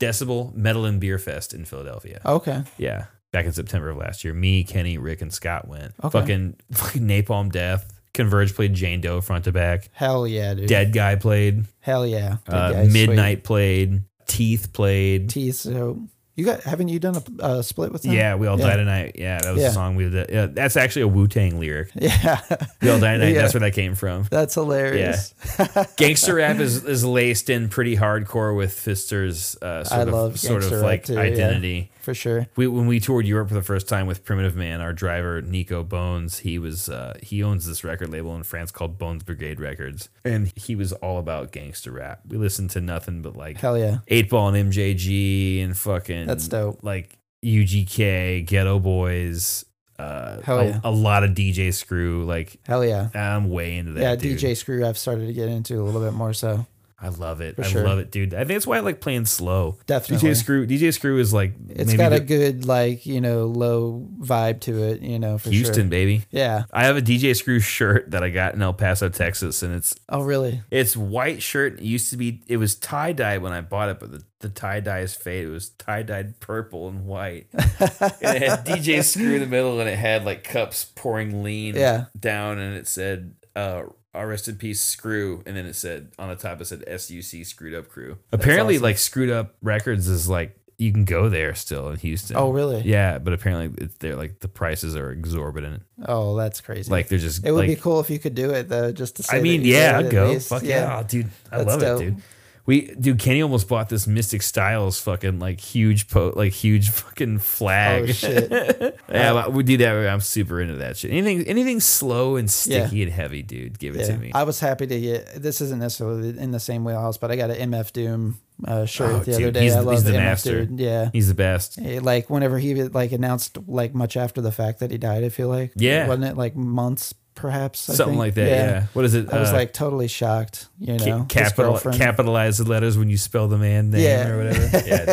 Decibel Metal and Beer Fest in Philadelphia. Okay. Yeah. Back in September of last year. Me, Kenny, Rick, and Scott went. Okay. Fucking, fucking Napalm Death. Converge played Jane Doe front to back. Hell yeah, dude. Dead Guy played. Hell yeah. Uh, guy, sweet. Midnight played. Teeth played. Teeth. So you got? Haven't you done a uh, split with them? Yeah, we all Yeah. died tonight. Yeah, that was Yeah. a song we did. Yeah, that's actually a Wu Tang lyric. Yeah. We all died tonight. Yeah. That's where that came from. That's hilarious. Gangster rap is, is laced in pretty hardcore with Fister's uh, sort I of sort of like too, yeah. identity. For sure. We, when we toured Europe for the first time with Primitive Man, our driver Nico Bones, he was uh, he owns this record label in France called Bones Brigade Records, and he was all about gangster rap. We listened to nothing but like Hell yeah. Eight Ball and MJG and fucking That's dope. like UGK, Geto Boys, uh, Hell a, yeah. a lot of DJ Screw. Like Hell yeah. I'm way into that. Yeah, dude. DJ Screw I've started to get into a little bit more so. I love it. For I sure. love it, dude. I think that's why I like playing slow. Definitely. DJ Screw. DJ Screw is like It's got a the- good like, you know, low vibe to it, you know, for Houston, sure. baby. Yeah. I have a DJ Screw shirt that I got in El Paso, Texas, and it's Oh really? it's white shirt. It used to be it was tie dye when I bought it, but the, the tie dye is faded. It was tie dyed purple and white. and it had DJ Screw in the middle, and it had like cups pouring lean Yeah. down, and it said. uh uh, rest in peace, Screw, and then it said on the top it said SUC Screwed Up Crew. Apparently, awesome. like Screwed Up Records is like you can go there still in Houston. Oh really? yeah, but apparently it's they're like the prices are exorbitant. Oh, that's crazy. Like they're just it would like, be cool if you could do it though, just to say I mean, that you yeah, I'd go. least. Fuck yeah, Oh, dude, I That's love dope. it, dude. We, dude, Kenny almost bought this Mystic Styles fucking like huge po, like huge fucking flag. Oh, shit. yeah, but we do that. I'm super into that shit. Anything, anything slow and Yeah. sticky and heavy, dude. Give it Yeah. to me. I was happy to get this isn't necessarily in the same wheelhouse, but I got an MF Doom uh, shirt Oh, the dude, other day. he's I love the MF master. Dude. Yeah. He's the best. Eh, Like whenever he like announced like much after the fact that he died, I feel like Yeah. wasn't it like months perhaps I Something think? like that. Yeah. What is it? I was Uh, like totally shocked, you know. capital girlfriend. capitalize the letters when you spell the man name Yeah. or whatever. Yeah,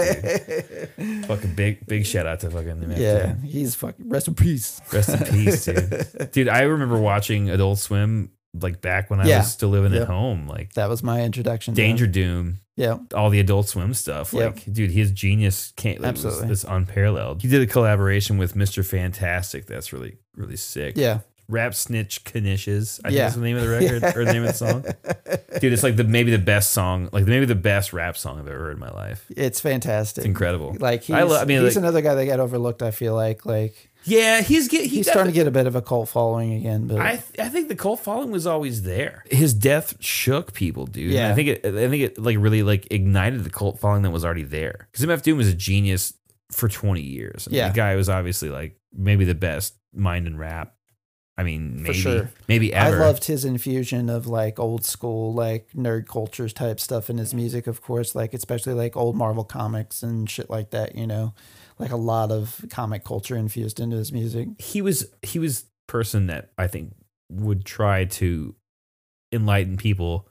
dude. fucking big big shout out to fucking MF yeah, Doom. he's fucking rest in peace. Rest in peace, dude. Dude, I remember watching Adult Swim like back when I Yeah. was still living Yep. at home. Like That was my introduction. to. Danger Doom, Yeah. all the Adult Swim stuff. Yep. Like, dude, his genius can't like, Absolutely. It's unparalleled. He did a collaboration with Mr. Fantastik. That's really really sick. Yeah. Rap Snitch Knishes. I think Yeah. that's the name of the record or the name of the song. Dude, it's like the maybe the best song, like maybe the best rap song I've ever heard in my life. It's fantastic. It's incredible. Like he's, I lo- I mean, he's like- another guy that got overlooked. I feel like like Yeah, he's get, he He's starting to get a bit of a cult following again, but I th- I think the cult following was always there. His death shook people, dude. Yeah. And I think it I think it like really like ignited the cult following that was already there. Because MF Doom was a genius for 20 years. And Yeah. the guy was obviously like maybe the best mind in rap. I mean, maybe sure. maybe ever. I loved his infusion of like old school, like nerd cultures type stuff in his music, of course, like especially like old Marvel comics and shit like that, you know, like a lot of comic culture infused into his music. he was he was person that I think would try to enlighten people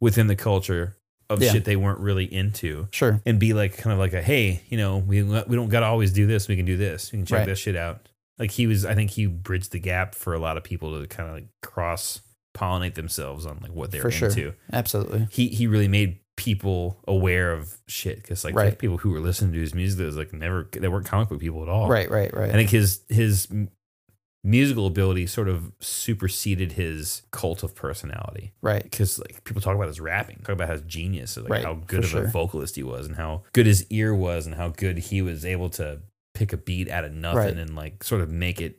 within the culture of Yeah. shit they weren't really into. Sure. and be like kind of like a hey, you know, we we don't got to always do this. We can do this. We can check Right. this shit out. Like he was, I think he bridged the gap for a lot of people to kind of like cross pollinate themselves on like what they're For sure. into. Absolutely. He he really made people aware of shit because like Right. people who were listening to his music that was like never they weren't comic book people at all. Right, right, right. I think his his musical ability sort of superseded his cult of personality right. because like people talk about his rapping, talk about his genius, like Right, how good of a vocalist he was, and how good his ear was, and how good he was able to pick a beat out of nothing Right. and like sort of make it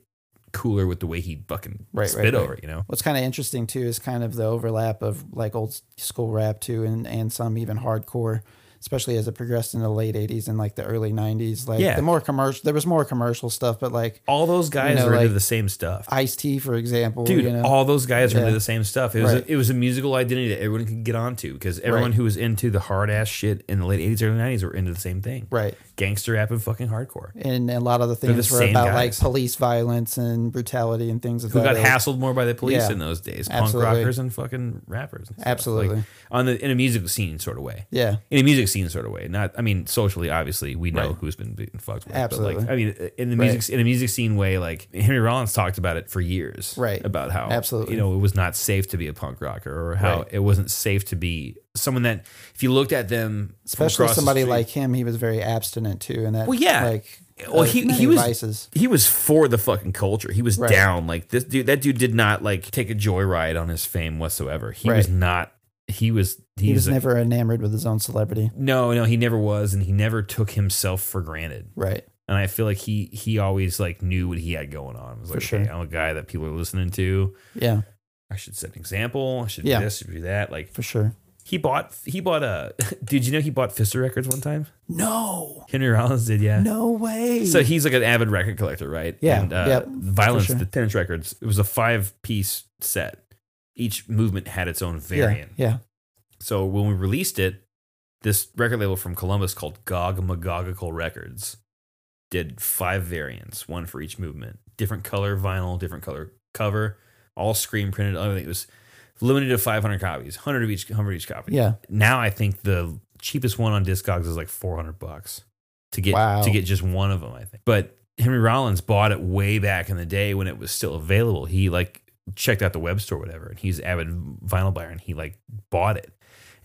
cooler with the way he fucking Right, right, spit right. over it. You know, What's kind of interesting too is kind of the overlap of like old school rap too, and and some even hardcore, especially as it progressed in the late '80s and like the early '90s. Like Yeah. the more commercial, there was more commercial stuff, but like all those guys know, are into the same stuff. Ice-T for example, Dude, you know, all those guys Yeah. into the same stuff. It was Right. a, it was a musical identity that everyone could get onto because everyone Right. who was into the hard ass shit in the late eighties, early nineties were into the same thing. right. Gangster rap and fucking hardcore. And a lot of the They're the things were about like police violence and brutality and things of Who got ilk. hassled more by the police Yeah. in those days? Absolutely. Punk rockers and fucking rappers. And. Absolutely. Like, on the in a music scene sort of way. Yeah, In a music scene sort of way. Not I mean socially obviously we know Right. who's been being fucked with. Absolutely. But like I mean in the Right. music in a music scene way like Henry Rollins talked about it for years. Right. About how Absolutely. you know it was not safe to be a punk rocker or how Right. it wasn't safe to be someone that if you looked at them especially somebody like him, he was very abstinent too, and that Well, yeah. like Well, he- he was- vices. he was for the fucking culture. He was Right. down. Like this dude, that dude did not like take a joyride on his fame whatsoever. He Right. was not. He was. He was a- never enamored with his own celebrity. No, no, he never was, and he never took himself for granted. Right. And I feel like he he always like knew what he had going on. It was For like, sure. okay, I'm a guy that people are listening to. Yeah, I should set an example. I should Yeah. do this. I should do that. Like for sure. he bought he bought a. Did you know he bought Fister Records one time? No. Henry Rollins did. Yeah. No way. So he's like an avid record collector, right? Yeah, And uh, yep, Violence, sure. the ten inch records. It was a five piece set. Each movement had its own variant. Yeah. So when we released it, this record label from Columbus called Gog Magogical Records did five variants, one for each movement, different color vinyl, different color cover, all screen printed. Everything. It was limited to 500 copies, 100 of each, 100 each copy. Yeah. Now I think the cheapest one on Discogs is like 400 bucks to get Wow. to get just one of them. I think, but Henry Rollins bought it way back in the day when it was still available. He like checked out the web store, or whatever, and he's an avid vinyl buyer, and he like bought it.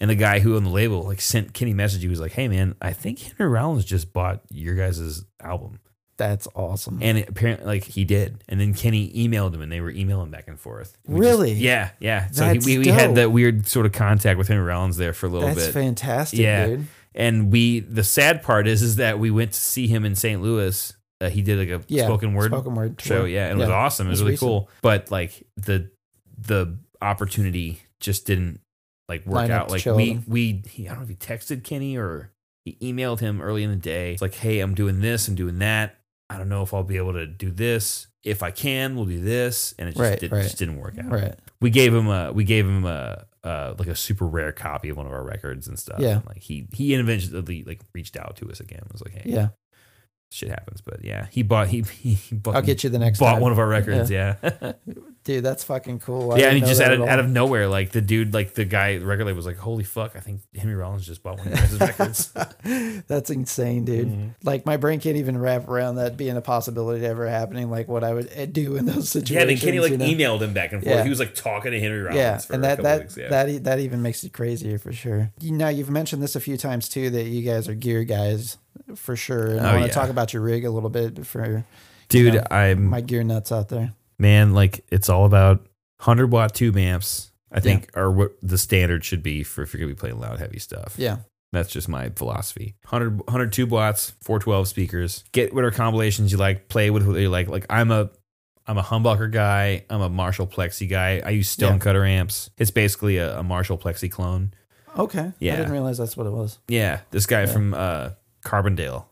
And the guy who owned the label like sent Kenny a message. He was like, "Hey man, I think Henry Rollins just bought your guys' album." That's awesome. And it, apparently, like he did. And then Kenny emailed him, and they were emailing back and forth. We just- Really? yeah, yeah. So he, we, we had that weird sort of contact with Henry Rollins there for a little bit. That's bit. fantastic, Yeah. dude. And we, the sad part is, is that we went to see him in St. Louis. Uh, he did like a Yeah. spoken word Spoken word show, tour. yeah, and it was awesome. It was That's really recent. cool. But like the the opportunity just didn't like work Line up out. to Like chill we him. we he, I don't know if he texted Kenny or he emailed him early in the day. It's like, hey, I'm doing this, I'm doing that. I don't know if I'll be able to do this. If I can, we'll do this, and it just, Right, did, right. just didn't work out. Right. We gave him a we gave him a uh, like a super rare copy of one of our records and stuff. Yeah. And, like he he eventually like reached out to us again. It Was like, hey, Yeah. shit happens. But yeah, he bought he he bought, I'll get you the next bought time. one of our records. Yeah, Dude, that's fucking cool. I and he just out of out of nowhere, like the dude, like the guy, the record label was like, "Holy fuck! I think Henry Rollins just bought one of his records." That's insane, dude. Mm-hmm. Like my brain can't even wrap around that being a possibility ever happening. Like what I would uh, do in those situations. yeah, then Kenny like you know? emailed him back and forth. Yeah. He was like talking to Henry Rollins. Yeah, for and that couple that weeks, yeah. that that even makes it crazier for sure. You know, you've mentioned this a few times too that you guys are gear guys for sure. And Oh, I want to yeah. talk about your rig a little bit for dude, know, I'm my gear nuts out there. Man, like it's all about hundred watt tube amps. I think are what the standard should be for if you're gonna be playing loud, heavy stuff. Yeah, That's just my philosophy. 100, 102 watts, 412 speakers. Get whatever combinations you like. Play with what you like. Like I'm a I'm a humbucker guy. I'm a Marshall Plexi guy. I use Stonecutter amps. It's basically a, a Marshall Plexi clone. Okay. Yeah. I didn't realize that's what it was. Yeah, this guy Yeah. from uh, Carbondale,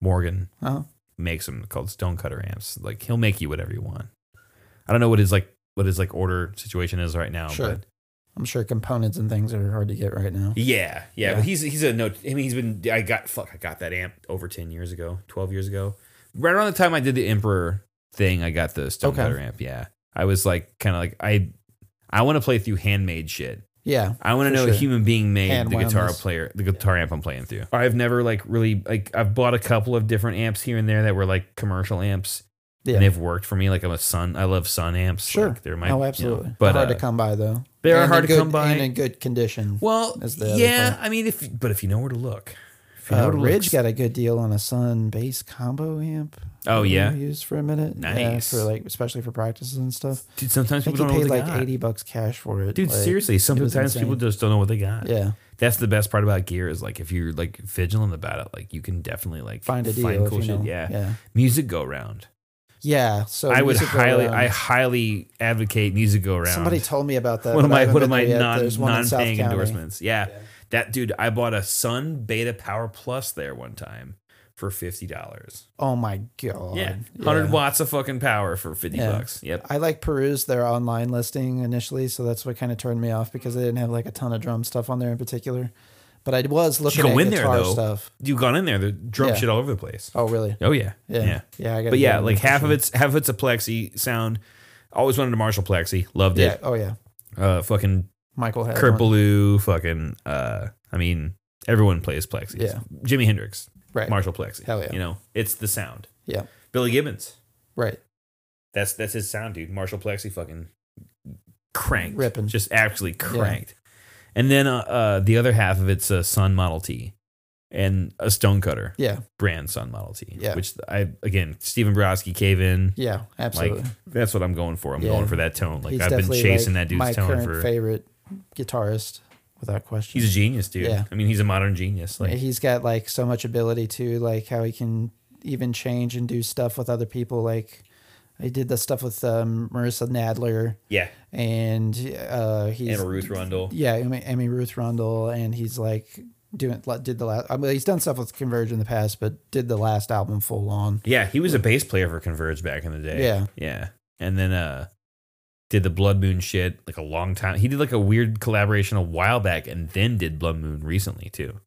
Morgan, Oh. makes them called Stonecutter amps. Like he'll make you whatever you want. I don't know what his like what his like order situation is right now, Sure. but I'm sure components and things are hard to get right now. yeah, yeah, Yeah. But he's he's a no. I mean, he's been. I got fuck. I got that amp over ten years ago, twelve years ago. Right around the time I did the Emperor thing, I got the Stonecutter Okay. amp. Yeah, I was like kind of like I. I want to play through handmade shit. Yeah. I want to For know sure. a human being made Hand the wound guitar this. player, the guitar amp I'm playing through. I've never like really like I've bought a couple of different amps here and there that were like commercial amps, Yeah. and they've worked for me. Like I'm a Sunn, I love Sunn amps. Sure. like, they're my oh, you know, absolutely. but hard uh, to come by though. they are And hard to good- come by. and in good condition. Well, yeah. I mean, if but if you know where to look, if you know Uh, to look- Ridge got a good deal on a Sunn bass combo amp. Oh, yeah? used for a minute. Yeah, Nice. for like especially for practices and stuff. dude. Sometimes people don't paid like got. eighty bucks cash for it. Dude, Like, seriously, sometimes people just don't know what they got. Yeah, That's the best part about gear is like if you're like vigilant about it, like you can definitely like find a deal. find cool you shit. know. Yeah. yeah, music go round. Yeah. So I would highly, around. I highly advocate music go around. Somebody told me about that. one of my one of my non There's one in non paying endorsements. Yeah. that dude. I bought a Sunn Beta Power Plus there one time for fifty dollars. Oh my god. Yeah, hundred Yeah. watts of fucking power for fifty Yeah. bucks. Yep. I like perused their online listing initially, so that's what kind of turned me off because they didn't have like a ton of drum stuff on there in particular. But I was looking go at in there, guitar though. stuff. You gone in there? The drum Yeah. shit all over the place. Oh really? Oh yeah, Yeah. yeah. Yeah. I got. But yeah, like half of it's half of it's a plexi sound. Always wanted a Marshall plexi. Loved Yeah. it. Oh yeah. Uh, fucking Michael had Kurt one. Ballou. Fucking. Uh, I mean, everyone plays plexi. Yeah. Jimi Hendrix. Right. Marshall plexi. Hell yeah. You know, it's the sound. Yeah. Billy Gibbons. Right. That's that's his sound, dude. Marshall plexi. Fucking cranked. Ripping. Just actually cranked. And then uh, uh, the other half of it's a Sunn Model T and a Stonecutter Yeah. brand Sunn Model T. Yeah. Which I again, Stephen Brodsky cave in. Yeah. Absolutely. Like that's what I'm going for. I'm Yeah. going for that tone. Like He's I've been chasing like, that dude's my tone current for. favorite guitarist, without question. He's a genius, dude. Yeah. I mean, he's a modern genius. Like he's got like so much ability to like how he can even change and do stuff with other people. Like he did the stuff with um, Marissa Nadler yeah, and uh, he's and Ruth Rundle. yeah, Emmy, Emmy Ruth Rundle, and he's like doing did the last. I mean, he's done stuff with Converge in the past, but did the last album full on. Yeah, he was a bass player for Converge back in the day. Yeah. yeah, and then uh, did the Blood Moon shit like a long time. He did like a weird collaboration a while back, and then did Blood Moon recently too.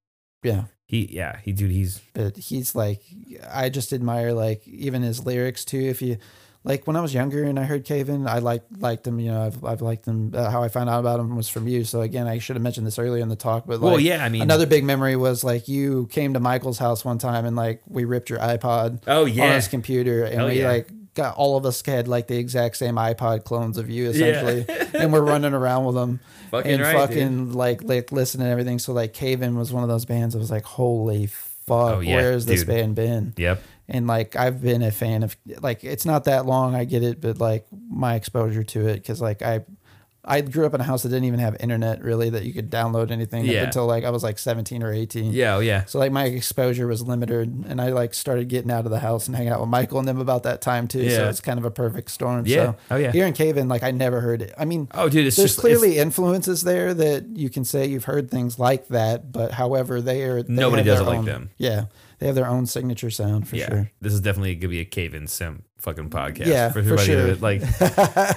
Yeah, He yeah, he dude, he's but he's like I just admire like even his lyrics too. If you like when I was younger and I heard Cave In, I liked liked him. You know, I've I've liked him. Uh, how I found out about him was from you. So again, I should have mentioned this earlier in the talk. But like, well, yeah. I mean, Another big memory was like you came to Michael's house one time and like we ripped your iPod Oh yeah, on his computer and Hell we yeah. like got all of us had like the exact same iPod clones of you Yeah. essentially, and we're running around with them fucking and right, fucking like like listening and everything. So like Cave In was one of those bands that was like, holy fuck, Oh, yeah, where's this dude. band been? Yep. And like I've been a fan of like it's not that long, I get it, but like my exposure to it because like I. I grew up in a house that didn't even have internet really that you could download anything Yeah. until like I was like 17 or 18. Yeah. Oh yeah. So like my exposure was limited, and I like started getting out of the house and hanging out with Michael and them about that time too. So it's kind of a perfect storm. Yeah. So Oh yeah. here in Cave In, like I never heard it. I mean, Oh dude, there's just clearly influences there that you can say you've heard things like that, but however, they are they Nobody does it like them. Yeah, they have their own signature sound for yeah. sure. This is definitely gonna be a cave in sim fucking podcast. Yeah, for for everybody sure. like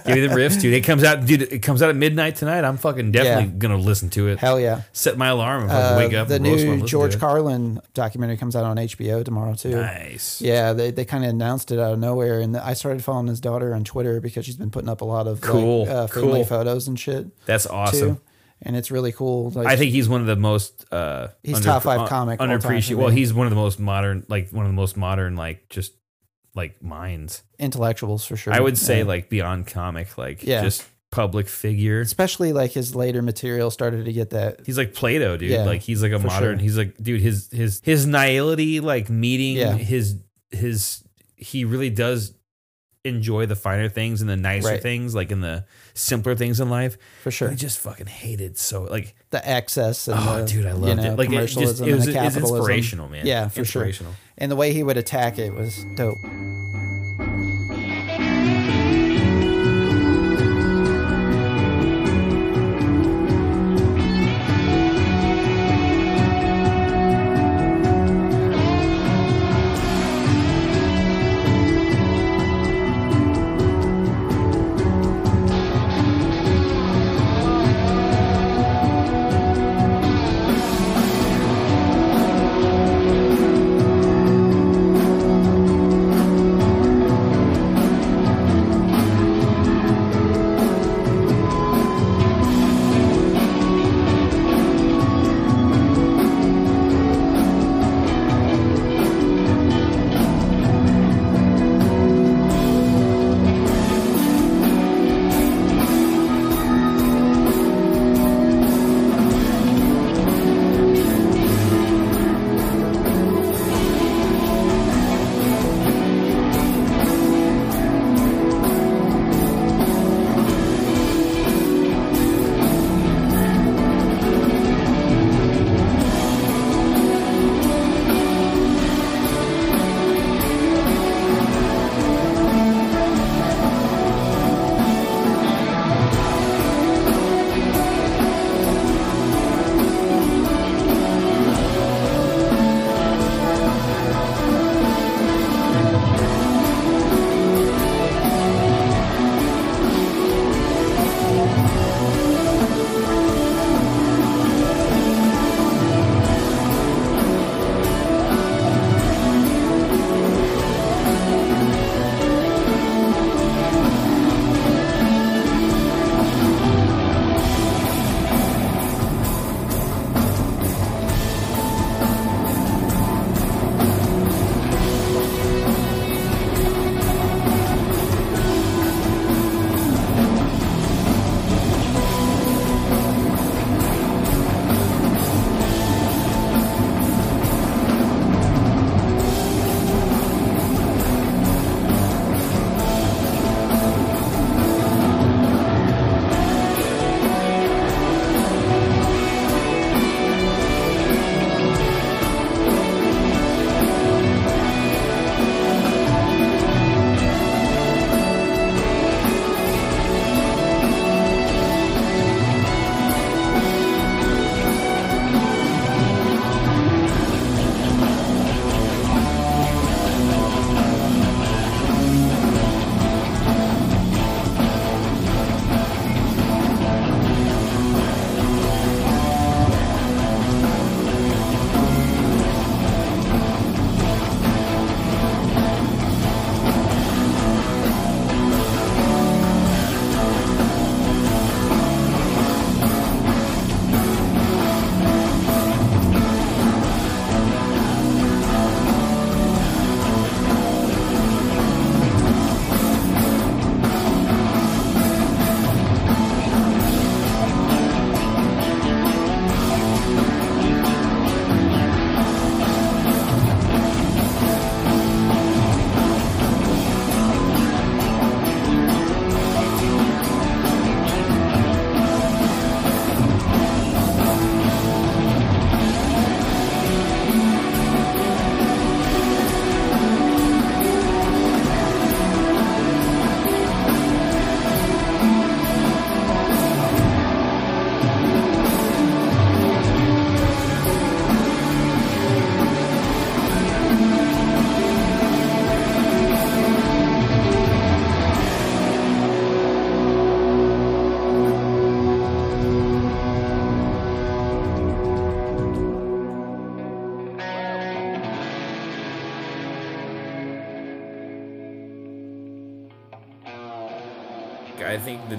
give me the riffs, dude. It comes out, dude. It comes out at midnight tonight. I'm fucking definitely Yeah. gonna listen to it. Hell yeah! Set my alarm and Uh, wake up. the and roast one, new George. Carlin documentary comes out on HBO tomorrow too. Nice. Yeah, they, they kind of announced it out of nowhere, and I started following his daughter on Twitter because she's been putting up a lot of Cool, like, uh, family cool. photos and shit That's awesome. too, and it's really cool. Like, I think he's one of the most uh He's top five comic all underappreciated. Well, he's one of the most modern like one of the most modern like just like minds. intellectuals for sure. I would say like beyond comic like Yeah. just public figure. especially like his later material started to get that. He's like Plato, dude. Yeah, like he's like a modern. sure. He's like, dude. His his his nihility, like meeting Yeah. his his. He really does enjoy the finer things and the nicer Right. things, like in the simpler things in life. For sure. He just fucking hated so like the excess and Oh, the, dude, I you know, it. Like, it just- commercialism it was- and the it was capitalism. inspirational, man. Yeah, for Inspirational. sure. And the way he would attack it was dope.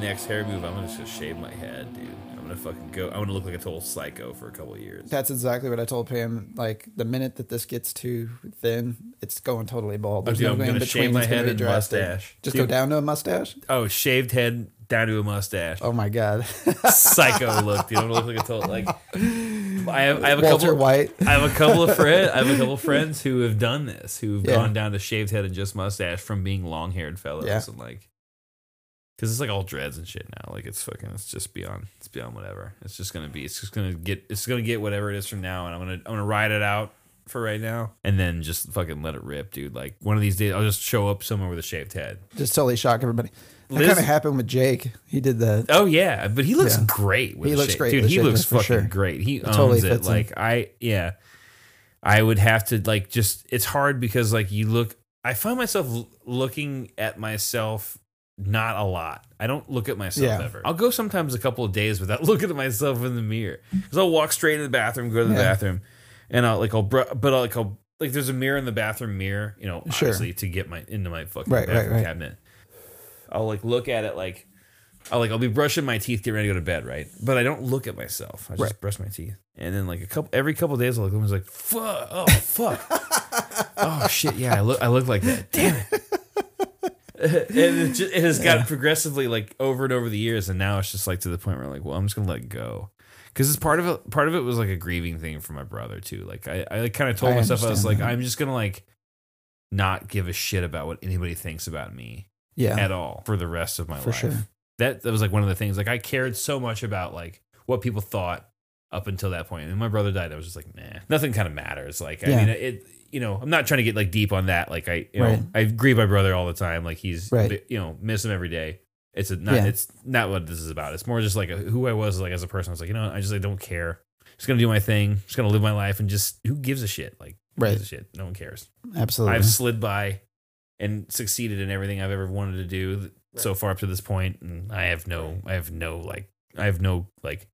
Next hair move, I'm gonna just shave my head, dude. I'm gonna fucking go. I'm gonna look like a total psycho for a couple years. That's exactly what I told Pam. Like the minute that this gets too thin, it's going totally bald. There's no I'm in gonna between. shave my It's head and drastic. mustache. Just Dude. go down to a mustache. Oh, shaved head down to a mustache. Oh my god. Psycho look, dude. I'm gonna look like a total like. I have, I have a Walter couple. White. I have a couple of friends. I have a couple of friends who have done this, who've Yeah. gone down to shaved head and just mustache from being long haired fellows, Yeah. and like, because it's like all dreads and shit now. Like it's fucking, it's just beyond, it's beyond whatever. It's just gonna be, it's just gonna get, it's gonna get whatever it is from now, and I'm gonna, I'm gonna ride it out for right now, and then just fucking let it rip, dude. Like one of these days, I'll just show up somewhere with a shaved head. Just totally shock everybody. That Liz- kind of happened with Jake. He did the Oh yeah, but he looks Yeah. great. With He looks shave. great dude. He looks fucking sure. great. He owns totally it. fits him. Like I, yeah, I would have to like just. It's hard because like you look. I find myself looking at myself not a lot. I don't look at myself Yeah. ever. I'll go sometimes a couple of days without looking at myself in the mirror because I'll walk straight in the bathroom, go to the Yeah. bathroom, and I'll like I'll br- but I'll like I'll like there's a mirror in the bathroom mirror, you know, Sure. obviously to get my into my fucking Right, right, bathroom right. cabinet. I'll like look at it like I'll like I'll be brushing my teeth, get ready to go to bed, right? But I don't look at myself. I just Right. brush my teeth, and then like a couple every couple of days, I'll look and I was like, "Fuck! Oh fuck! oh shit! Yeah, I look I look like that. Damn it!" and it, just, it has gotten progressively like over and over the years, and now it's just like to the point where like, well, I'm just gonna let go. Because it's part of it. Part of it was like a grieving thing for my brother too. Like I, I kind of told I myself I was understand like, that. I'm just gonna like not give a shit about what anybody thinks about me yeah at all for the rest of my For life. sure. That that was like one of the things. Like I cared so much about like what people thought up until that point. And my brother died, I was just like, nah, nothing kind of matters. Like I mean, it. You know, I'm not trying to get like deep on that. Like I, you know, I grieve my brother all the time. Like he's, Right. you know, miss him every day. It's a not. Yeah. It's not what this is about. It's more just like a, who I was like as a person. I was like, you know, I just like don't care. Just gonna do my thing. Just gonna live my life and just who gives a shit? Like Right. gives a shit? No one cares. Absolutely. I've slid by and succeeded in everything I've ever wanted to do so far up to this point, and I have no, I have no like, I have no like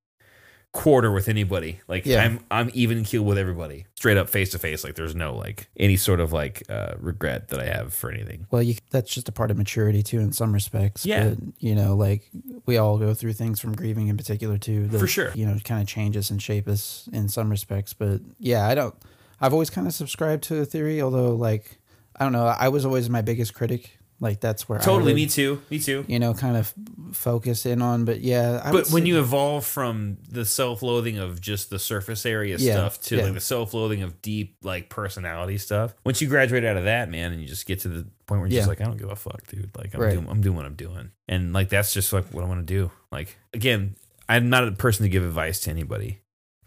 quarter with anybody. Like Yeah. I'm, I'm even keel with everybody, straight up face to face. Like there's no like any sort of like uh, regret that I have for anything. Well, you, that's just a part of maturity too, in some respects. Yeah. But, you know, like we all go through things from grieving in particular too. That, For sure. You know, kind of change us and shape us in some respects. But yeah, I don't. I've always kind of subscribed to the theory, although like I don't know. I was always my biggest critic. Like that's where I Totally, would, me too, me too. You know, kind of focus in on. But yeah, I But when you evolve from the self-loathing of just the surface area Yeah, stuff to yeah. like the self-loathing of deep like personality stuff, once you graduate out of that, man, and you just get to the point where you're just like, I don't give a fuck, dude. Like I'm Right. doing, I'm doing what I'm doing, and like that's just like what I want to do. Like again, I'm not a person to give advice to anybody,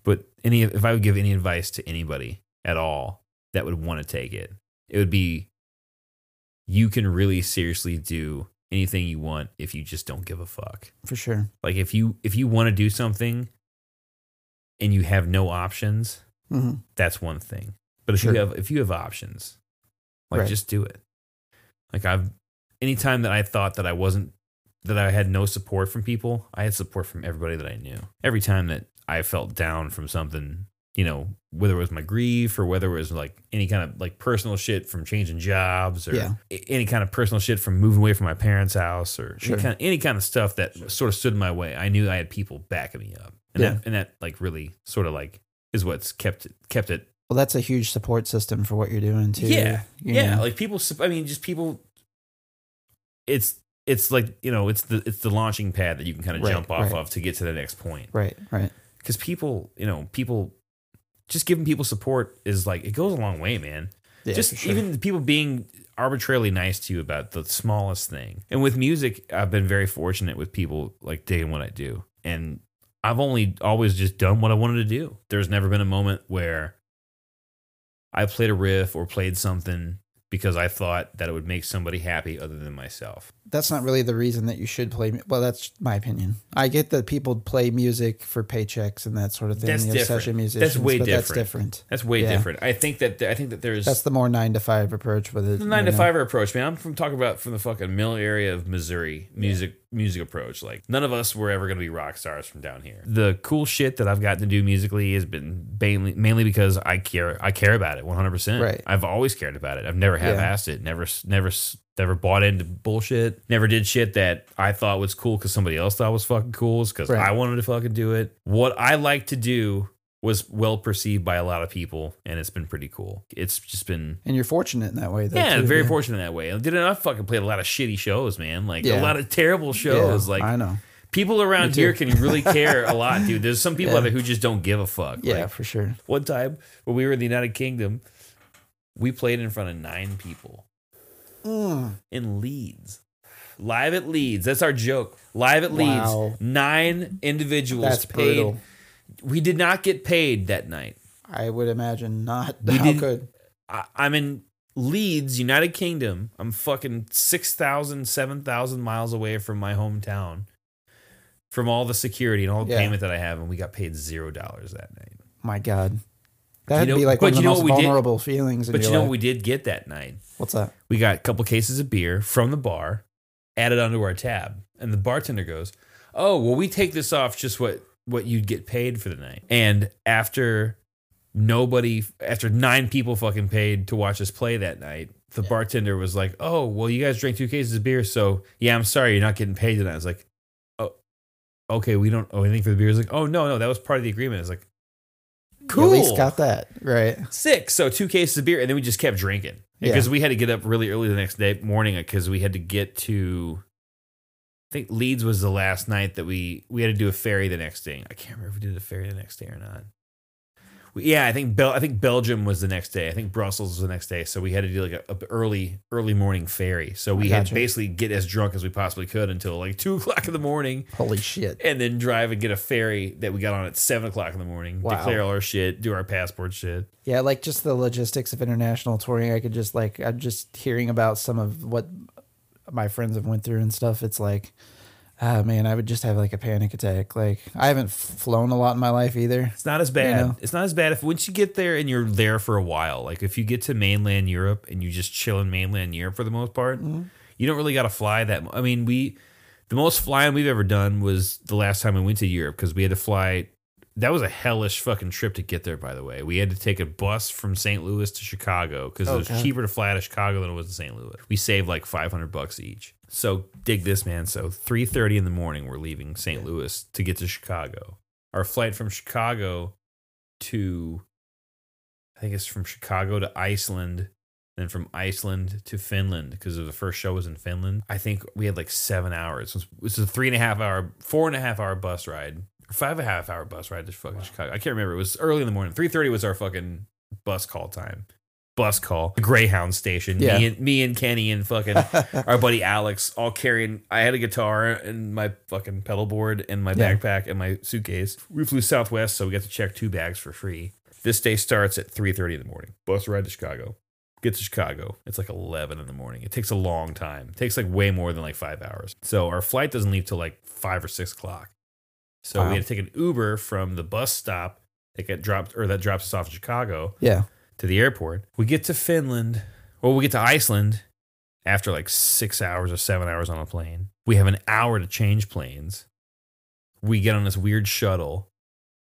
but any if I would give any advice to anybody at all that would want to take it, it would be you can really seriously do anything you want if you just don't give a fuck. for sure. Like if you if you want to do something and you have no options, hmm that's one thing. But if Sure. you have if you have options, like Right. just do it. Like I've anytime that I thought that I wasn't that I had no support from people, I had support from everybody that I knew. Every time that I felt down from something, you know, whether it was my grief or whether it was like any kind of like personal shit from changing jobs or Yeah. any kind of personal shit from moving away from my parents' house or Sure. any, kind of, any kind of stuff that sort of stood in my way. I knew I had people backing me up. And Yeah. that and that like really sort of like is what's kept it kept it Well, that's a huge support system for what you're doing too. yeah, you yeah. know? Like people, I mean, just people. It's it's like you know, it's the it's the launching pad that you can kind of Right, jump off right. of to get to the next point. right, right. Because people, you know, people, just giving people support is like it goes a long way, man. Yeah, just sure. even people being arbitrarily nice to you about the smallest thing. And with music, I've been very fortunate with people like digging what I do. And I've only always just done what I wanted to do. There's never been a moment where I played a riff or played something because I thought that it would make somebody happy other than myself. that's not really the reason that you should play. Well, that's my opinion. I get that people play music for paychecks and that sort of thing. That's different. session That's way but That's different. different. That's way Yeah. different. I think that I think that there's That's the more nine to five approach with it. the nine to know? five approach, man. I'm from talking about from the fucking mill area of Missouri music music approach. Like none of us were ever gonna be rock stars from down here. The cool shit that I've gotten to do musically has been mainly mainly because I care I care about it 100. percent Right. I've always cared about it. I've never half assed it. Never never never bought into bullshit. Never did shit that I thought was cool because somebody else thought was fucking cool because Right. I wanted to fucking do it. What I like to do was well perceived by a lot of people and it's been pretty cool. It's just been And you're fortunate in that way. Though, yeah, too, very fortunate in that way. I did I fucking played a lot of shitty shows, man. Like Yeah. a lot of terrible shows. Yeah, like I know. People around here can really care a lot, dude. There's some people Yeah. out there who just don't give a fuck. Yeah, Like, for sure. one time when we were in the United Kingdom, we played in front of nine people mm. in Leeds. Live at Leeds. That's our joke. Live at Wow. Leeds. Nine individuals That's paid. brutal. We did not get paid that night. I would imagine not. We How could? I, I'm in Leeds, United Kingdom. I'm fucking 6,000, 7,000 miles away from my hometown, from all the security and all the Yeah. payment that I have, and we got paid zero dollars that night. My God. That'd know- be like one of the most we did- vulnerable feelings. In But you know life. what we did get that night? What's that? We got a couple cases of beer from the bar, added onto our tab, and the bartender goes, "Oh, well, we take this off just what what you'd get paid for the night." And after nobody, after nine people fucking paid to watch us play that night, the bartender was like, "Oh, well, you guys drank two cases of beer, so yeah, I'm sorry, you're not getting paid tonight." I was like, "Oh, okay, we don't owe anything for the beer." He's like, "Oh no, no, that was part of the agreement." I was like, You "Cool." at least got that right. Six. So two cases of beer, and then we just kept drinking Yeah. because we had to get up really early the next day morning because we had to get to. I think Leeds was the last night that we we had to do a ferry the next day. I can't remember if we did a ferry the next day or not. We, yeah, I think Bel- I think Belgium was the next day. I think Brussels was the next day. So we had to do like a, a early early morning ferry. So we had Gotcha. to basically get as drunk as we possibly could until like two o'clock in the morning Holy shit. and then drive and get a ferry that we got on at seven o'clock in the morning. Wow. Declare all our shit, do our passport shit. Yeah, like just the logistics of international touring. I could just like I'm just hearing about some of what my friends have went through and stuff. It's like, ah man, I would just have like a panic attack. Like I haven't flown a lot in my life either. It's not as bad. know? It's not as bad if once you get there and you're there for a while. Like if you get to mainland Europe and you just chill in mainland Europe for the most part, Mm-hmm. you don't really got to fly that. I mean, we the most flying we've ever done was the last time we went to Europe because we had to fly. That was a hellish fucking trip to get there. By the way, we had to take a bus from St. Louis to Chicago because Oh, it was God. cheaper to fly out of Chicago than it was to St. Louis. We saved like five hundred bucks each. So dig this, man. So three thirty in the morning, we're leaving St. Louis to get to Chicago. Our flight from Chicago to, I think it's from Chicago to Iceland, then from Iceland to Finland because the first show was in Finland. I think we had like seven hours. It was, it was a three and a half hour, four and a half hour bus ride, five and a half hour bus ride to fucking Chicago. I can't remember. It was early in the morning. Three thirty was our fucking bus call time. Bus call, Greyhound station. Yeah. Me and me and Kenny and fucking our buddy Alex all carrying. I had a guitar and my fucking pedal board and my Yeah. backpack and my suitcase. We flew Southwest, so we got to check two bags for free. This day starts at three thirty in the morning. Bus ride to Chicago. Get to Chicago. It's like eleven in the morning. It takes a long time. It takes like way more than like five hours. So our flight doesn't leave till like five or six o'clock. So Wow. we had to take an Uber from the bus stop that got dropped or that drops us off in Chicago Yeah. to the airport. We get to Finland, or we get to Iceland after like six hours or seven hours on a plane. We have an hour to change planes. We get on this weird shuttle,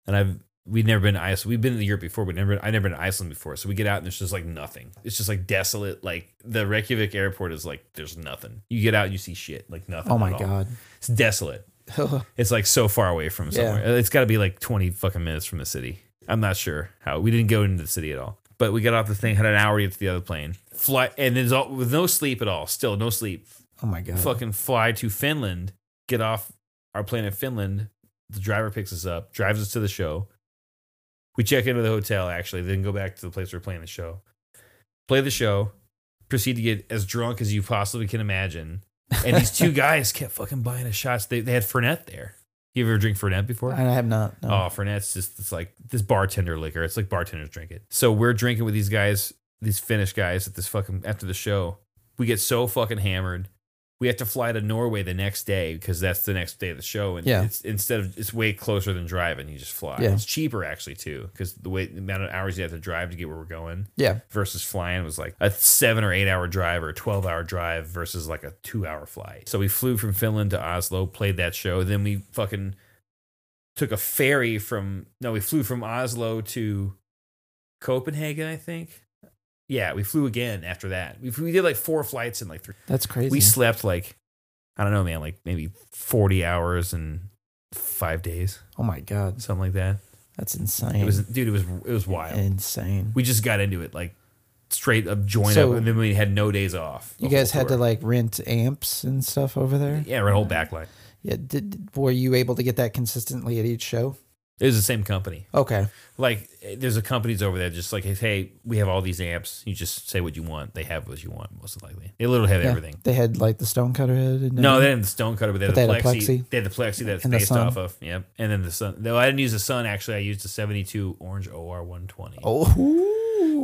and I've we've never been to Iceland. We've been to Europe before, but never I never been to Iceland before. So we get out and there's just like nothing. It's just like desolate. Like the Reykjavik airport is like there's nothing. You get out and you see shit like nothing. Oh my at all. god. it's desolate. It's like so far away from Yeah. somewhere. It's got to be like 20 fucking minutes from the city. I'm not sure how. We didn't go into the city at all. But we got off the thing, had an hour to get to the other plane. Fly, and there's all, with no sleep at all. Still no sleep. oh my god. Fucking fly to Finland, get off our plane in Finland. The driver picks us up, drives us to the show. We check into the hotel, actually, then go back to the place we're playing the show. Play the show, proceed to get as drunk as you possibly can imagine. And these two guys kept fucking buying us shots. They, they had Fernet there. You ever drink Fernet before? I have not. No. Oh, Fernet's just it's like this bartender liquor. It's like bartenders drink it. So we're drinking with these guys, these Finnish guys at this fucking after the show. We get so fucking hammered. We have to fly to Norway the next day because that's the next day of the show. And Yeah. it's instead of it's way closer than driving, you just fly. Yeah. It's cheaper actually too because the way the amount of hours you have to drive to get where we're going Yeah. versus flying was like a seven or eight hour drive or a 12 hour drive versus like a two hour flight. So we flew from Finland to Oslo, played that show. Then we fucking took a ferry from, no, we flew from Oslo to Copenhagen, I think. Yeah, we flew again after that. We, we did like four flights in like three. That's crazy. We slept like, I don't know, man, like maybe 40 hours and five days, oh my god. something like that. That's insane. It was, dude, it was, it was wild insane. we just got into it like straight up join So- up and then we had no days off You the guys whole had to tour. like rent amps and stuff over there. yeah rent a whole backline Yeah. Did were you able to get that consistently at each show? It was the same company. Okay. Like there's a companies over there just like hey, we have all these amps. You just say what you want. They have what you want most likely. They literally have Yeah. everything. They had like the stonecutter head. And No, they didn't have the stone cutter, but they had, But the, they had plexi, plexi? They had the plexi that's based Sunn. off of. Yep. And then the Sunn. Though I didn't use the Sunn actually. I used a 72 orange OR 120. Oh,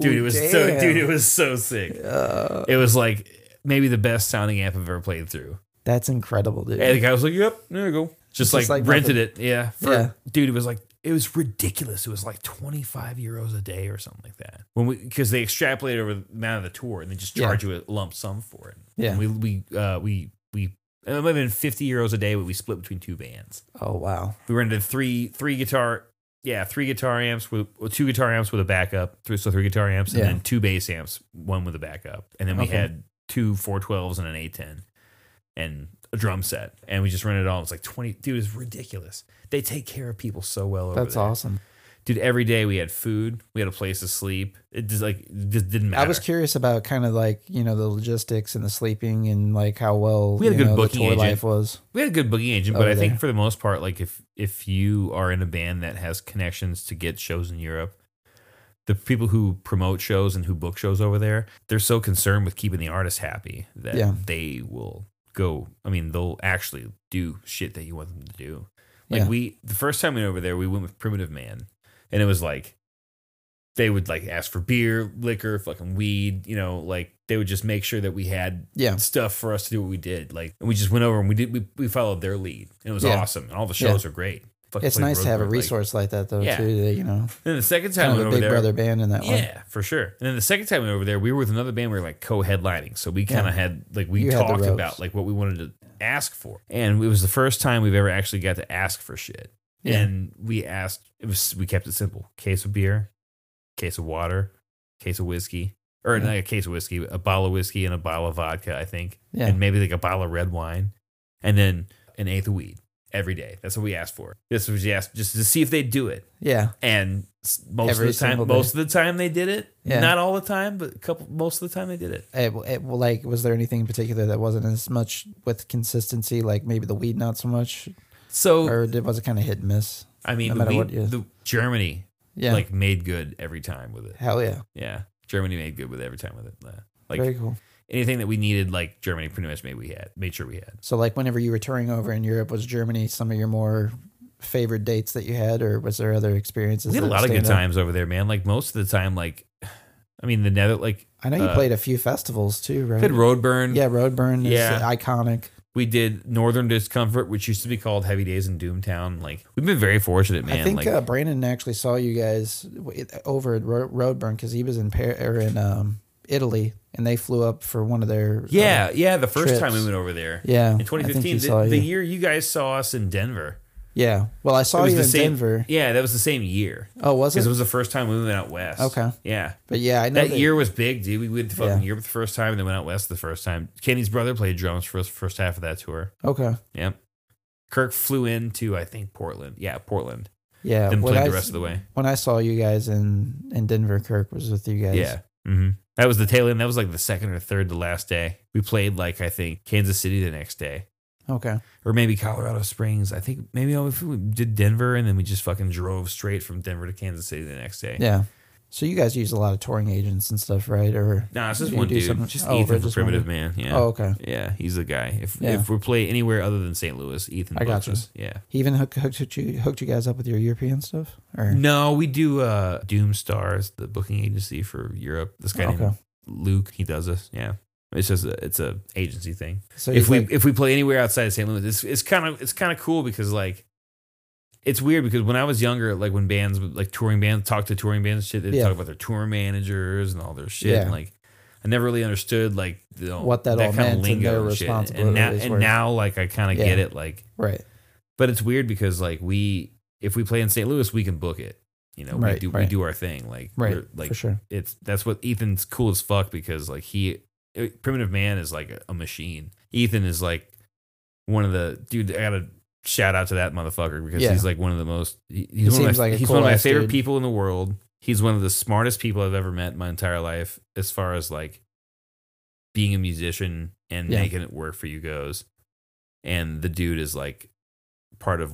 dude, it was so dude, it was so sick. Uh, It was like maybe the best sounding amp I've ever played through. that's incredible, dude. And the guy was like, "Yep, there you go." Just Just like, like rented nothing. it, yeah. For, Yeah. dude, it was like it was ridiculous. It was like twenty five euros a day or something like that. When we because they extrapolate over the amount of the tour and they just charge you a lump sum for it. Yeah. And we we uh, we we it might have been fifty euros a day, but we split between two bands. oh wow. We rented three three guitar. Yeah, three guitar amps with two guitar amps with a backup, three, so three guitar amps, and Yeah. then two bass amps, one with a backup, and then we Okay. had two 412s and an A10, and a drum set, and we just rented it all. It's like twenty, dude, it was ridiculous. They take care of people so well. Over That's there. awesome. dude. Every day we had food, we had a place to sleep. It just like it just didn't matter. I was curious about kind of like you know the logistics and the sleeping and like how well We had a good know, booking the tour agent. life was. we had a good booking agent, but I think for the most part, like if if you are in a band that has connections to get shows in Europe, the people who promote shows and who book shows over there, they're so concerned with keeping the artist happy that Yeah. they will go. I mean, they'll actually do shit that you want them to do. Like Yeah. we, the first time we went over there, we went with Primitive Man, and it was like they would like ask for beer, liquor, fucking weed. You know, like they would just make sure that we had Yeah. stuff for us to do what we did. Like, and we just went over and we did we, we followed their lead. And it was Yeah. awesome. And all the shows are great. Fucking It's played nice to have a like- resource like, that though Yeah. too. That, you know, then the second time kind we of went a over big there, brother band in that one. yeah, for sure. And then the second time we were over there, we were with another band. We were like co-headlining, so we kind of had like we You had the talked ropes. about like what we wanted to ask for, and it was the first time we've ever actually got to ask for shit. Yeah. And we asked. It was we kept it simple: case of beer, case of water, case of whiskey, or not a case of whiskey, a bottle of whiskey and a bottle of vodka, I think, Yeah. and maybe like a bottle of red wine, and then an eighth of weed every day. That's what we asked for. This was asked just to see if they'd do it Yeah. and most Every of the time most of the time they did it Yeah. not all the time but a couple most of the time they did it It, it, like, was there anything in particular that wasn't as much with consistency? Like maybe the weed, not so much, so or did, was it kind of hit and miss? i mean no the matter we- what is. the germany Yeah. like made good every time with it hell yeah. yeah germany made good with every time with it like Very cool. Anything that we needed like germany pretty much made we had made sure we had So, like, whenever you were touring over in Europe, was Germany some of your more favorite dates that you had, or was there other experiences? we had a lot of good out? times over there man like most of the time like i mean the nether like I know you uh, played a few festivals too, right? had roadburn yeah, Roadburn is Yeah. iconic. we did northern discomfort which used to be called heavy days in doomtown like we've been very fortunate man I think like uh, Brandon actually saw you guys over at Ro- Roadburn because he was in Par- or in um, Italy, and they flew up for one of their uh, Yeah, yeah. The first time we went over there yeah in 2015, the, the year you guys saw us in Denver. yeah. Well, I It saw you the in same, Denver. Yeah, that was the same year Oh, was because it? it was the first time we went out west. Okay. Yeah, but yeah, I know that year was big, dude. We went the fucking Yeah. Europe the first time, and then went out west the first time. Kenny's brother played drums for us first half of that tour. Okay. Yep. Kirk flew into I think Portland. Yeah, Portland. Yeah. Then played I, the rest of the way. when I saw you guys in in Denver, Kirk was with you guys. Yeah. Hmm That was the tail end. That was like the second or third to last day. We played like I think Kansas City the next day. Okay. or maybe Colorado Springs. I think maybe oh, if we did Denver and then we just fucking drove straight from Denver to Kansas City the next day. Yeah. So you guys use a lot of touring agents and stuff, right? Or Nah, it's just You one dude. something- Just oh, Ethan just Primitive. Man. Yeah. oh, okay. Yeah, he's the guy. If Yeah. if we play anywhere other than St. Louis, Ethan I got us. Yeah. He even hooked, hooked you hooked you guys up with your European stuff, or No, we do uh Doom Stars, the booking agency for Europe. This guy Okay. named Luke, he does this. Yeah. It's just a, it's a agency thing. so if we like- if we play anywhere outside of St. Louis, it's it's kind of it's kind of cool because like it's weird because when I was younger, like when bands like touring bands talk to touring bands, shit, they Yeah. talk about their tour managers and all their shit. Yeah. And like I never really understood like you know, What that all kind meant and their shit. And now, and now like I kind of get it. Like, right, but it's weird because like we if we play in St. Louis, we can book it. You know, we Right, do we do our thing. Like right, like for sure. it's that's what Ethan's cool as fuck because like he primitive man is like a, a machine. Ethan is like one of the dude. I gotta shout out to that motherfucker because Yeah. he's like one of the most. he- He He's, one, of seems my, like he's one of my favorite dude. people in the world. He's one of the smartest people I've ever met in my entire life as far as like being a musician and Yeah. making it work for you goes. and the dude is like part of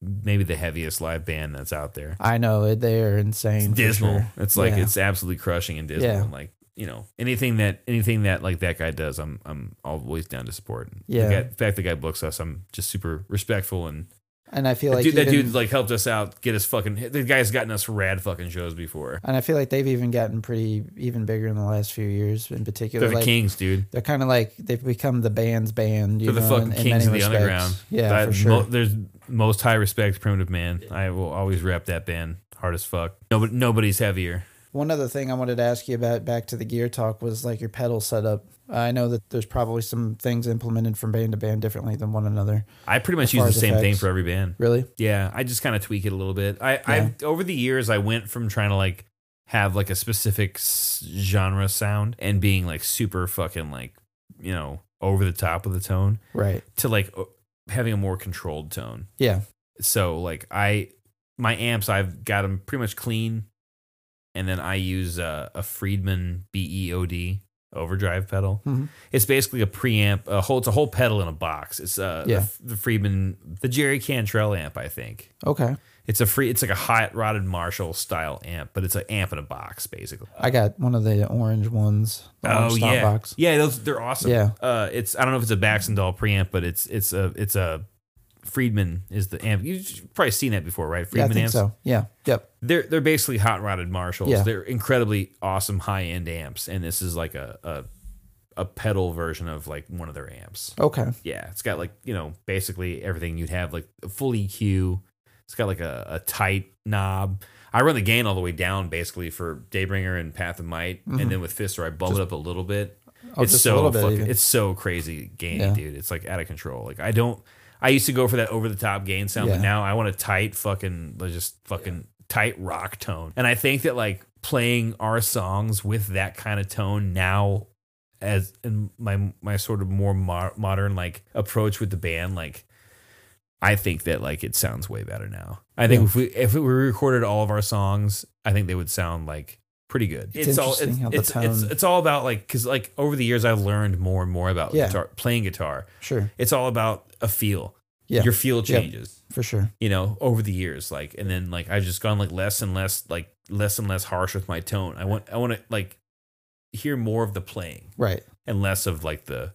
maybe the heaviest live band that's out there. I know it. They are insane. It's dismal. sure. It's like Yeah. it's absolutely crushing and dismal. Yeah. And like you know anything that anything that like that guy does, I'm I'm always down to support. Yeah. the, guy, the fact the guy books us, I'm just super respectful and and I feel like dude, that even- dude like helped us out, get us fucking. The guy's gotten us rad fucking shows before. and I feel like they've even gotten pretty even bigger in the last few years. In particular, They're the like, kings, dude. they're kind of like they've become the band's band. You They're the know, fucking in, in kings many of the respects. underground. Yeah, That- for sure. mo- there's most high respect, primitive man. I will always rep that band hard as fuck. Nobody, nobody's heavier. One other thing I wanted to ask you about back to the gear talk was like your pedal setup. I know that there's probably some things implemented from band to band differently than one another. I pretty much use the same thing for every band. Really? Yeah, I just kind of tweak it a little bit. I, I over the years, I went from trying to like have like a specific genre sound and being like super fucking like you know over the top of the tone Right. to like having a more controlled tone. Yeah. So like I my amps, I've got them pretty much clean, and then I use a, a Friedman BEOD overdrive pedal. Mhm. It's basically a preamp, a whole it's a whole pedal in a box. It's uh Yeah. the, the Friedman the Jerry Cantrell amp, I think. Okay. It's a free. It's like a hot rotted Marshall style amp, but it's an amp in a box, basically. I got one of the orange ones. The Oh stop yeah, box. yeah. Those they're awesome. Yeah. Uh, it's I don't know if it's a Baxandall preamp, but it's it's a it's a Friedman is the amp. You've probably seen that before, right? Yeah, I Friedman think amps. so. Yeah. Yep. They're they're basically hot rodded Marshalls. Yeah. They're incredibly awesome high end amps, and this is like a, a a pedal version of like one of their amps. Okay. Yeah, it's got like you know basically everything you'd have like a full EQ. It's got like a, a tight knob. I run the gain all the way down basically for Daybringer and Path of Might, and then with Fister I bump it up a little bit. Oh, it's so bit fucking, it's so crazy gainy, Yeah. dude. It's like out of control. Like I don't. I used to go for that over the top gain sound, but now I want a tight fucking just fucking tight rock tone. And I think that like playing our songs with that kind of tone now as in my my sort of more mo- modern like approach with the band like I think that like it sounds way better now. I think Yeah. if we if we recorded all of our songs, I think they would sound like pretty good. It's all it's, how the it's, it's tone- it's all about like cuz like over the years I've learned more and more about Yeah. guitar playing guitar. Sure. It's all about a feel. Yeah. Your feel Yeah. changes For sure. you know, over the years, like, and then like I've just gone like less and less, like less and less harsh with my tone. I want, I want to like hear more of the playing Right. and less of like the.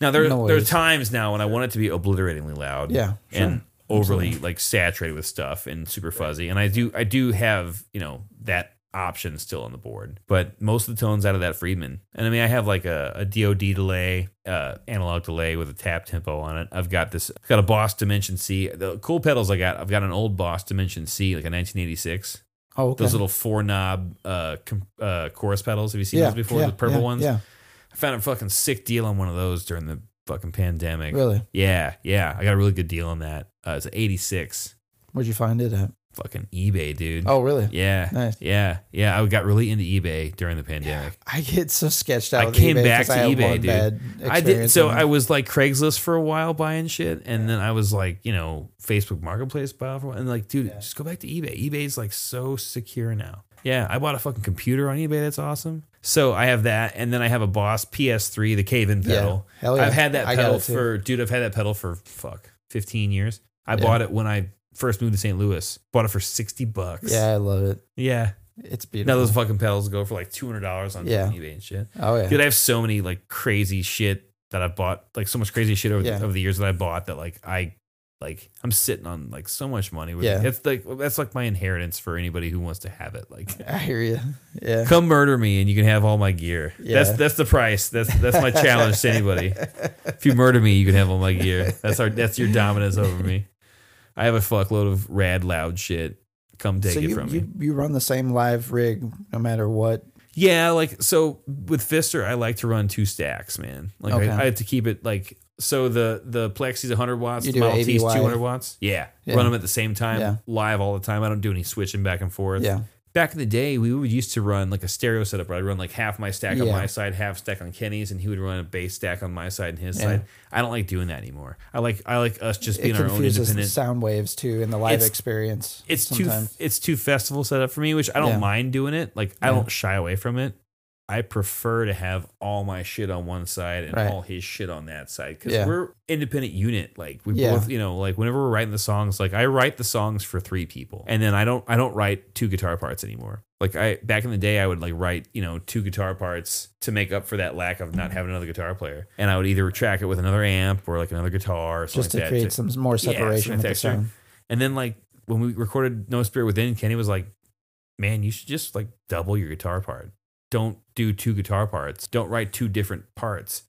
Now there, Noise. there are times now when I want it to be obliteratingly loud, Yeah. Sure. and overly like saturated with stuff and super fuzzy. And I do, I do have you know that option still on the board, but most of the tones out of that Friedman. And I mean, I have like a, a DoD delay, uh, analog delay with a tap tempo on it. I've got this, I've got a Boss Dimension C. The cool pedals I got, I've got an old Boss Dimension C, like a 1986. oh, okay. Those little four knob uh, com- uh, chorus pedals. Have you seen yeah. those before? Yeah. the purple yeah, ones. Yeah. I found a fucking sick deal on one of those during the fucking pandemic. Really. Yeah, yeah. I got a really good deal on that. Uh, it's an 86. Where'd you find it at? Fucking eBay, dude. Oh, really? Yeah. Nice. Yeah. Yeah. I got really into eBay during the pandemic. I get so sketched out. I came eBay back to eBay, dude. I did. So I was like Craigslist for a while buying shit. And then I was like, you know, Facebook Marketplace buy for. And like, dude, just go back to eBay. eBay's like so secure now. Yeah. I bought a fucking computer on eBay. That's awesome. So I have that. And then I have a Boss PS3, the Cave In Yeah. pedal. Hell yeah. I've had that pedal for, dude, I've had that pedal for fuck, 15 years. I Yeah. bought it when I first moved to St. Louis. Bought it for 60 bucks. Yeah, I love it. Yeah. It's beautiful. Now those fucking pedals go for like two hundred dollars on Yeah. eBay and shit. oh yeah. Dude, I have so many like crazy shit that I've bought, like so much crazy shit over, Yeah. over the years that I bought that like I like I'm sitting on like so much money. With Yeah. it. It's like that's like my inheritance for anybody who wants to have it. Like I hear you. Yeah. come murder me and you can have all my gear. Yeah. That's that's the price. That's that's my challenge to anybody. If you murder me, you can have all my gear. That's our that's your dominance over me. I have a fuckload of rad loud shit. Come take so it you, from me. you you run the same live rig no matter what. Yeah, like so with Fister, I like to run two stacks, man. Like Okay. I, I have to keep it like so the the Plexi's 100 watts, You the Model T's 200 watts. Yeah, Yeah. run them at the same time, Yeah. live all the time. I don't do any switching back and forth. Yeah. Back in the day, we would used to run like a stereo setup. Where I'd run like half my stack on Yeah. my side, half stack on Kenny's, and he would run a bass stack on my side and his Yeah. side. I don't like doing that anymore. I like I like us just It being our own confuses the independent. sound waves too in the live It's- experience. it's sometimes. too it's too festival setup for me, which I don't Yeah. mind doing it. Like I don't shy away from it. I prefer to have all my shit on one side and Right. all his shit on that side because Yeah. we're independent unit. Like we Yeah. both, you know, like whenever we're writing the songs, like I write the songs for three people, and then I don't, I don't write two guitar parts anymore. Like I back in the day, I would like write, you know, two guitar parts to make up for that lack of not having another guitar player, and I would either track it with another amp or like another guitar, or something just to like create some more separation some with the sound. and then like when we recorded No Spirit Within, Kenny was like, "Man, you should just like double your guitar part. Don't do two guitar parts. Don't write two different parts.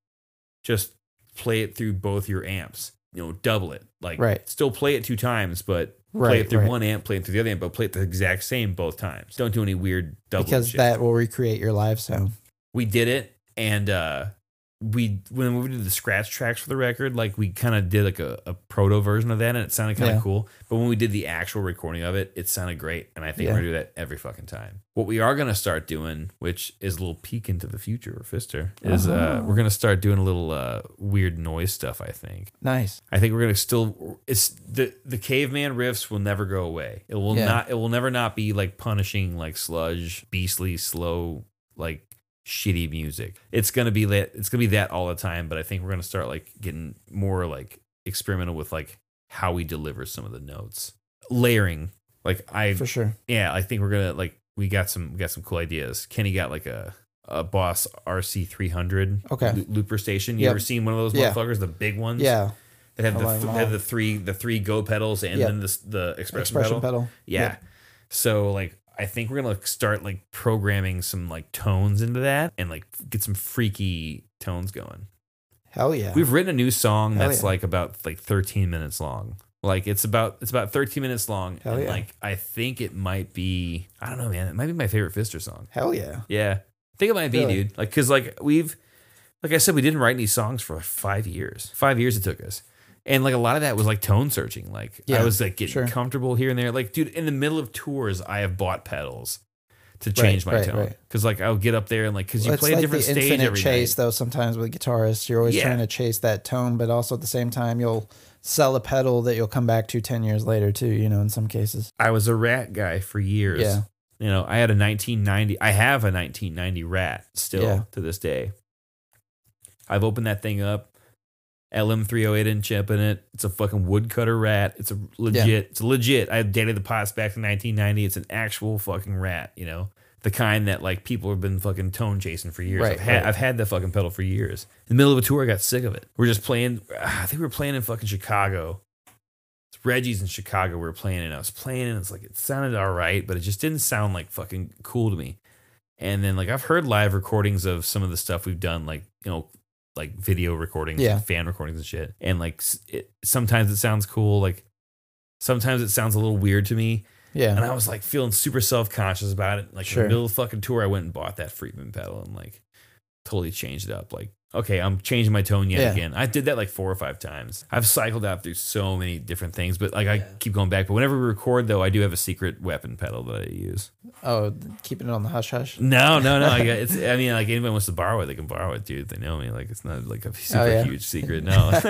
Just play it through both your amps. You know, double it. Like Right. still play it two times, but play it through right. one amp, play it through the other amp, but play it the exact same both times. Don't do any weird double because shit. that will recreate your live sound. we did it and uh we when we did the scratch tracks for the record, like we kind of did like a, a proto version of that, and it sounded kind of Yeah. cool. But when we did the actual recording of it, it sounded great, and I think Yeah. we're gonna do that every fucking time. What we are gonna start doing, which is a little peek into the future Fister, is uh, Uh-huh. we're gonna start doing a little uh, weird noise stuff. I think. Nice. I think we're gonna still. It's the the caveman riffs will never go away. It will Yeah. not. It will never not be like punishing like sludge, beastly, slow, like shitty music. It's gonna be that. It's gonna be that all the time. But I think we're gonna start like getting more like experimental with like how we deliver some of the notes, layering. Like I, For sure. yeah, I think we're gonna like we got some we got some cool ideas. Kenny got like a a Boss RC three hundred Okay. looper station. You Yep. ever seen one of those Yeah. motherfuckers, the big ones? Yeah. They have I the like th- have the three the three go pedals and Yep. then the the expression, Expression pedal. pedal. Yeah. Yep. So like I think we're gonna start like programming some like tones into that and like get some freaky tones going. Hell yeah. We've written a new song Hell that's yeah. like about like 13 minutes long. Like it's about it's about 13 minutes long. Hell and yeah. like I think it might be I don't know, man. It might be my favorite Fister song. Hell yeah. Yeah. I think it might be, Really? dude. Like, cause like we've, like I said, we didn't write any songs for like five years. Five years it took us. And like a lot of that was like tone searching. Like Yeah, I was like getting sure. comfortable here and there. Like, dude, in the middle of tours, I have bought pedals to change my right, tone. right. Cause like I'll get up there and like, cause you Well, play a different stage infinite every chase night. though sometimes with guitarists you're always Yeah. trying to chase that tone but also at the same time you'll sell a pedal that you'll come back to 10 years later too you know in some cases I was a rat guy for years. Yeah. You know, I had a 1990, I have a 1990 rat still Yeah. to this day. I've opened that thing up. LM308 inch chip in it. It's a fucking woodcutter rat. It's a legit, it's legit. I dated the pots back in 1990. It's an actual fucking rat, you know? The kind that like people have been fucking tone chasing for years. Right, I've, had, right. I've had that fucking pedal for years. In the middle of a tour, I got sick of it. We're just playing, I think we were playing in fucking Chicago. It's Reggie's in Chicago. We were playing and I was playing and it's like it sounded all right, but it just didn't sound like fucking cool to me. And then like I've heard live recordings of some of the stuff we've done, like you know, like video recordings, Yeah. and fan recordings and shit. And like it, sometimes it sounds cool, like sometimes it sounds a little weird to me. yeah And I was like feeling super self conscious about it. Like in the middle of the fucking tour, I went and bought that Friedman pedal and like totally changed it up. Like, okay, I'm changing my tone yet Yeah. again. I did that like four or five times. I've cycled out through so many different things, but like I keep going back. But whenever we record, though, I do have a secret weapon pedal that I use. oh keeping it on the hush hush No, no, no. I, it's, I mean, like anybody wants to borrow it, they can borrow it, dude. They know me. Like it's not like a oh, super Oh, yeah. huge secret. No,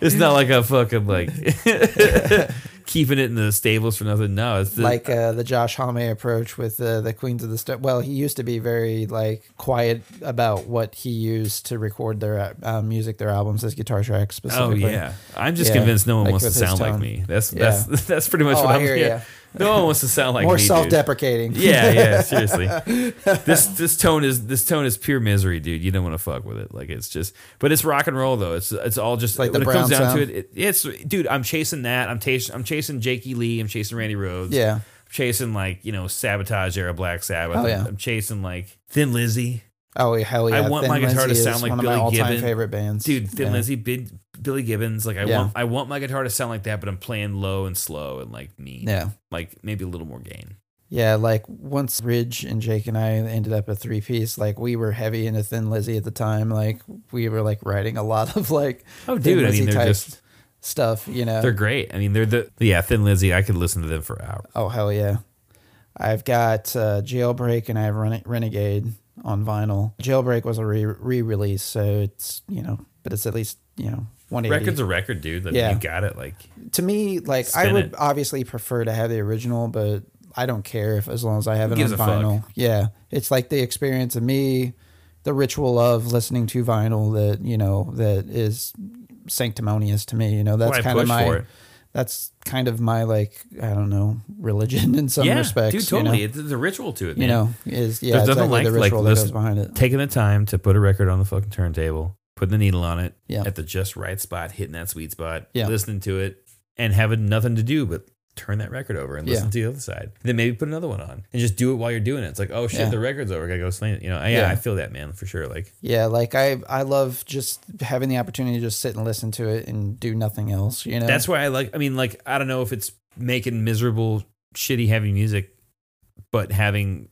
it's not like a fucking like keeping it in the stables for nothing. No, it's the, like uh, the Josh Homme approach with uh, the Queens of the Stone. Well, he used to be very like quiet about what he used to record their uh, music, their albums, his guitar tracks Oh specifically. yeah, I'm just Yeah, convinced no one like wants to sound like me. That's Yeah. that's that's pretty much Oh, what I I'm. hear yeah. No one wants to sound like More me, self-deprecating. Yeah, yeah, seriously. this this tone is this tone is pure misery, dude. You don't want to fuck with it. Like it's just, but it's rock and roll though. It's it's all just like when it comes down to it, it. It's dude. I'm chasing that. I'm chasing. I'm chasing Jakey Lee. I'm chasing Randy Rhoads. yeah. I'm chasing like you know Sabotage era Black Sabbath. Oh, yeah. I'm chasing like Thin Lizzy. Oh hell yeah! I want Thin my guitar to sound like one Billy of my all-time Gibbon. favorite bands, dude thin Yeah. lizzy big billy gibbons like i Yeah. want i want my guitar to sound like that but i'm playing low and slow and like mean Yeah, like maybe a little more gain yeah. Like once Ridge and Jake and I ended up a three piece, like we were heavy into Thin Lizzy at the time. Like we were like writing a lot of like oh Thin dude i mean they're just stuff. You know, they're great i mean they're the yeah thin lizzy i could listen to them for hours Oh hell yeah! I've got uh, Jailbreak and I have Rene- Renegade on vinyl. Jailbreak was a re release, so it's you know, but it's at least you know one eighty. record's a record dude like Yeah. you got it like to me, like I would it. obviously prefer to have the original, but I don't care if as long as I have it on gives fuck? vinyl. Yeah, it's like the experience of me, the ritual of listening to vinyl that you know that is sanctimonious to me. You know, that's Why kind of my for it? That's kind of my like I don't know religion in some yeah, respects. dude, you know? totally. It's a ritual to it, man. you know, is yeah, There's nothing exactly the like- like ritual that goes behind it. taking the time to put a record on the fucking turntable, putting the needle on it Yeah. at the just right spot, hitting that sweet spot, Yeah. listening to it, and having nothing to do but turn that record over and listen Yeah. to the other side. Then maybe put another one on and just do it while you're doing it. It's like, oh shit, Yeah. the record's over. I gotta go slam it. You know, yeah, Yeah. I feel that, man, for sure. Like, Yeah, like I I love just having the opportunity to just sit and listen to it and do nothing else. You know, that's why I like, I mean, like, I don't know if it's making miserable, shitty, heavy music, but having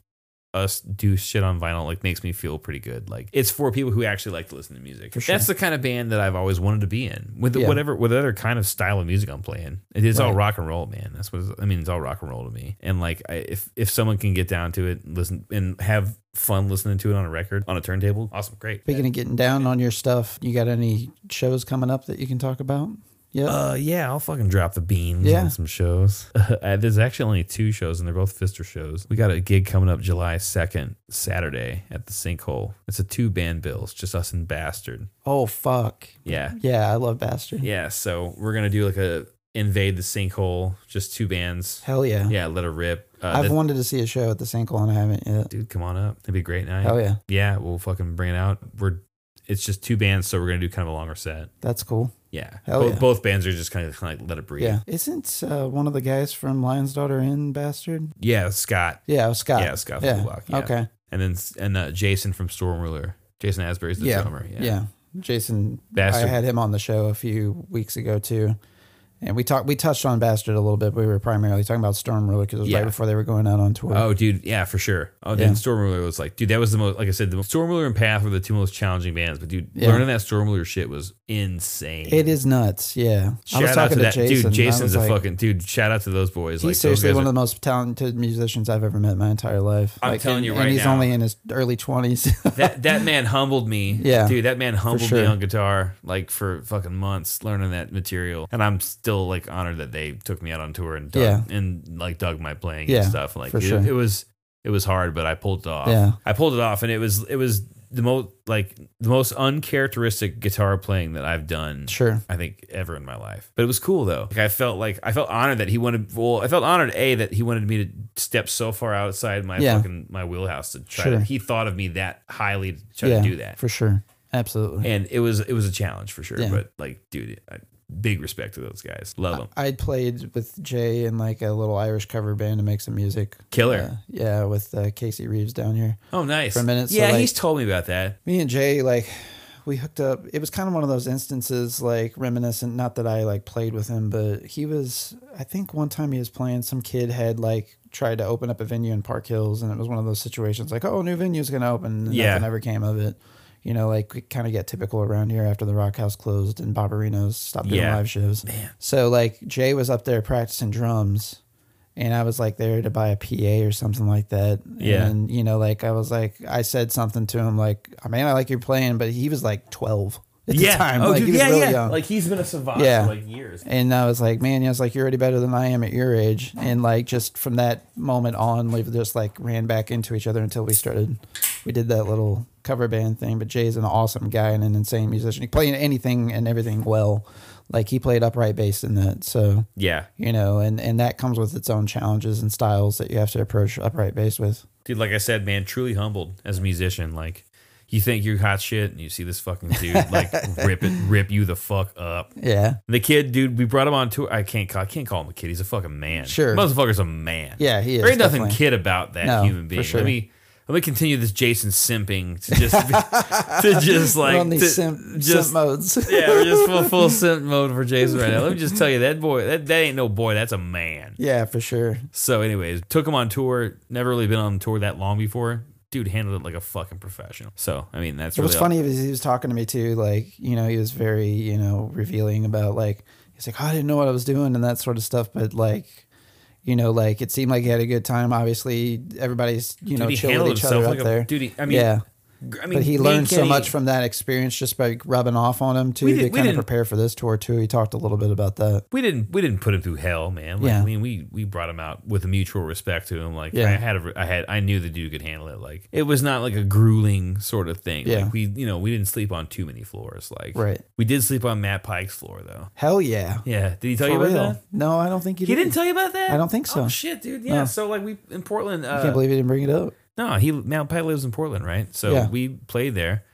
us do shit on vinyl like makes me feel pretty good. Like it's for people who actually like to listen to music. Sure. That's the kind of band that I've always wanted to be in. With Yeah. whatever whatever kind of style of music I'm playing. it's all rock and roll, man. That's what I mean. It's all rock and roll to me. And like I, if if someone can get down to it, and listen and have fun listening to it on a record on a turntable, awesome, great. Speaking of getting down on your stuff, you got any shows coming up that you can talk about? Yeah. Uh, yeah, I'll fucking drop the beans Yeah. on some shows. Uh, there's actually only two shows, and they're both Fister shows. We got a gig coming up July 2nd, Saturday at the Sinkhole. It's a two band bill. It's just us and Bastard. oh fuck. Yeah. Yeah, I love Bastard. Yeah. So we're going to do like a invade the Sinkhole, just two bands. Hell yeah. Yeah, let it rip. Uh, I've wanted to see a show at the Sinkhole and I haven't yet. dude, come on up. It'd be a great night. Hell yeah. Yeah, we'll fucking bring it out. We're it's just two bands, so we're gonna do kind of a longer set. That's cool. Yeah, Hell Bo- yeah. both bands are just kind of kind of like let it breathe. Yeah. Isn't uh, one of the guys from Lion's Daughter in Bastard? yeah. Scott, Yeah, Scott. Yeah, Scott Yeah. Fulbach, yeah. Okay. and then and uh, Jason from Storm Ruler. Jason Asberry's the drummer. Yeah. Yeah. Jason, Bastard. I had him on the show a few weeks ago too. And we talked, we touched on Bastard a little bit. But we were primarily talking about Storm Ruler because it was Yeah. right before they were going out on tour. Oh, dude, yeah, for sure. Oh, Yeah. then Storm Ruler was like, dude, that was the most, like I said, the Storm Ruler and Path were the two most challenging bands. But dude, Yeah. learning that Storm Ruler shit was insane. It is nuts. Yeah. Shout I was out talking to to, that Jason. dude. Jason's a like, fucking dude. Shout out to those boys. He's like seriously one are- of the most talented musicians I've ever met in my entire life. I'm telling and, you and right he's now. only in his early twenties. that that man humbled me. Yeah, dude, that man humbled sure. me on guitar like for fucking months learning that material, and I'm still like honored that they took me out on tour and dug, Yeah. and like dug my playing Yeah, and stuff. Like for it, sure. it was it was hard, but I pulled it off. Yeah. I pulled it off, and it was it was the most like the most uncharacteristic guitar playing that I've done. sure. I think ever in my life. But it was cool though. Like I felt like I felt honored that he wanted well, I felt honored A that he wanted me to step so far outside my Yeah. fucking my wheelhouse to try Sure. to he thought of me that highly to try yeah, to do that. for sure. Absolutely. And it was it was a challenge for sure. Yeah. But like dude, I, big respect to those guys. Love them. I'd played with Jay in like a little Irish cover band to make some music. Killer. Uh, yeah, with uh, Casey Reeves down here. oh nice. for a minute, so, yeah, like- he's told me about that. Me and Jay, like, we hooked up. It was kind of one of those instances, like reminiscent. Not that I like played with him, but he was. I think one time he was playing. Some kid had like tried to open up a venue in Park Hills, and it was one of those situations like, oh, a new venue's gonna open. And Yeah. nothing ever came of it. You know, like we kind of get typical around here after the Rock House closed and Barbarinos stopped doing Yeah. live shows. Man. So like Jay was up there practicing drums and I was like there to buy a PA or something like that. Yeah. And you know, like I was like I said something to him like, "Oh, man, I like your playing, but he was like twelve at yeah. the time. Oh, like dude, yeah, really yeah. young. Like he's been a savant Yeah. for like years. and I was like, man, I was like, you're already better than I am at your age. And like, just from that moment on, we just like ran back into each other until we started. We did that little cover band thing. But Jay's an awesome guy and an insane musician. He played anything and everything well. Like he played upright bass in that. So Yeah. you know, and and that comes with its own challenges and styles that you have to approach upright bass with. Dude, like I said, man, truly humbled as a musician. Like, you think you're hot shit, and you see this fucking dude like rip it, rip you the fuck up. Yeah, The kid, dude, we brought him on tour. I can't call, I can't call him a kid. He's a fucking man. Sure. motherfucker's a man. Yeah, he is, There ain't nothing kid about that No, human for being. sure. Let me let me continue this Jason simping to just to just We're like on these to- simp, just simp modes. yeah, we're just full full simp mode for Jason right now. Let me just tell you that boy that that ain't no boy. That's a man. yeah, for sure. So, anyways, took him on tour. Never really been on tour that long before. Dude handled it like a fucking professional. So, I mean, that's It was funny he was talking to me too. Like, you know, he was very, you know, revealing about like, he's like, oh, I didn't know what I was doing and that sort of stuff. But like, you know, like it seemed like he had a good time. Obviously, everybody's, you know, Dude, he chill with each other like up a there. dude. he- I mean, yeah. I mean, but he learned so much from that experience just by rubbing off on him too We to kind of prepare for this tour too. He talked a little bit about that. we didn't we didn't put him through hell, man. Like, Yeah. I mean, we we brought him out with a mutual respect to him. Like Yeah. I had a, I had I knew the dude could handle it. Like it was not like a grueling sort of thing. Yeah. Like, we you know we didn't sleep on too many floors. Like Right. we did sleep on Matt Pike's floor though. Hell yeah. Yeah, did he tell For you about real. that? No, I don't think he, He did. didn't tell you about that. I don't think so. Oh shit, dude. Yeah. No. So like we in Portland. Uh, I can't believe he didn't bring it up. No, he Matt Pike lives in Portland, right? So Yeah. we played there,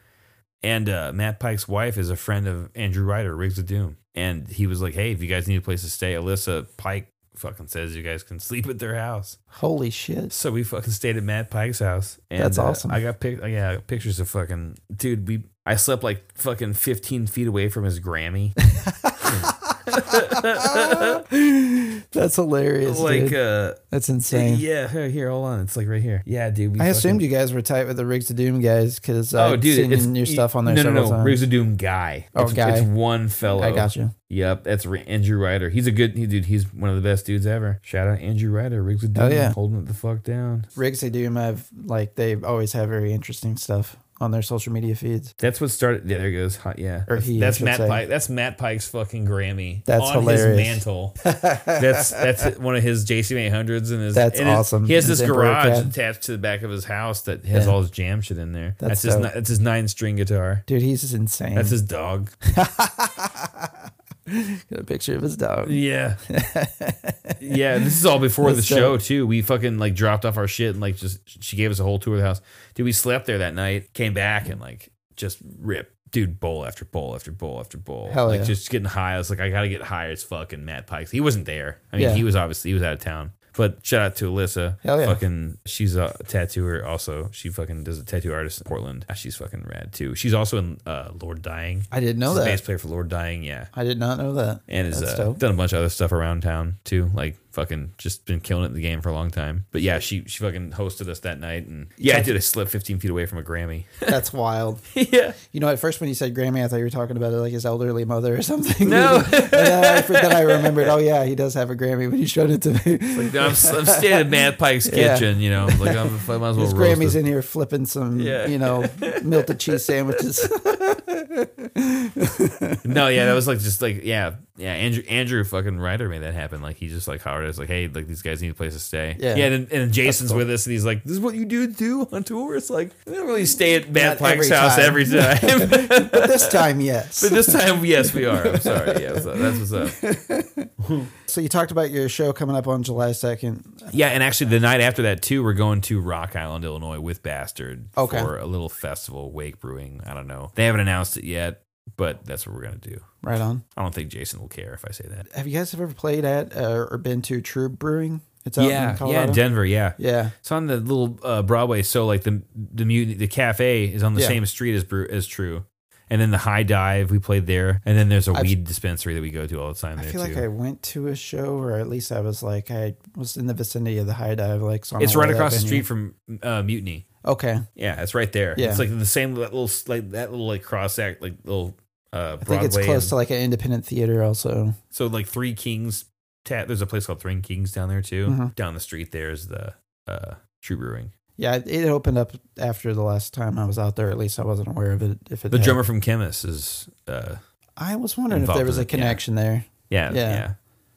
and uh, Matt Pike's wife is a friend of Andrew Ryder, Rigs of Doom, and he was like, "Hey, if you guys need a place to stay, Alyssa Pike fucking says you guys can sleep at their house." Holy shit. So we fucking stayed at Matt Pike's house. And, That's uh, awesome. I got pic- yeah, I got pictures of fucking dude. We I slept like fucking fifteen feet away from his Grammy. That's hilarious. like dude. uh, That's insane. yeah, here, here, hold on, it's like right here. Yeah, dude. We I assumed you guys were tight with the Rigs to Doom guys because Oh, I've dude, seen it's your stuff on there No, no, no. times. Rigs of Doom guy. Oh, it's, guy. It's one fellow. I got you. Yep, that's Andrew Ryder. He's a good he, dude. He's one of the best dudes ever. Shout out Andrew Ryder. Rigs of Doom. Oh, yeah. holding it the fuck down. Rigs to Doom have like they always have very interesting stuff on their social media feeds. That's what started. Yeah, there he goes. Hot, yeah, Or that's, he, that's Matt say. Pike. That's Matt Pike's fucking Grammy. That's on hilarious. his mantle. that's that's one of his JCM 800s and his. That's and his- awesome. He has His this garage cab. attached to the back of his house that has Yeah. all his jam shit in there. That's That's, his. That's his nine string guitar. Dude, he's insane. That's his dog. Got a picture of his dog. Yeah. yeah, this is all before the show dope. too. We fucking like dropped off our shit and like just she gave us a whole tour of the house. Dude, we slept there that night, came back and like just ripped dude bowl after bowl after bowl after bowl. Hell like yeah. just getting high. I was like, I gotta get high as fucking Matt Pikes. He wasn't there. I mean, Yeah. he was obviously he was out of town. But shout out to Alyssa. Hell yeah. Fucking, she's a tattooer. Also, she fucking does a tattoo artist in Portland. Ah, She's fucking rad too. She's also in uh, Lord Dying. I didn't know She's a that. bass player for Lord Dying. Yeah, I did not know that. and has That's uh, dope. done a bunch of other stuff around town too. Like fucking just been killing it in the game for a long time. But yeah, she she fucking hosted us that night, and yeah, I did. I slept 15 feet away from a Grammy. That's wild. yeah, You know, at first when you said Grammy, I thought you were talking about it like his elderly mother or something. No. and then I, then I remembered, oh yeah, he does have a Grammy when you showed it to me. I'm, I'm standing at Matt Pike's Yeah. kitchen. You know, like I'm, I might as well His Grammy's it. in here flipping some, Yeah. you know, melted cheese sandwiches. No, yeah, that was like just like yeah, yeah. Andrew Andrew fucking Ryder made that happen. Like he just like hollered us like, hey, like these guys need a place to stay. Yeah. yeah. And, and Jason's cool. with us, and he's like, this is what you do do on tour. It's like we don't really stay at Matt Pike's house time. every time. but this time, yes. but this time, yes, we are. I'm sorry. Yeah, so that's what's up. so you talked about your show coming up on July 2nd. Yeah, and actually, the night after that too, we're going to Rock Island, Illinois, with Bastard Okay. for a little festival, Wake Brewing. I don't know. They haven't announced it yet, but that's what we're gonna do. Right on. I don't think Jason will care if I say that. Have you guys ever played at uh, or been to Trve Brewing? It's out in yeah, yeah, Denver. Yeah, yeah. it's on the little uh, Broadway. So like the the mutiny, the cafe is on the Yeah. same street as Brew as Trve. And then the High Dive, we played there. And then there's a I've- weed dispensary that we go to all the time I there feel too. like I went to a show, or at least I was like, I was in the vicinity of the High Dive. Like, so it's right across the venue. street from uh, Mutiny. Okay. Yeah, it's right there. Yeah. It's like the same that little like that little like cross act like little uh I think it's close and- to like an independent theater, also. So like Three Kings tap there's a place called Three Kings down there too. Mhm. Down the street there's the uh True Brewing. Yeah, it- opened up after the last time I was out there. At least I wasn't aware of it. If it The had. drummer from Khemmis is uh I was wondering if there was a it, yeah. connection there. yeah, Yeah. yeah.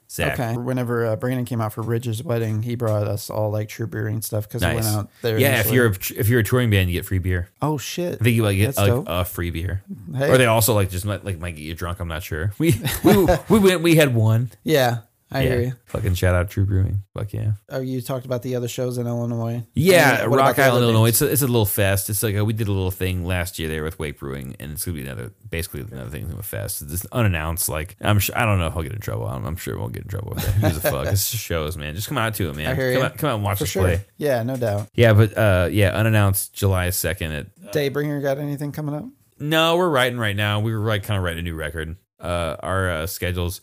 Zach. Okay. Whenever uh, Brandon came out for Ridge's wedding, he brought us all like Trve beer and stuff because we went out there. Yeah, if you're a, if you're a touring band, you get free beer. oh shit, I think you like get That's like a free beer, hey, or they also like just might, like might get you drunk. I'm not sure. We we we went. We had one. yeah, I yeah. hear you. Fucking shout out Trve Brewing. Fuck yeah. Oh, you talked about the other shows in Illinois. Yeah, And what Rock Island, Illinois. It's a, it's a little fest. It's like a, we did a little thing last year there with Wake Brewing, and it's gonna be another, basically another thing of a fest. It's unannounced. Like I'm, sure, I don't know if I'll get in trouble. I'm, I'm sure we won't get in trouble with that. Who's the fuck? It's just shows, man. Just come out to it, man. I hear come ya. out, come out and watch for us sure. play. Yeah, no doubt. Yeah, but uh, yeah, unannounced July second. At Daybringer got anything coming up? no, we're writing right now. We were like kind of writing a new record. Uh, our uh, schedules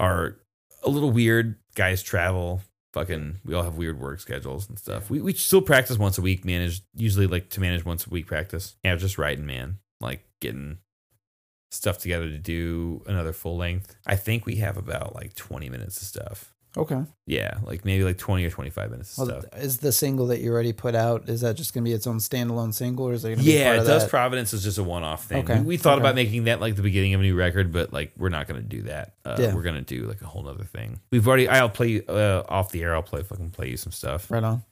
are a little weird. Guys travel. Fucking, we all have weird work schedules and stuff. We we still practice once a week. Manage usually like to manage once a week practice. Yeah, just writing, man. Like getting stuff together to do another full length. I think we have about like twenty minutes of stuff. Okay. Yeah, like maybe like 20 or 25 minutes of Well, stuff. is the single that you already put out? Is that just going to be its own standalone single, or is it going to be Yeah, it does. that? Providence is just a one-off thing. Okay, We, we thought okay. about making that like the beginning of a new record, but like we're not going to do that. Uh, Yeah. We're going to do like a whole other thing. We've already. I'll play uh, off the air. I'll play fucking play you some stuff. right on.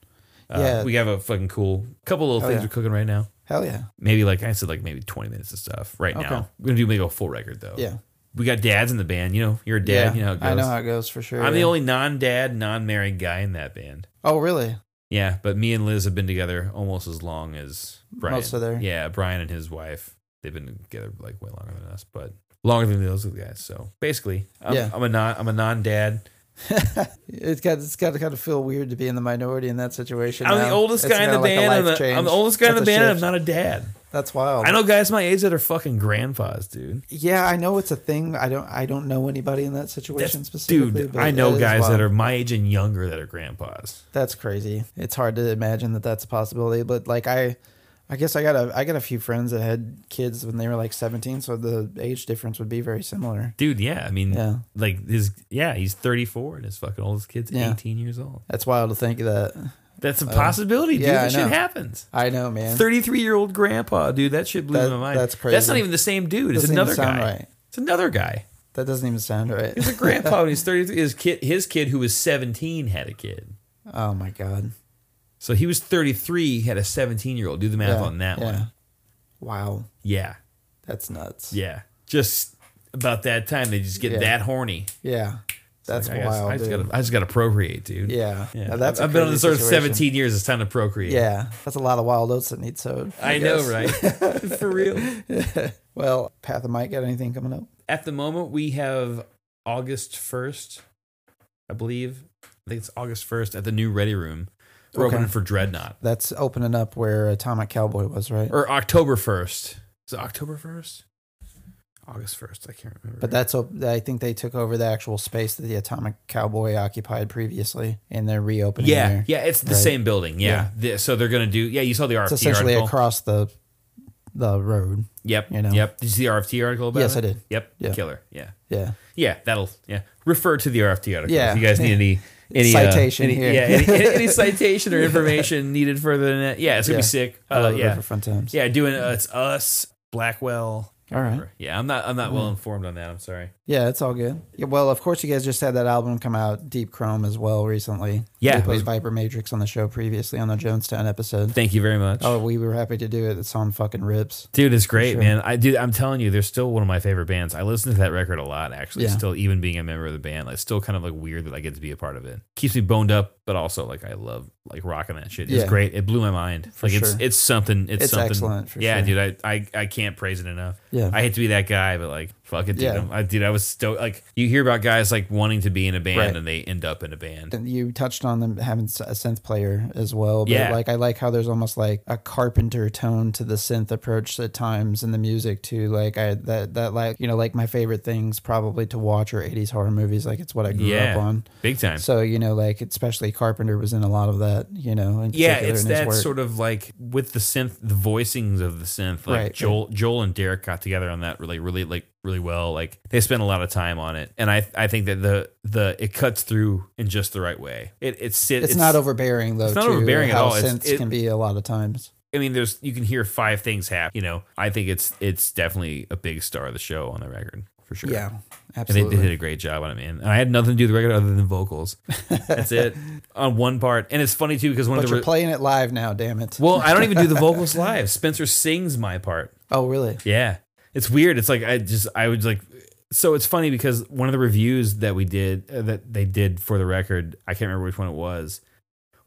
Uh, Yeah. we have a fucking cool couple little Oh, things yeah. we're cooking right now. Hell yeah. Maybe like I said, like maybe 20 minutes of stuff right Okay. now. We're gonna do maybe a full record though. Yeah. We got dads in the band. You know, you're a dad. yeah. You know how it goes. I know how it goes for sure. I'm the only non-dad, non-married guy in that band. Oh, really? Yeah, but me and Liz have been together almost as long as Brian. Most of their- Yeah, Brian and his wife. They've been together like way longer than us, but longer than those guys. So basically, I'm, Yeah. I'm a non I'm a non-dad. it's got it's got to kind of feel weird to be in the minority in that situation. I'm the now. oldest It's guy in the like band. the- I'm the oldest guy in the band, I'm not a dad. That's wild. I know guys my age that are fucking grandpas, dude. Yeah, I know it's a thing. I don't. I don't know anybody in that situation That's- specifically. dude, I know guys that are my age and younger that are grandpas. That's crazy. It's hard to imagine that that's a possibility. But like I, I guess I got a I got a few friends that had kids when they were like 17, so the age difference would be very similar. Dude, yeah. I mean, Yeah. like his, yeah, he's 34 and his fucking oldest kid's Yeah. 18 years old. That's wild to think of that. That's a possibility, dude. Uh, yeah, I that shit know. happens. I know, man. 33 year old grandpa, dude. That shit blew That- my mind. that's crazy. That's not even the same dude. It's Doesn't even another sound guy. right. It's another guy. That doesn't even sound right. He's a grandpa when he's 33. His kid, his kid who was 17 had a kid. oh my god. So he was 33, had a 17 year old. Do the math Yeah, on that yeah. one. Wow, Yeah. that's nuts. Yeah. Just about that time, they just get Yeah. that horny. Yeah, that's Like, I, guess- wild. I just gotta, I just gotta procreate, dude. yeah, Yeah. That's. I've been on this earth 17 years. It's time to procreate. Yeah, that's a lot of wild oats that need sowed. I, know, right? For real. Well, Path of Might got anything coming up? At the moment, we have August 1st, I believe. I think it's August 1st at the new Ready Room. We're Okay. opening for Dreadnought. That's opening up where Atomic Cowboy was, right? Or October 1st. Is it October 1st? August 1st. I can't remember. But that's op- I think they took over the actual space that the Atomic Cowboy occupied previously, and they're reopening. yeah, there. yeah, it's the Right. same building. Yeah. The- so they're going to do, yeah, you saw the RFT it's essentially article. across the the road. yep. you know. Yep. Did you see the RFT article about Yes, it? I did. Yep. Yeah. Killer. Yeah. Yeah, Yeah. That'll, yeah. Refer to the RFT article. Yeah. If you guys need any, any uh, Citation any- here. Yeah. Any, any, citation or information needed further than that. Yeah. It's going to Yeah. be sick. Uh, yeah. Riverfront Times. Yeah, doing uh, it's us, Blackwell. All right. Yeah, I'm not I'm not well informed on that. I'm sorry. Yeah, it's all good. Yeah, well, of course, you guys just had that album come out, Deep Chrome, as well recently. Yeah, we played Viper Matrix on the show previously on the Jonestown episode. Thank you very much. Oh, we were happy to do it. The song fucking rips. Dude, it's great, sure. man. I do. I'm telling you, they're still one of my favorite bands. I listen to that record a lot, actually. Yeah. Still, even being a member of the band, like, still kind of like weird that I get to be a part of it. Keeps me boned up, but also like I love like rocking that shit. It's Yeah. great. It blew my mind. For like it's sure. it's something. It's, It's something. excellent, for yeah, sure. dude. I, I I can't praise it enough. Yeah. I hate to be that guy, but like fuck it, dude. Yeah. I'm- dude, I was stoked. Like you hear about guys like wanting to be in a band Right. and they end up in a band. And you touched on them having a synth player as well. But Yeah. like I like how there's almost like a carpenter tone to the synth approach at times in the music too. Like I that that like you know like my favorite things probably to watch are 80s horror movies. Like it's what I grew Yeah. up on. Big time. So you know like especially Carpenter was in a lot of that. You know. In Yeah, it's that sort of like with the synth, the voicings of the synth. Like Right, Joel, Joel and Derek got together on that really, really, like really well. Like they spend a lot of time on it, and I, I think that the the it cuts through in just the right way. It it sit. It's, not overbearing though. it's not overbearing at all. Synths it- can be a lot of times. I mean, there's you can hear five things happen. You know, I think it's it's definitely a big star of the show on the record for sure. Yeah, And they, absolutely. they did a great job on it, man. And I had nothing to do with the record other than vocals. That's it on one part. And it's funny too because one but of the you're re- playing it live now. Damn it. well, I don't even do the vocals live. Spencer sings my part. oh really? Yeah. It's weird. It's like I just I was like so it's funny because one of the reviews that we did uh, that they did for the record, I can't remember which one it was,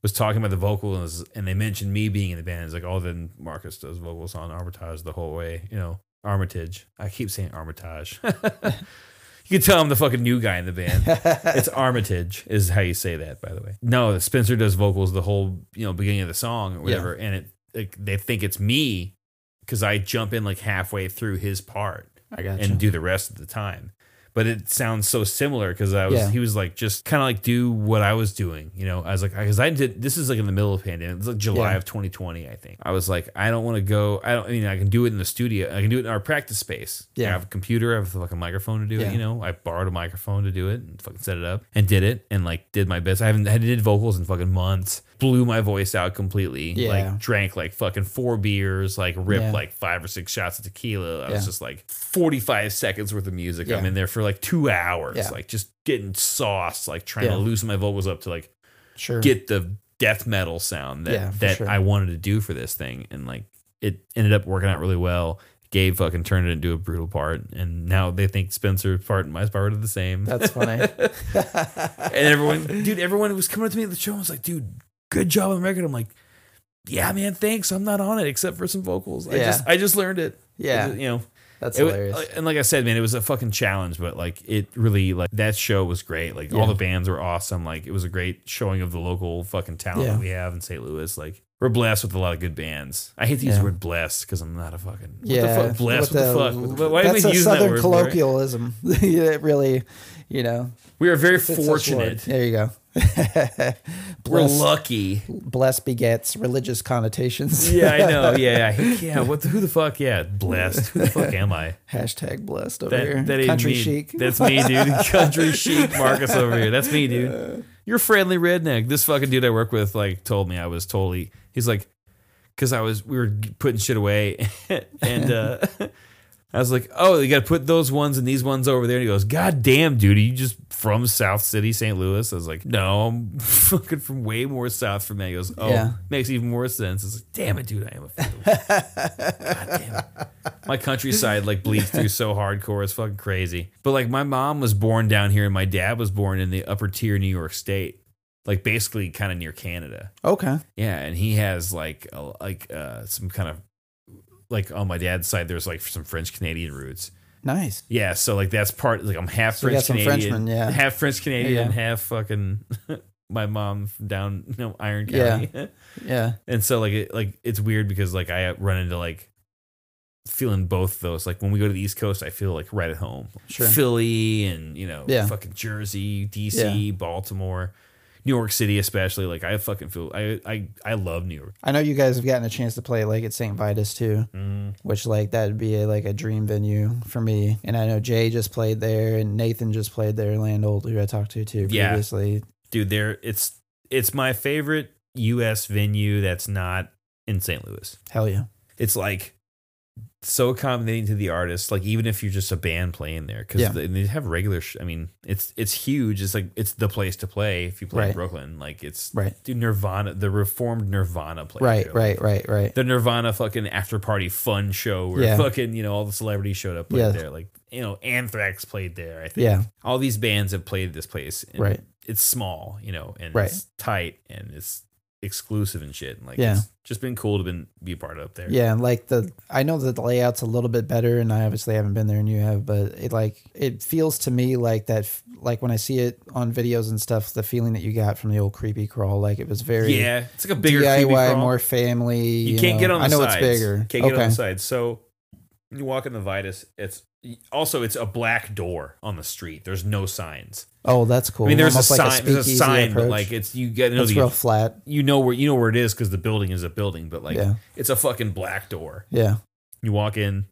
was talking about the vocals and they mentioned me being in the band. It's like, oh, then Marcus does vocals on Armitage the whole way, you know, Armitage. I keep saying Armitage. you can tell I'm the fucking new guy in the band. it's Armitage is how you say that, by the way. No, Spencer does vocals the whole, you know, beginning of the song or whatever, and it like, they think it's me because I jump in like halfway through his part I got and do the rest of the time. but it sounds so similar because I was Yeah. he was like just kind of like do what I was doing, you know. I was like because I did this is like in the middle of pandemic. It's like July Yeah. of 2020, I think. I was like I don't want to go. I don't. I mean, I can do it in the studio. I can do it in our practice space. Yeah. I have a computer. I have like a microphone to do Yeah. it. You know, I borrowed a microphone to do it and fucking set it up and did it and like did my best. I haven't I did vocals in fucking months. Blew my voice out completely. Yeah. Like drank like fucking four beers. Like ripped Yeah. like five or six shots of tequila. I Yeah. was just like 45 seconds worth of music. I'm in there for like two hours, like just getting sauce, like trying to loosen my vocals up to like Sure. get the death metal sound that that sure. I wanted to do for this thing, and like it ended up working out really well. Gabe fucking turned it into a brutal part, and now they think Spencer's part and my part are the same. That's funny. and everyone, dude, everyone was coming up to me at the show and was like, "Dude, good job on the record." I'm like, "Yeah, man, thanks. I'm not on it except for some vocals. I Yeah. just, I just learned it. Yeah. I just- you know." That's It wa- hilarious. Uh, and like I said, man, it was a fucking challenge, but like it really like that show was great. Like Yeah. all the bands were awesome. Like it was a great showing of the local fucking talent Yeah. that we have in St. Louis. Like we're blessed with a lot of good bands. I hate to use Yeah. the word blessed because I'm not a fucking what yeah. the fuck blessed. What the, fuck? What- Why that's am a using that southern word? colloquialism. it really, you know. We are very fits us fortunate. There you go. We're lucky. blessed begets religious connotations. Yeah, I know. Yeah, yeah. yeah. What? The, who the fuck? Yeah, blessed. Who the fuck am I? Hashtag blessed over here. That, that ain't Country me. chic. That's me, dude. Country chic Marcus over here. That's me, dude. You're friendly redneck. This fucking dude I work with like told me I was totally. He's like, because I was we were putting shit away, and uh, I was like, oh, you got to put those ones and these ones over there. And he goes, God damn, dude, you just from South City, St. Louis? I was like, no, I'm fucking from way more south from that. He goes, oh, Yeah. makes even more sense. It's like, damn it, dude, I am a. God damn it my countryside like bleeds through so hardcore. It's fucking crazy. But like my mom was born down here and my dad was born in the upper tier New York State. Like basically kind of near Canada. Okay. Yeah, and he has like a, like uh some kind of like on my dad's side there's like some French Canadian roots. Nice. Yeah, so like that's part like I'm half So French Canadian, yeah. half French Canadian, Yeah. half fucking my mom down you know Iron County. Yeah. and so like it like it's weird because like I run into like feeling both those like when we go to the east coast i feel like right at home Sure. philly and you know Yeah. fucking jersey dc baltimore new york city especially like i fucking feel i i, I love new york I know you guys have gotten a chance to play like at St. Vitus too, Mm. which like that would be a, like a dream venue for me. And I know Jay just played there, and Nathan just played there. Landold, who I talked to too Yeah. previously. dude there it's it's my favorite us venue that's not in st louis Hell yeah. it's like so accommodating to the artists like even if you're just a band playing there because Yeah. they, they have regular sh- i mean it's it's huge it's like it's the place to play if you play in brooklyn like it's Right. dude nirvana the reformed nirvana play Right. there. Right. Right. Right. the nirvana fucking after party fun show where Yeah. fucking you know all the celebrities showed up Yeah. there like you know anthrax played there i think Yeah. all these bands have played this place Right. it's small you know and Right. it's tight and it's exclusive and shit and like Yeah. it's just been cool to been be a part of up there Yeah, and like the I know that the layout's a little bit better, and I obviously haven't been there, and you have, but it like it feels to me like that, like when I see it on videos and stuff, the feeling that you got from the old creepy crawl, like it was very Yeah, it's like a bigger DIY, more family. You, You, can't know. get on the I know sides. it's bigger. Can't get okay, on the sides. So you walk in the Vitus, it's also it's a black door on the street. There's no signs. oh, that's cool. I mean, there's Almost a like sign. there's a sign, but like it's you get to know it's the, real flat. you know where you know where it is because the building is a building, but like Yeah. it's a fucking black door. Yeah, You walk in,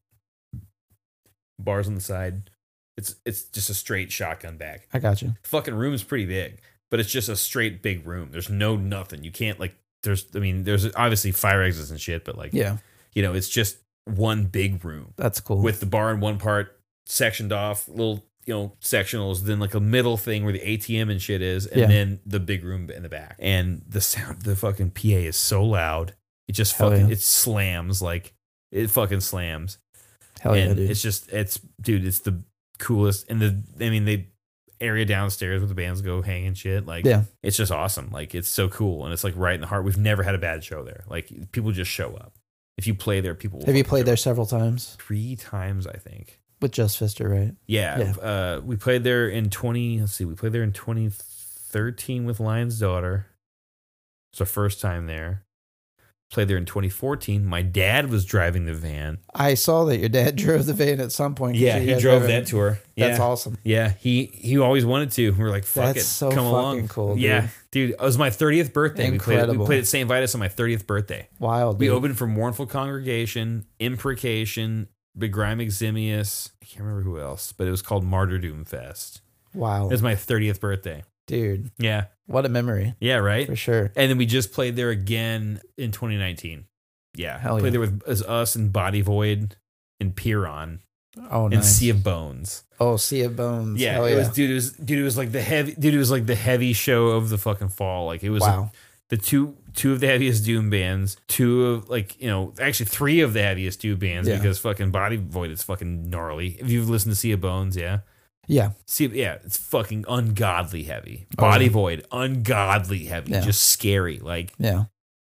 bars on the side. It's it's just a straight shotgun bag. I got you. fucking room's pretty big, but it's just a straight big room. There's no nothing. You can't like there's I mean there's obviously fire exits and shit, but like Yeah, you know, it's just one big room that's cool. with the bar in one part sectioned off, little you know sectionals, then like a middle thing where the ATM and shit is, and Yeah. then the big room in the back. And the sound, the fucking PA is so loud, it just Hell fucking yeah. it slams like it fucking slams Hell yeah, dude. it's just it's dude it's the coolest and the i mean they area downstairs where the bands go hang and shit like Yeah. it's just awesome like it's so cool and it's like right in the heart we've never had a bad show there like people just show up if you play there people will Have you played there several times three times i think with Just Fister, right? yeah, Yeah. uh we played there in 20 let's see we played there in 2013 with lion's daughter it's our first time there Played there in 2014. My dad was driving the van. I saw that your dad drove the van at some point. Yeah, he drove that tour. That's awesome. Yeah, he he always wanted to. We were like, fuck That's it, so come along. cool, dude. Yeah, dude, it was my 30th birthday. We played, we played at St. Vitus on my 30th birthday. Wild. We dude. opened for Mournful Congregation, Imprecation, Begrime Exemious. I can't remember who else, but it was called Martyrdom Fest. Wow. It was my 30th birthday. Dude, Yeah, what a memory yeah, right. for sure. And then we just played there again in 2019. Yeah, Hell played yeah. there with as us and Body Void and Pyrrhon Oh, and nice. Sea of Bones. oh, Sea of Bones. Yeah, Hell it yeah. was dude. It was dude. It was like the heavy dude. It was like the heavy show of the fucking fall. Like it was wow. the two two of the heaviest doom bands, two of like you know actually three of the heaviest doom bands Yeah. because fucking Body Void is fucking gnarly. If you've listened to Sea of Bones, yeah, Yeah. See, yeah, it's fucking ungodly heavy. Oh, Body yeah. Void, ungodly heavy, Yeah. just scary, like Yeah.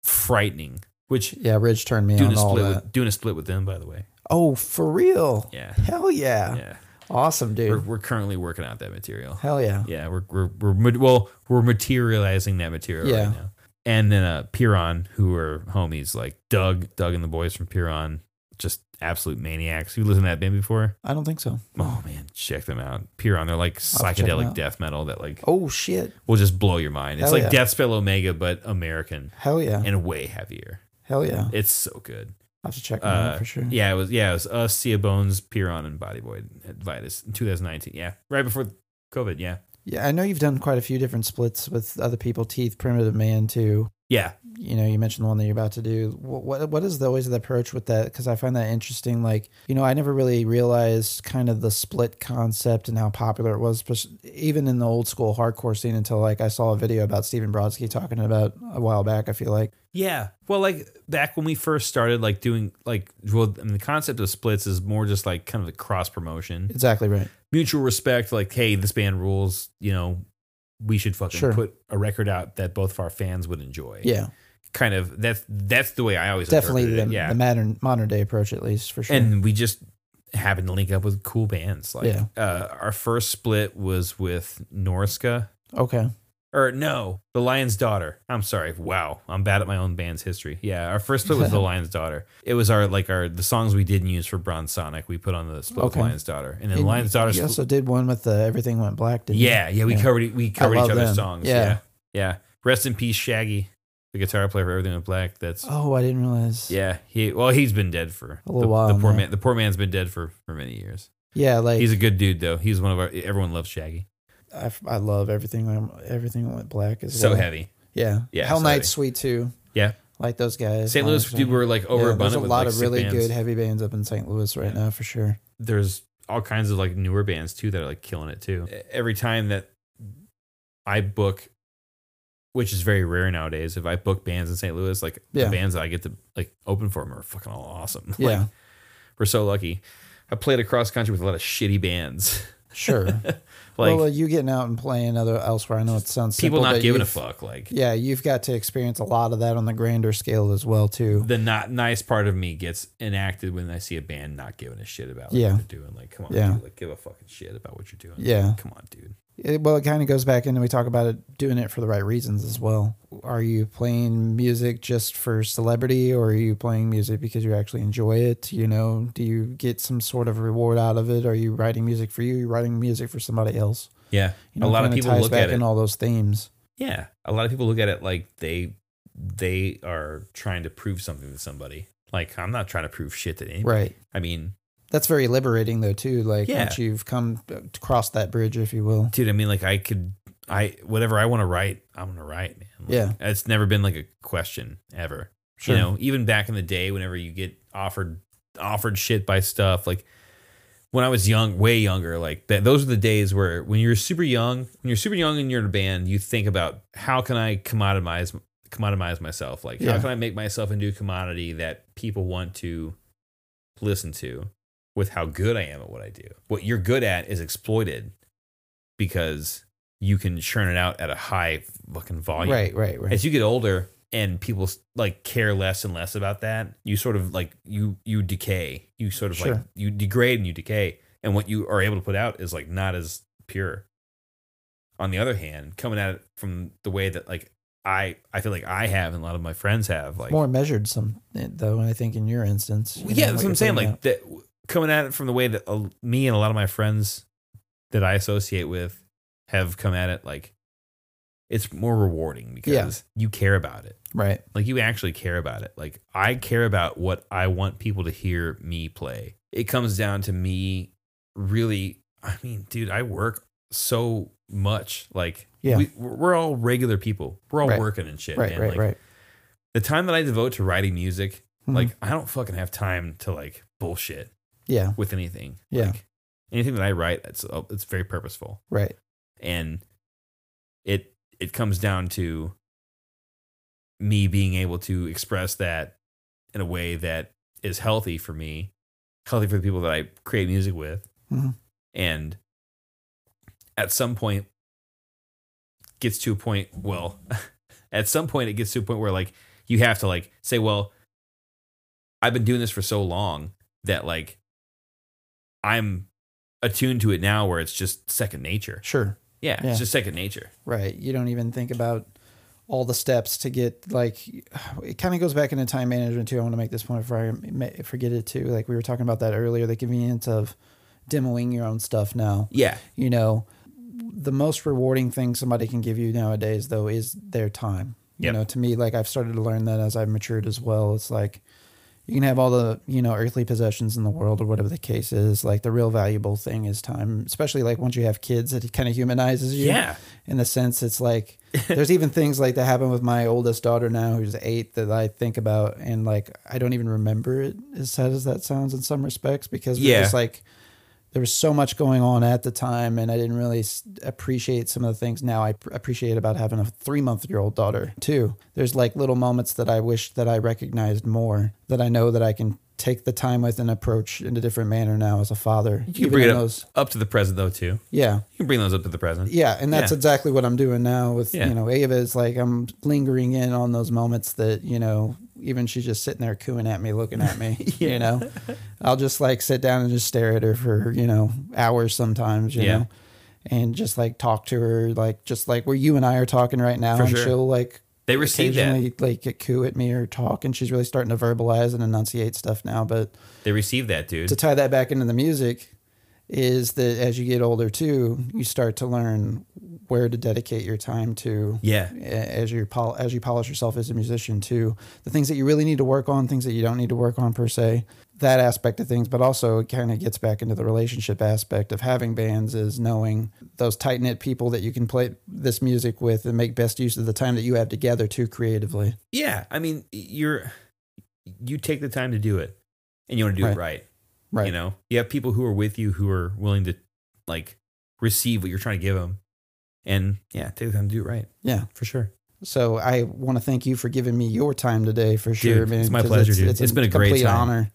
frightening. Which Yeah. Ridge turned me doing on a all split that. with, doing a split with them, by the way. Oh, for real? Yeah, Hell yeah. yeah. Awesome, dude. We're, we're currently working out that material. Hell yeah. Yeah, we're we're we're ma- well, we're materializing that material Yeah. right now. And then uh Pyrrhon, who are homies like Doug, Doug and the boys from Pyrrhon, just absolute maniacs. You listened to that band before? I don't think so. Oh man, check them out. Pyrrhon, they're like I'll have to check 'em psychedelic death metal that like Oh shit. will just blow your mind. It's Hell like yeah. Deathspell Omega but American Hell yeah. and way heavier. Hell yeah. It's so good. I'll have to check that out Uh, for sure. Yeah, it was yeah, it was us, Sea Bones, Pyrrhon, and Body Void at Vitus in 2019. Yeah, right before COVID. Yeah, Yeah, I know you've done quite a few different splits with other people, Teeth, Primitive Man too. yeah, You know, you mentioned the one that you're about to do. What what, what is the always the approach with that? Because I find that interesting. Like, you know, I never really realized kind of the split concept and how popular it was, even in the old school hardcore scene. Until like I saw a video about Stephen Brodsky talking about a while back. I feel like Yeah. Well, like back when we first started, like doing like well, I mean, the concept of splits is more just like kind of the cross promotion, exactly right. mutual respect. Like, hey, this band rules. You know, we should fucking Sure. put a record out that both of our fans would enjoy. Yeah, Kind of. That's that's the way I always definitely the, it. Yeah. the modern modern day approach, at least for sure. and we just happened to link up with cool bands. Like, Yeah. uh, our first split was with Norska. okay, Or no, The Lion's Daughter. I'm sorry. Wow, I'm bad at my own band's history. Yeah, our first split was The Lion's Daughter. It was our like our the songs we didn't use for Bronsonic. We put on the split Okay. with Lion's Daughter, and then And Lion's Daughter. You also did one with the Everything Went Black, didn't you? yeah, yeah, we Yeah. covered we covered each other's them. songs. Yeah. Yeah. yeah, Rest in peace, Shaggy, the guitar player for Everything Went Black. That's Oh, I didn't realize. yeah. He well, he's been dead for A little the, while The poor now. man, the poor man's been dead for for many years. yeah, like He's a good dude though. He's one of our. Everyone loves Shaggy. I, I love everything. Everything went black as So well. heavy. Yeah, Yeah, Hell so Knight's heavy. sweat too. Yeah. like those guys. St. Louis, honestly. dude, we're like Yeah, overabundant there's a with lot like of sick really bands. good heavy bands up in St. Louis right now for sure. there's all kinds of like newer bands too that are like killing it too. Every time that I book, which is very rare nowadays, if I book bands in St. Louis, like Yeah. the bands that I get to like open for them are fucking all awesome. Like, Yeah, we're so lucky. I played across country with a lot of shitty bands. sure. like well, uh, you getting out and playing other elsewhere. I know it sounds people simple, not giving a fuck. Like Yeah, you've got to experience a lot of that on the grander scale as well too. the not nice part of me gets enacted when I see a band not giving a shit about like, Yeah. what they're doing. Like, come on, Yeah. dude, like give a fucking shit about what you're doing. Yeah. come on, dude. It, well, it kind of goes back into we talk about it doing it for the right reasons as well. Are you playing music just for celebrity, or are you playing music because you actually enjoy it? You know, do you get some sort of reward out of it? Are you writing music for you? Are you writing music for somebody else? Yeah, You know, a lot of people look back at it. in all those themes. Yeah, a lot of people look at it like they they are trying to prove something to somebody. Like I'm not trying to prove shit to anybody. Right. I mean, That's very liberating though too. Like Yeah. once you've come to cross that bridge, if you will. dude, I mean, like I could, I whatever I want to write, I'm gonna write, man. Like, Yeah. it's never been like a question ever. Sure. You know, even back in the day, whenever you get offered offered shit by stuff, like when I was young, way younger, like that, those are the days where when you're super young, when you're super young and you're in a band, you think about how can I commoditize commoditize myself? Like Yeah. how can I make myself into a commodity that people want to listen to with how good I am at what I do. What you're good at is exploited because you can churn it out at a high fucking volume. Right, right, right. As you get older and people like care less and less about that, you sort of like you you decay. You sort of like you degrade and you decay. And what you are able to put out is like not as pure. On the other hand, coming at it from the way that like I I feel like I have and a lot of my friends have. Like More measured, some eh, though. I think in your instance, you know, yeah, that's what I'm saying. Like that, coming at it from the way that uh, me and a lot of my friends that I associate with have come at it, like it's more rewarding because Yeah. you care about it. right, Like you actually care about it. Like I care about what I want people to hear me play. It comes down to me really. I mean, dude, I work so much. Like Yeah. we, we're all regular people. We're all Right. working and shit. right, man. right, like, right. The time that I devote to writing music, Mhm. like I don't fucking have time to like bullshit yeah, with anything. Yeah. Like, anything that I write, it's uh, it's very purposeful, right, and it it comes down to me being able to express that in a way that is healthy for me, healthy for the people that I create music with, Mhm. and at some point gets to a point. Well, at some point it gets to a point where like you have to like say, well, I've been doing this for so long that like I'm attuned to it now where it's just second nature. sure, Yeah, Yeah. it's just second nature. right. You don't even think about all the steps to get like. It kind of goes back into time management too. I want to make this point before I forget it too. Like we were talking about that earlier, the convenience of demoing your own stuff now. Yeah. you know the most rewarding thing somebody can give you nowadays though is their time you know to me like i've started to learn that as i've matured as well it's like you can have all the you know earthly possessions in the world or whatever the case is like the real valuable thing is time especially like once you have kids it kind of humanizes you Yeah. in the sense it's like there's even things like that happen with my oldest daughter now who's eight that i think about and like i don't even remember it as sad as that sounds in some respects because we're Yeah. just like there was so much going on at the time and i didn't really appreciate some of the things now i pr- appreciate about having a three month year old daughter too there's like little moments that i wish that i recognized more that i know that i can take the time with and approach in a different manner now as a father You can bring in it up, those up to the present though too. yeah You can bring those up to the present. yeah, and that's Yeah. exactly what I'm doing now with Yeah. you know Ava. Is like I'm lingering in on those moments that you know even she's just sitting there cooing at me, looking at me. Yeah. You know, I'll just like sit down and just stare at her for you know hours sometimes. You Yeah. know, and just like talk to her like just like where you and I are talking right now, For and sure. she'll like They receive that. like coo at me or talk, and she's really starting to verbalize and enunciate stuff now. But They receive that, dude. to tie that back into the music is that as you get older too, you start to learn where to dedicate your time to yeah. as you pol- as you polish yourself as a musician to The things that you really need to work on, things that you don't need to work on per se. That aspect of things, but also it kind of gets back into the relationship aspect of having bands is knowing those tight knit people that you can play this music with and make best use of the time that you have together too creatively. Yeah. I mean, you're you take the time to do it and you want to do Right. it right. Right. You know, you have people who are with you who are willing to like receive what you're trying to give them. And yeah, take the time to do it right. Yeah. For sure. So I want to thank you for giving me your time today for sure, Dude, man. it's my pleasure, dude. It's been a great time. honor,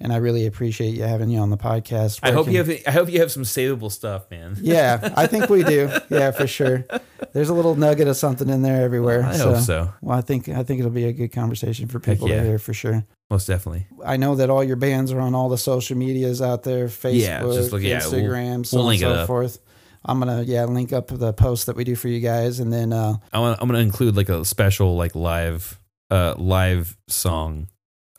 and I really appreciate you having you on the podcast. I hope you have I hope you have some savable stuff, man. Yeah, I think we do. Yeah, for sure. There's a little nugget of something in there everywhere. I hope so. Well, I think I think it'll be a good conversation for people yeah. to hear for sure. Most definitely. I know that all your bands are on all the social medias out there, Facebook, Yeah, just look- yeah, we'll- Instagram, so we'll and so forth. I'm gonna yeah link up the post that we do for you guys, and then uh, I'm going to include like a special like live uh live song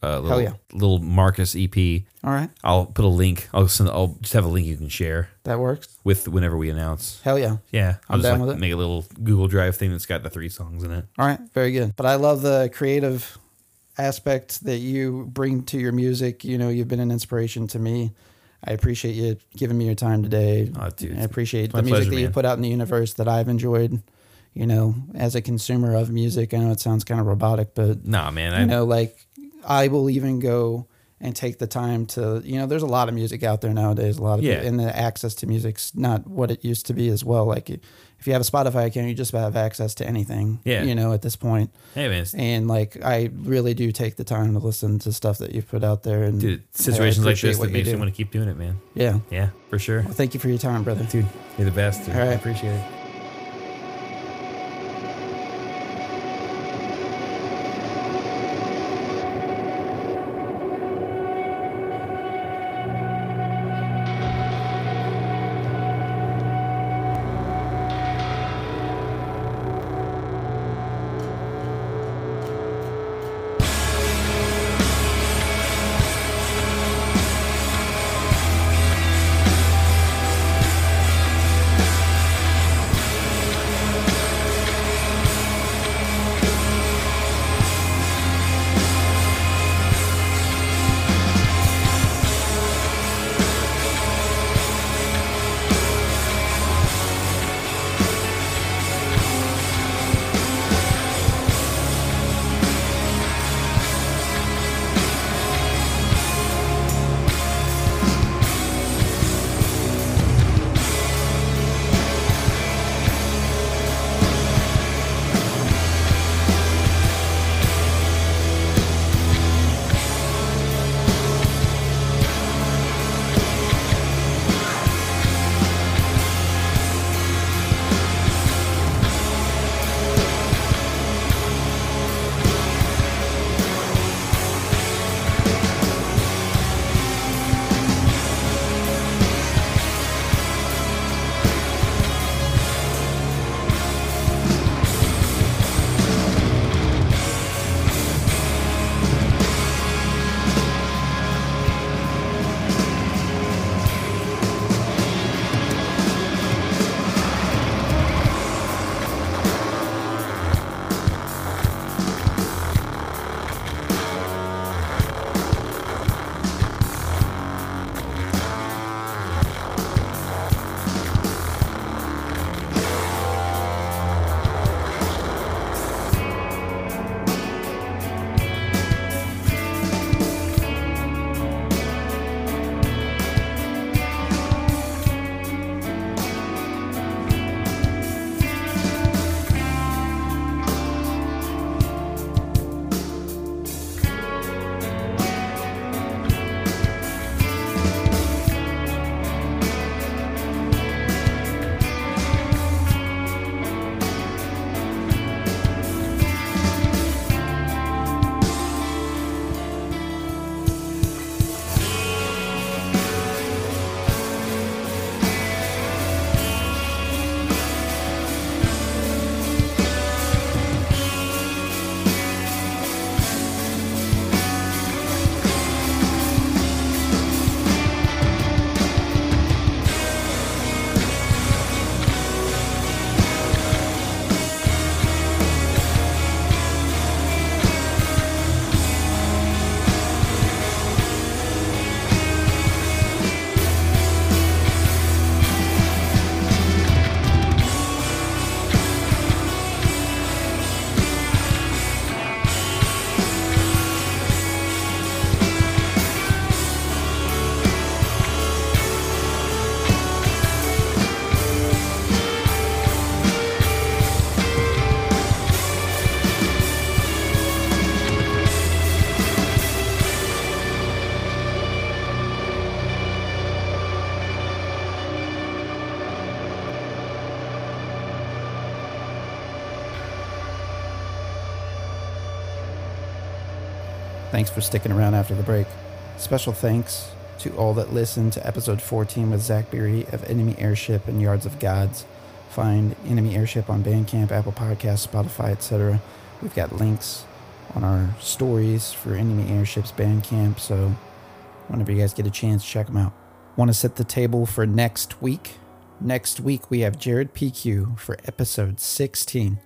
uh little, yeah. little Marcus EP. all right, I'll put a link. I'll send I'll just have a link you can share that works. with whenever we announce. Hell yeah. Yeah, I'll I'm just down like with it. make a little Google Drive thing that's got the three songs in it. All right, very good. But I love the creative aspect that you bring to your music. You know, you've been an inspiration to me. I appreciate you giving me your time today. Oh, dude, I appreciate the music pleasure, that you man. put out in the universe that I've enjoyed. You know, as a consumer of music, I know it sounds kind of robotic, but Nah, man. I, you know, like I will even go and take the time to, you know, there's a lot of music out there nowadays. A lot of Yeah. and the access to music's not what it used to be as well. Like if you have a Spotify account, you just have access to anything. Yeah. you know, at this point. hey, man. And like I really do take the time to listen to stuff that you've put out there. And Dude, situations like this that makes me want to keep doing it, man. yeah. Yeah, for sure. Well, thank you for your time, brother. Dude, you're the best. Dude. All right. I appreciate it. Thanks for sticking around after the break. Special thanks to all that listened to episode 14 with Zach Beery of Enemy Airship and Yards of Gods. Find Enemy Airship on Bandcamp, Apple Podcasts, Spotify, etc. We've got links on our stories for Enemy Airships Bandcamp, so whenever you guys get a chance, check them out. Want to set the table for next week? Next week, we have Jared PQ for episode 16.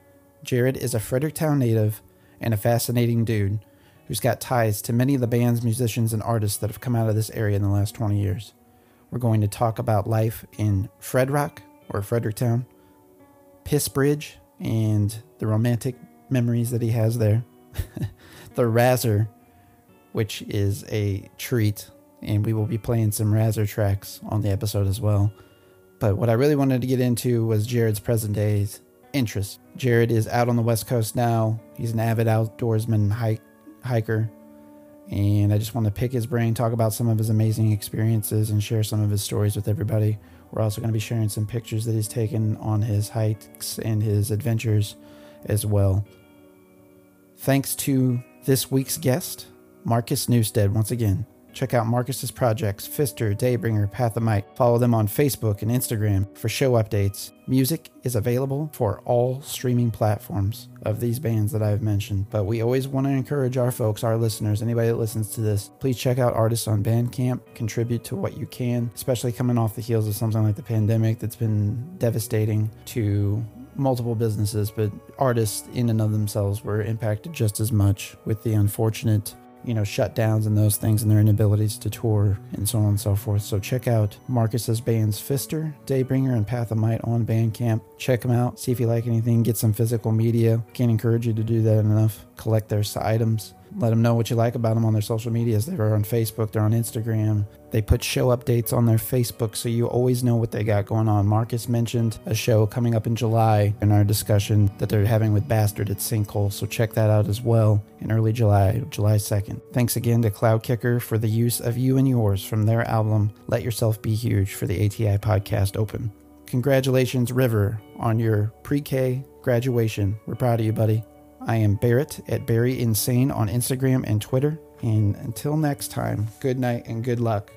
Jared is a Fredericktown native and a fascinating dude who's got ties to many of the bands, musicians, and artists that have come out of this area in the last 20 years. We're going to talk about life in Fred Rock or Fredericktown, Piss Bridge, and the romantic memories that he has there, the Razzer, which is a treat, and we will be playing some Razzer tracks on the episode as well. But what I really wanted to get into was Jared's present days interests. Jared is out on the West Coast now. He's an avid outdoorsman, hike, hiker, and I just want to pick his brain, talk about some of his amazing experiences, and share some of his stories with everybody. We're also going to be sharing some pictures that he's taken on his hikes and his adventures as well. Thanks to this week's guest, Marcus Newstead, once again. Check out Marcus's projects, Fister, Daybringer, Path of Might. Follow them on Facebook and Instagram for show updates. Music is available for all streaming platforms of these bands that I've mentioned, but we always want to encourage our folks, our listeners, anybody that listens to this, please check out artists on Bandcamp, contribute to what you can, especially coming off the heels of something like the pandemic that's been devastating to multiple businesses, but artists in and of themselves were impacted just as much with the unfortunate you know, shutdowns and those things and their inabilities to tour and so on and so forth. So check out Marcus's bands Fister, Daybringer, and Path of Might on Bandcamp. Check them out, see if you like anything, get some physical media. Can't encourage you to do that enough. Collect their items. Let them know what you like about them on their social medias. They're on Facebook, they're on Instagram. They put show updates on their Facebook so you always know what they got going on. Marcus mentioned a show coming up in July in our discussion that they're having with Bastard at Sinkhole, so check that out as well in early July, July 2nd. Thanks again to Cloudkicker for the use of You and Yours from their album Let Yourself Be Huge for the ATI podcast open. Congratulations, River, on your pre K graduation. We're proud of you, buddy. I am Barrett at Barry Insane on Instagram and Twitter. And until next time, good night and good luck.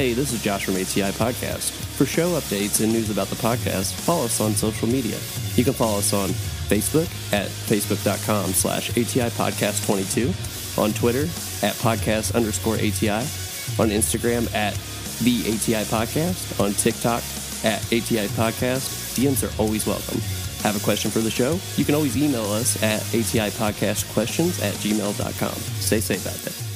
Hey, this is Josh from ATI Podcast. For show updates and news about the podcast, follow us on social media. You can follow us on Facebook at facebook.com slash ATI Podcast 22, on Twitter at podcast underscore ATI, on Instagram at the ATI Podcast, on TikTok at ATI Podcast. DMs are always welcome. Have a question for the show? You can always email us at atipodcastquestions Podcast Questions at gmail.com. Stay safe out there.